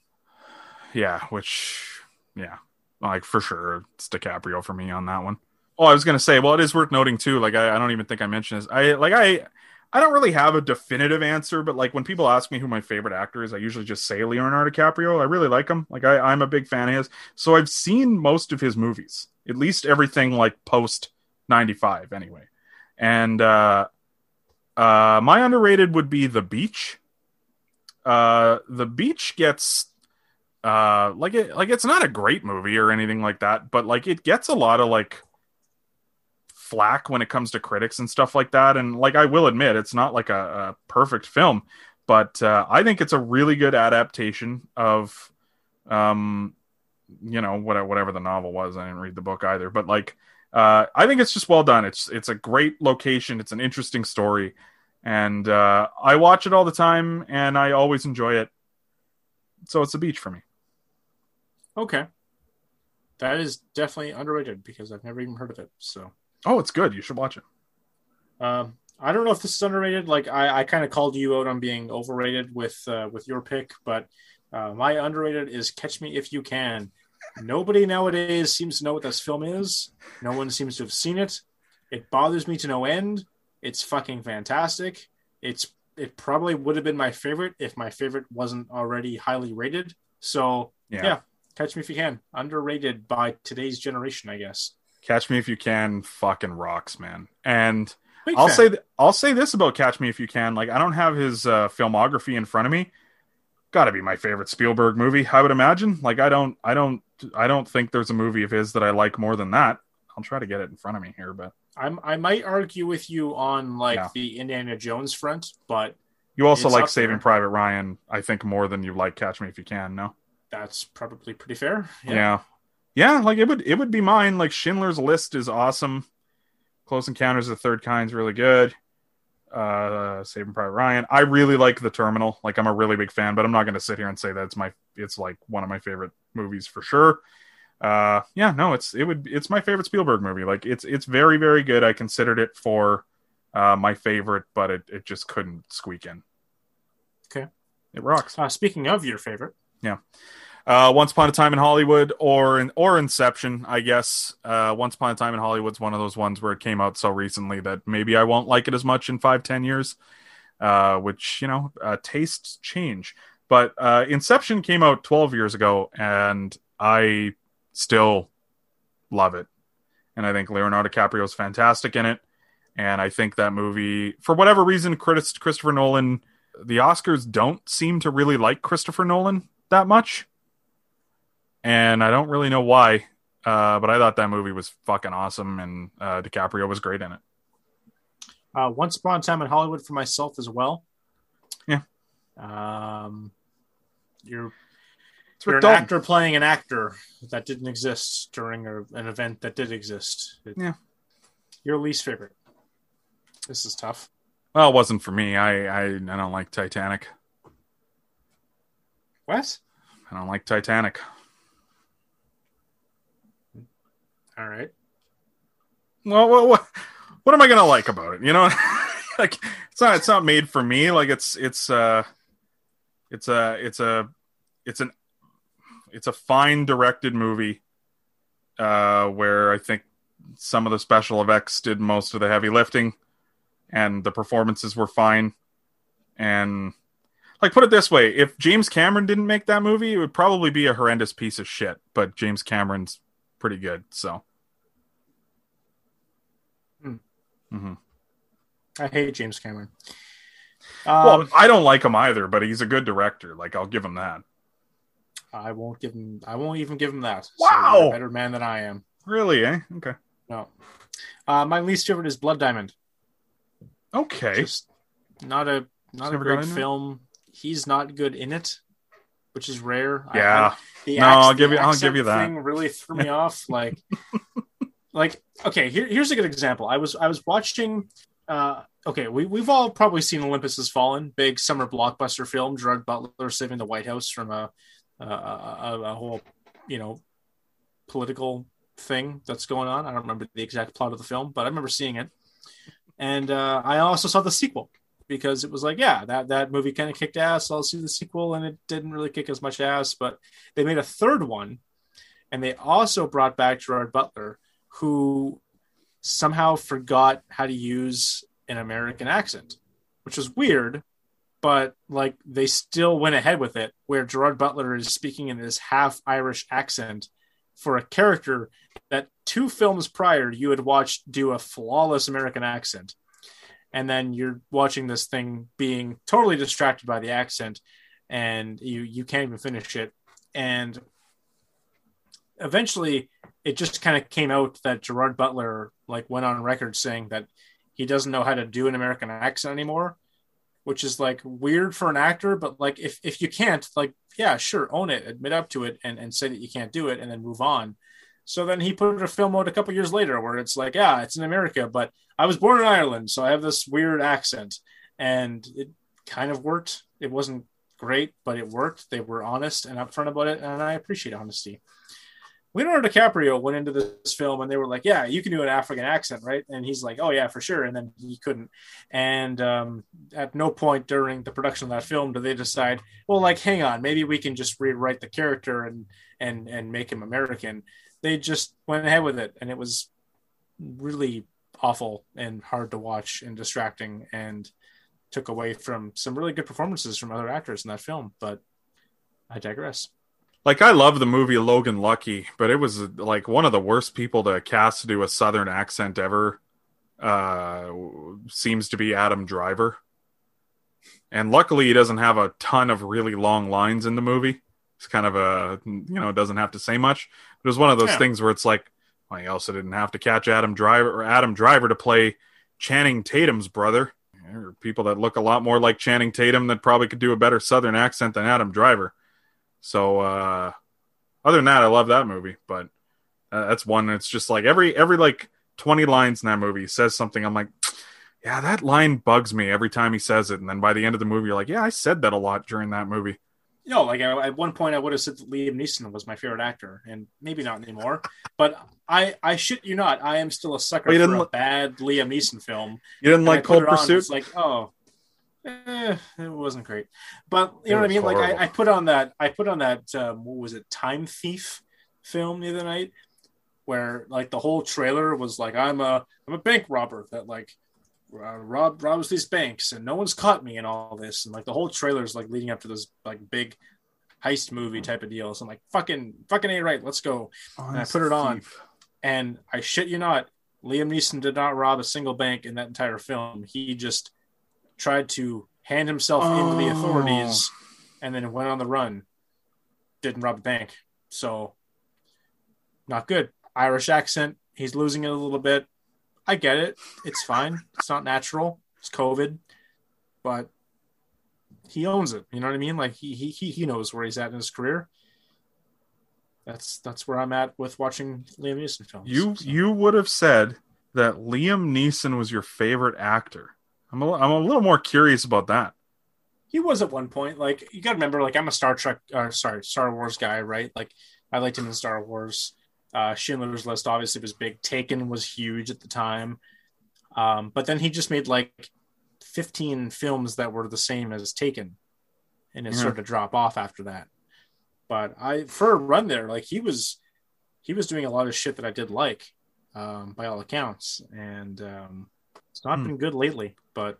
Yeah, which yeah, like for sure it's DiCaprio for me on that one. Oh, I was gonna say, well, it is worth noting too. Like I, I don't even think I mentioned this. I like I I don't really have a definitive answer, but like when people ask me who my favorite actor is, I usually just say Leonardo DiCaprio. I really like him. Like I, I'm a big fan of his. So I've seen most of his movies, at least everything like post '95, anyway. And uh, uh, my underrated would be The Beach. Uh, The Beach gets uh like it like it's not a great movie or anything like that but like it gets a lot of like flack when it comes to critics and stuff like that and like i will admit it's not like a, a perfect film but uh, i think it's a really good adaptation of um you know whatever, whatever the novel was i didn't read the book either but like uh i think it's just well done it's it's a great location it's an interesting story and uh i watch it all the time and i always enjoy it so it's a beach for me Okay. That is definitely underrated because I've never even heard of it. So Oh, it's good. You should watch it. um, I don't know if this is underrated. Like I, I kind of called you out on being overrated with uh, with your pick, but uh, my underrated is Catch Me If You Can. Nobody nowadays seems to know what this film is. No one seems to have seen it. It bothers me to no end. It's fucking fantastic. It's it probably would have been my favorite if my favorite wasn't already highly rated. So Yeah. yeah, Catch Me If You Can. Underrated by today's generation, I guess. Catch Me If You Can fucking rocks, man. And Big I'll fan. say th- I'll say this about Catch Me If You Can. Like I don't have his uh, filmography in front of me. Got to be my favorite Spielberg movie, I would imagine. Like I don't I don't I don't think there's a movie of his that I like more than that. I'll try to get it in front of me here, but I'm, I might argue with you on like Yeah. the Indiana Jones front, but you also like Saving there. Private Ryan, I think more than you like Catch Me If You Can, no? that's probably pretty fair. Yeah. yeah. like it would it would be mine. Like Schindler's List is awesome. Close Encounters of the Third Kind's really good. Uh Saving Private Ryan. I really like The Terminal. Like I'm a really big fan, but I'm not gonna sit here and say that it's my it's like one of my favorite movies for sure. Uh yeah, no, it's it would it's my favorite Spielberg movie. Like it's it's very, very good. I considered it for uh my favorite, but it, it just couldn't squeak in. Okay. It rocks. Uh, speaking of your favorite, uh, Once Upon a Time in Hollywood or in, or Inception, I guess. Uh, Once Upon a Time in Hollywood's one of those ones where it came out so recently that maybe I won't like it as much in five, ten years. Uh, which you know, uh, tastes change. But uh, Inception came out twelve years ago, and I still love it. And I think Leonardo DiCaprio is fantastic in it. And I think that movie, for whatever reason, Chris, Christopher Nolan, the Oscars don't seem to really like Christopher Nolan that much and I don't really know why. Uh, but I thought that movie was fucking awesome, and uh, DiCaprio was great in it. uh, Once Upon a Time in Hollywood for myself as well. Yeah. Um, you're It's you're an Dalton. actor playing an actor that didn't exist during a, an event that did exist. It- Yeah. Your least favorite. This is tough. Well, it wasn't for me. I, I I don't like Titanic. What? I don't like Titanic. All right. Well, what what, what am I gonna like about it? You know, like it's not it's not made for me. Like it's it's uh it's a it's a it's an it's a fine directed movie uh where I think some of the special effects did most of the heavy lifting and the performances were fine and like put it this way if james cameron didn't make that movie it would probably be a horrendous piece of shit but james cameron's pretty good so Hmm. Mhm. I hate James Cameron. well Um, i don't like him either but he's a good director like i'll give him that I won't give him. I won't even give him that. So Wow. a better man than I am. really eh okay No. Uh, my least favorite is Blood Diamond. okay Just not a not a great film. He's not good in it, which is rare. Yeah I- the No, acc- I'll give you- I'll give you that. Thing really threw me off. Like, like okay, here, here's a good example. I was I was watching. Uh, okay, we we've all probably seen Olympus Has Fallen, big summer blockbuster film. Gerard Butler saving the White House from a a, a, a whole you know political thing that's going on. I don't remember the exact plot of the film, but I remember seeing it. And uh, I also saw the sequel because it was like, yeah, that that movie kind of kicked ass. I'll see the sequel, and it didn't really kick as much ass. But they made a third one, and they also brought back Gerard Butler, who somehow forgot how to use an American accent, which was weird. But like they still went ahead with it, where Gerard Butler is speaking in this half Irish accent for a character that two films prior you had watched do a flawless American accent. And then you're watching this thing being totally distracted by the accent and you you can't even finish it. and eventually it just kind of came out that Gerard Butler like went on record saying that he doesn't know how to do an American accent anymore, which is like weird for an actor. But like if if you can't, like yeah, sure, own it, admit up to it, and and say that you can't do it, and then move on. So then he put a film out a couple years later where it's like, yeah, it's in America, but I was born in Ireland, so I have this weird accent, and it kind of worked. It wasn't great, but it worked. They were honest and upfront about it, and I appreciate honesty. Leonardo DiCaprio went into this film and they were like, "Yeah, you can do an African accent, right?" And he's like, "Oh yeah, for sure." And then he couldn't. And um, at no point during the production of that film do they decide, "Well, like, hang on, maybe we can just rewrite the character and and and make him American." They just went ahead with it, and it was really awful and hard to watch and distracting, and took away from some really good performances from other actors in that film. But I digress. Like I love the movie Logan Lucky, but it was like one of the worst people to cast to do a southern accent ever. Uh, seems to be Adam Driver, and luckily he doesn't have a ton of really long lines in the movie. It's kind of a you know it doesn't have to say much. But it was one of those Yeah. things where it's like, well, you also didn't have to catch Adam Driver or Adam Driver to play Channing Tatum's brother. There are people that look a lot more like Channing Tatum that probably could do a better southern accent than Adam Driver. So uh other than that, I love that movie, but uh, that's one It's just like every every like 20 lines in that movie says something I'm like, yeah, that line bugs me every time he says it and then by the end of the movie you're like, yeah, I said that a lot during that movie. You know, like I, at one point I would have said that Liam Neeson was my favorite actor, and maybe not anymore. But I, I shit you not, I am still a sucker for a li- bad Liam Neeson film. You didn't And like Cold it on, Pursuit? It's like, oh, eh, it wasn't great. But you It know what I mean? Like. I, I put on that, I put on that, um, what was it, Time Thief film the other night, where like the whole trailer was like, I'm a, I'm a bank robber that like uh, rob robs these banks and no one's caught me and all this, and like the whole trailer is like leading up to this like big heist movie type of deal. So I'm like, fucking, fucking a right, let's go. And I put it on. And I shit you not, Liam Neeson did not rob a single bank in that entire film. He just tried to hand himself into the Oh. authorities and then went on the run. Didn't rob a bank. So, not good. Irish accent. He's losing it a little bit. I get it. It's fine. It's not natural. It's COVID. But he owns it. You know what I mean? Like he he he he knows where he's at in his career. That's that's where I'm at with watching Liam Neeson films. You So- you would have said that Liam Neeson was your favorite actor. I'm a, I'm a little more curious about that. he was at one point. Like you got to remember, like I'm a Star Trek, uh, sorry, Star Wars guy, right? Like I liked him in Star Wars. Uh, Schindler's List obviously was big. Taken was huge at the time, um, but then he just made like 15 films that were the same as Taken, and it Yeah. started to drop off after that. But I, for a run there, like he was, he was doing a lot of shit that I did like, um, by all accounts, and um, it's not Hmm. been good lately. But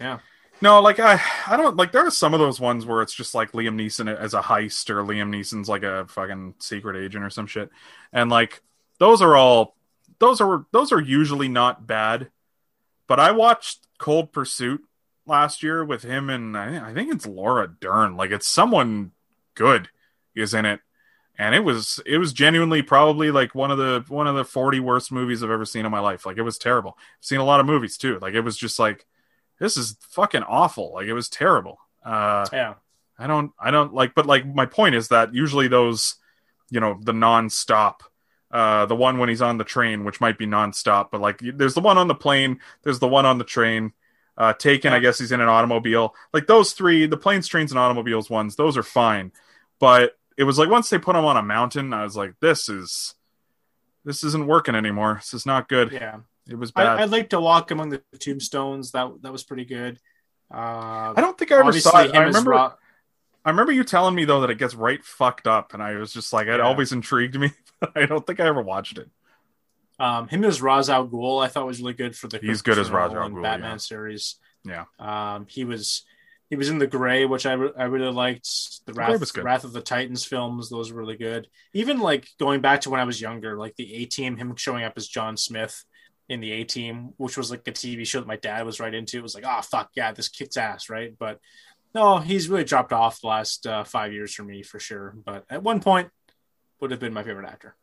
yeah. No, like I, I don't like. There are some of those ones where it's just like Liam Neeson as a heist, or Liam Neeson's like a fucking secret agent or some shit, and like those are all, those are those are usually not bad. But I watched Cold Pursuit last year with him and I, I think it's Laura Dern. Like it's someone good is in it, and it was it was genuinely probably like one of the one of the forty worst movies I've ever seen in my life. Like it was terrible. I've seen a lot of movies too. Like it was just like this is fucking awful. Like it was terrible. Uh, Yeah. I don't, I don't like, but like my point is that usually those, you know, the non-stop, uh, the one when he's on the train, which might be non-stop, but like there's the one on the plane, there's the one on the train, uh, taken, I guess he's in an automobile. Like those three, the planes, trains, and automobiles ones, those are fine. But it was like once they put him on a mountain, I was like, this is, this isn't working anymore. This is not good. Yeah. It was I, bad. I'd like to walk among the tombstones. That that was pretty good. Uh, I don't think I ever saw it. him I remember. Ro- I remember you telling me though that it gets right fucked up, and I was just like, it Yeah. always intrigued me. But I don't think I ever watched it. um, him as Ra's al Ghul, I thought was really good for the He's good as Ra's al Ghul, Batman yeah. series. Yeah. Um, he was he was in the Grey, which I, re- I really liked. The Grey Wrath. Wrath of the Titans films, those were really good. Even like going back to when I was younger, like the A Team, him showing up as John Smith in the A Team, which was like a TV show that my dad was right into. It was like, oh fuck yeah, this kicks ass, right? But no, he's really dropped off the last uh, five years for me for sure. But at one point, would have been my favorite actor.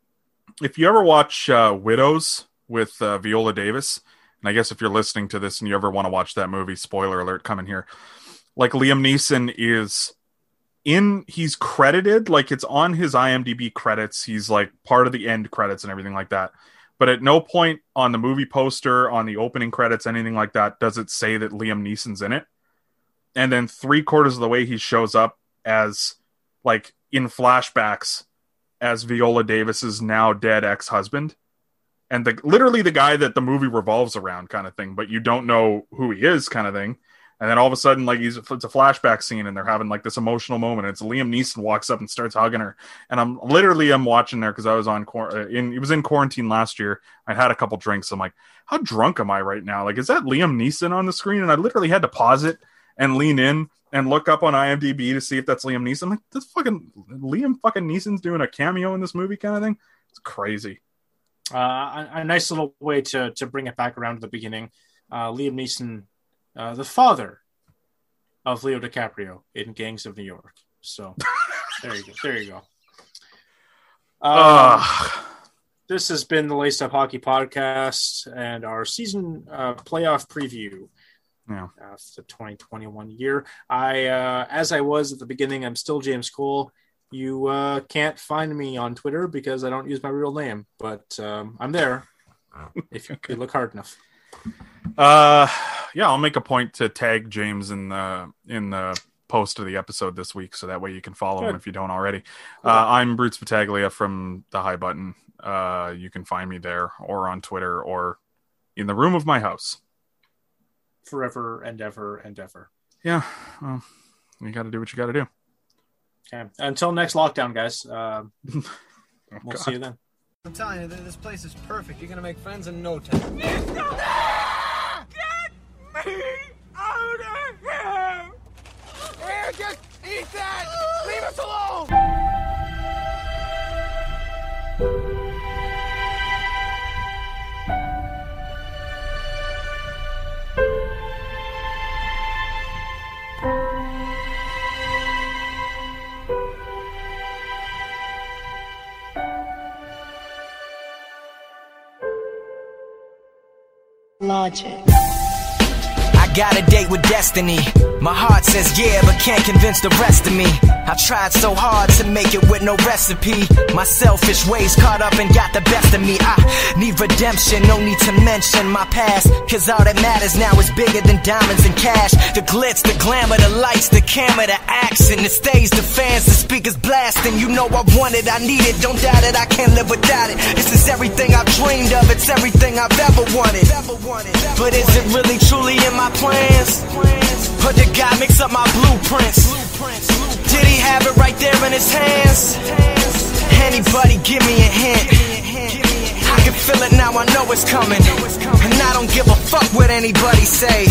If you ever watch uh, Widows with uh, Viola Davis, and I guess if you're listening to this and you ever want to watch that movie, spoiler alert coming here, like Liam Neeson is in he's credited like it's on his IMDb credits. He's like part of the end credits and everything like that. But at no point on the movie poster, on the opening credits, anything like that, does it say that Liam Neeson's in it. And then three quarters of the way he shows up as like in flashbacks as Viola Davis's now dead ex-husband. And the literally the guy that the movie revolves around kind of thing, but you don't know who he is kind of thing and then all of a sudden like he's it's a flashback scene and they're having like this emotional moment. It's liam neeson walks up and starts hugging her. And i'm literally i'm watching there because i was on uh, in it was in quarantine last year. I had a couple drinks. I'm like how drunk am i right now? Like is that liam neeson on the screen? And i literally had to pause it and lean in and look up on imdb to see if that's liam neeson. I'm like this fucking liam fucking neeson's doing a cameo in this movie kind of thing? It's crazy. Uh, a, a nice little way to to bring it back around to the beginning. Uh, liam neeson uh, the father of Leo DiCaprio in Gangs of New York. So there you go. There you go. Uh, this has been the Laced Up Hockey Podcast and our season uh, playoff preview. Yeah, uh, the 2021 year. I, uh, as I was at the beginning, I'm still James Cole. You uh, can't find me on Twitter because I don't use my real name, but um, I'm there if you look hard enough. Uh, yeah, I'll make a point to tag James in the in the post of the episode this week, so that way you can follow Good. him if you don't already. Cool. Uh, I'm Bruce Battaglia from the High Button. Uh, you can find me there or on Twitter or in the room of my house. Forever and ever and ever. Yeah, well, you got to do what you got to do. Okay. Until next lockdown, guys. Uh, oh, we'll God. see you then. I'm telling you, this place is perfect. You're gonna make friends in no time. Me out here! Here, just eat that! Leave us alone! Logic. Got a date with destiny. My heart says yeah, but can't convince the rest of me. I tried so hard to make it with no recipe. My selfish ways caught up and got the best of me. I need redemption, no need to mention my past. Cause all that matters now is bigger than diamonds and cash. The glitz, the glamour, the lights, the camera, the action, the stage, the fans, the speakers blasting. You know I want it, I need it, don't doubt it, I can't live without it. This is everything I've dreamed of, it's everything I've ever wanted. But is it really truly in my plans? Or did God mix up my blueprints? Did he have it right there in his hands? Anybody give me a hint? I can feel it now, I know it's coming. And I don't give a fuck what anybody say.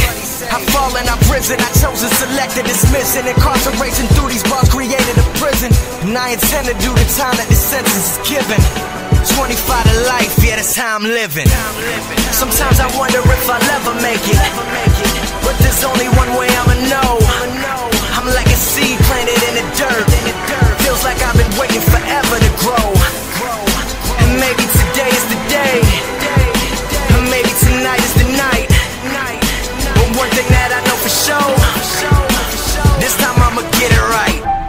I've fallen, I've risen, I chose and dismiss it. Incarceration through these bars created a prison. And I intend to do the time that the sentence is given. 25 to life, yeah, that's how I'm living. Sometimes I wonder if I'll ever make it. But there's only one way I'ma know. I'm like a seed planted in the dirt. Feels like I've been waiting forever to grow. And maybe today is the day. And maybe tonight is the night. But one thing that I know for sure, this time I'ma get it right.